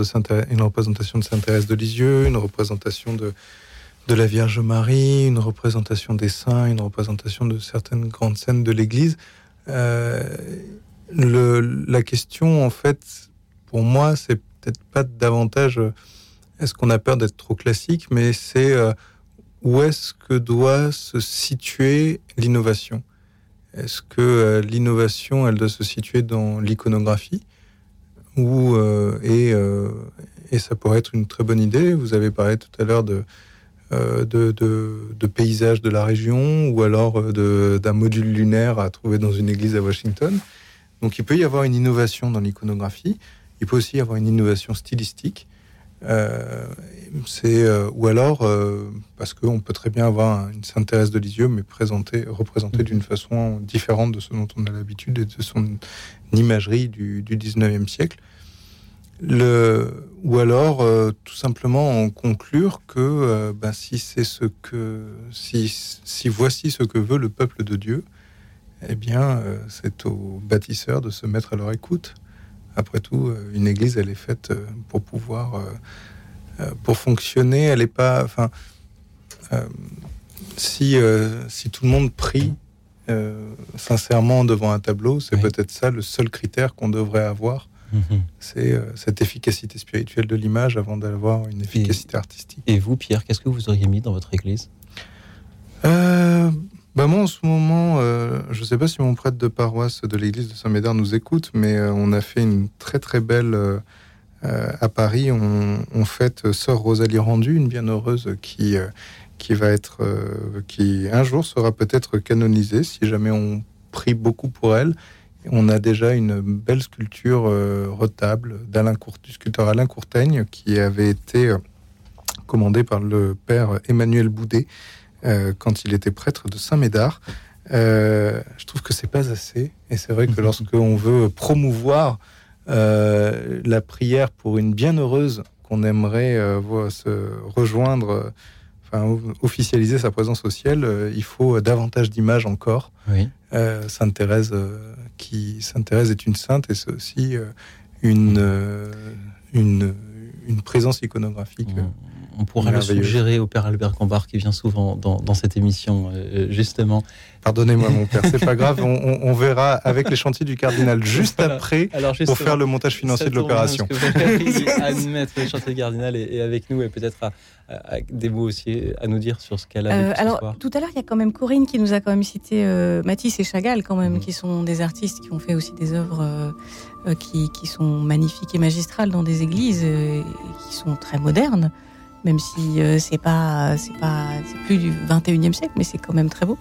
de Sainte Thérèse de Lisieux, une représentation de, de la Vierge Marie, une représentation des saints, une représentation de certaines grandes scènes de l'Église. Euh, la question, en fait, pour moi, c'est peut-être pas davantage euh, est-ce qu'on a peur d'être trop classique, mais c'est euh, où est-ce que doit se situer l'innovation? Est-ce que l'innovation, elle doit se situer dans l'iconographie? Ou euh, et, euh, et ça pourrait être une très bonne idée. Vous avez parlé tout à l'heure de, euh, de, de, de, paysages de la région ou alors d'un module lunaire à trouver dans une église à Washington. Donc il peut y avoir une innovation dans l'iconographie, il peut aussi y avoir une innovation stylistique. Euh, c'est ou alors euh, parce qu'on peut très bien avoir une Sainte Thérèse de Lisieux, mais présentée, représentée d'une façon différente de ce dont on a l'habitude et de son imagerie du, du 19e siècle. Le, ou alors euh, tout simplement en conclure que euh, ben, si c'est ce que si, si, voici ce que veut le peuple de Dieu, eh bien euh, c'est aux bâtisseurs de se mettre à leur écoute. Après tout, une église, elle est faite pour pouvoir pour fonctionner. Elle n'est pas, enfin, si si tout le monde prie sincèrement devant un tableau, c'est peut-être ça le seul critère qu'on devrait avoir Mhm. C'est euh, cette efficacité spirituelle de l'image avant d'avoir une efficacité artistique. Et vous, Pierre, qu'est-ce que vous auriez mis dans votre église? Euh, bah moi, en ce moment, euh, je ne sais pas si mon prêtre de paroisse de l'église de Saint-Médard nous écoute, mais euh, on a fait une très très belle euh, à Paris. On, fête Sœur Rosalie Rendu, une bienheureuse qui qui va être, qui un jour sera peut-être canonisée si jamais on prie beaucoup pour elle. On a déjà une belle sculpture retable d'Alain du sculpteur Alain Courtaigne qui avait été commandée par le père Emmanuel Boudet euh, quand il était prêtre de Saint-Médard. Euh, je trouve que c'est pas assez. Et c'est vrai que mhm. lorsqu'on veut promouvoir euh, la prière pour une bienheureuse qu'on aimerait se rejoindre, enfin officialiser sa présence au ciel, il faut davantage d'images encore. sainte Thérèse, qui Sainte Thérèse est une sainte et c'est aussi une, une, une présence iconographique. Mhm on pourra le suggérer au père Albert Cambard qui vient souvent dans, cette émission, euh, justement. Pardonnez-moi, mon père, c'est pas grave. On, verra avec les chantiers du cardinal juste après pour faire le montage financier de l'opération. Admettre le chantier du cardinal est, avec nous et peut-être des mots aussi à nous dire sur ce qu'elle a euh, Alors, tout à l'heure, il y a quand même Corinne qui nous a quand même cité euh, Matisse et Chagall, quand même, mhm. qui sont des artistes qui ont fait aussi des œuvres qui, qui, sont magnifiques et magistrales dans des églises et qui sont très modernes même si euh, c'est pas c'est pas c'est plus du 21e siècle, mais c'est quand même très beau.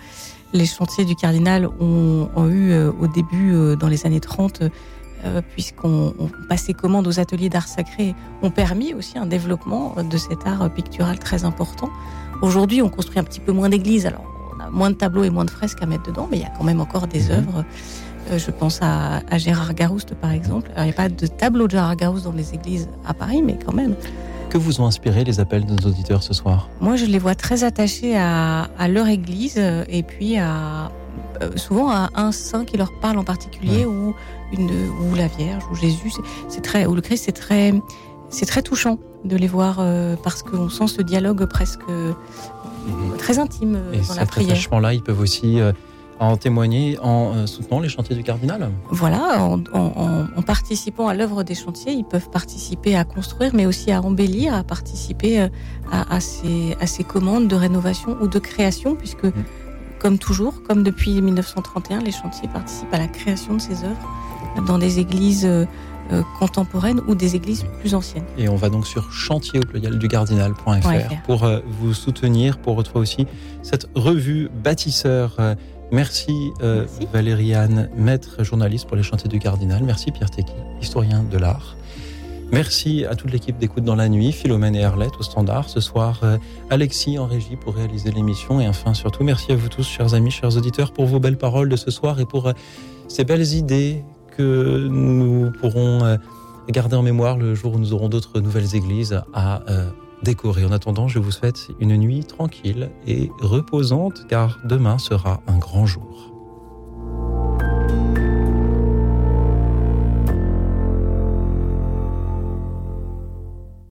Les chantiers du cardinal ont, eu euh, au début, euh, dans les années 30, puisqu'on passait commande aux ateliers d'art sacré, ont permis aussi un développement de cet art pictural très important. Aujourd'hui, on construit un petit peu moins d'églises, alors on a moins de tableaux et moins de fresques à mettre dedans, mais il y a quand même encore des mhm. œuvres. je pense à, à Gérard Garouste, par exemple. Alors, il n'y a pas de tableau de Gérard Garouste dans les églises à Paris, mais quand même. Que vous ont inspiré les appels de nos auditeurs ce soir Moi, je les vois très attachés à, leur église et puis à euh, souvent à un saint qui leur parle en particulier ou une ou la Vierge ou Jésus. C'est très ou le Christ. C'est très c'est très touchant de les voir euh, parce qu'on sent ce dialogue presque mhm. très intime et dans la prière. attachement-là, ils peuvent aussi euh, en témoigner en euh, soutenant les chantiers du cardinal Voilà, en, participant à l'œuvre des chantiers, ils peuvent participer à construire, mais aussi à embellir, à participer euh, à, ces, à ces, commandes de rénovation ou de création, puisque, mm. comme toujours, comme depuis 1931, les chantiers participent à la création de ces œuvres dans des églises euh, contemporaines ou des églises plus anciennes. Et on va donc sur chantier au pluriel du cardinal.fr pour vous soutenir, pour retrouver aussi cette revue bâtisseur Merci, euh, Valériane, maître journaliste pour les chantiers du Cardinal. Merci Pierre Tecky, historien de l'art. Merci à toute l'équipe d'écoute dans la nuit, Philomène et Arlette au standard. Ce soir, euh, Alexis en régie pour réaliser l'émission. Et enfin, surtout, merci à vous tous, chers amis, chers auditeurs, pour vos belles paroles de ce soir et pour euh, ces belles idées que nous pourrons garder en mémoire le jour où nous aurons d'autres nouvelles églises à décorer. En attendant, je vous souhaite une nuit tranquille et reposante car demain sera un grand jour.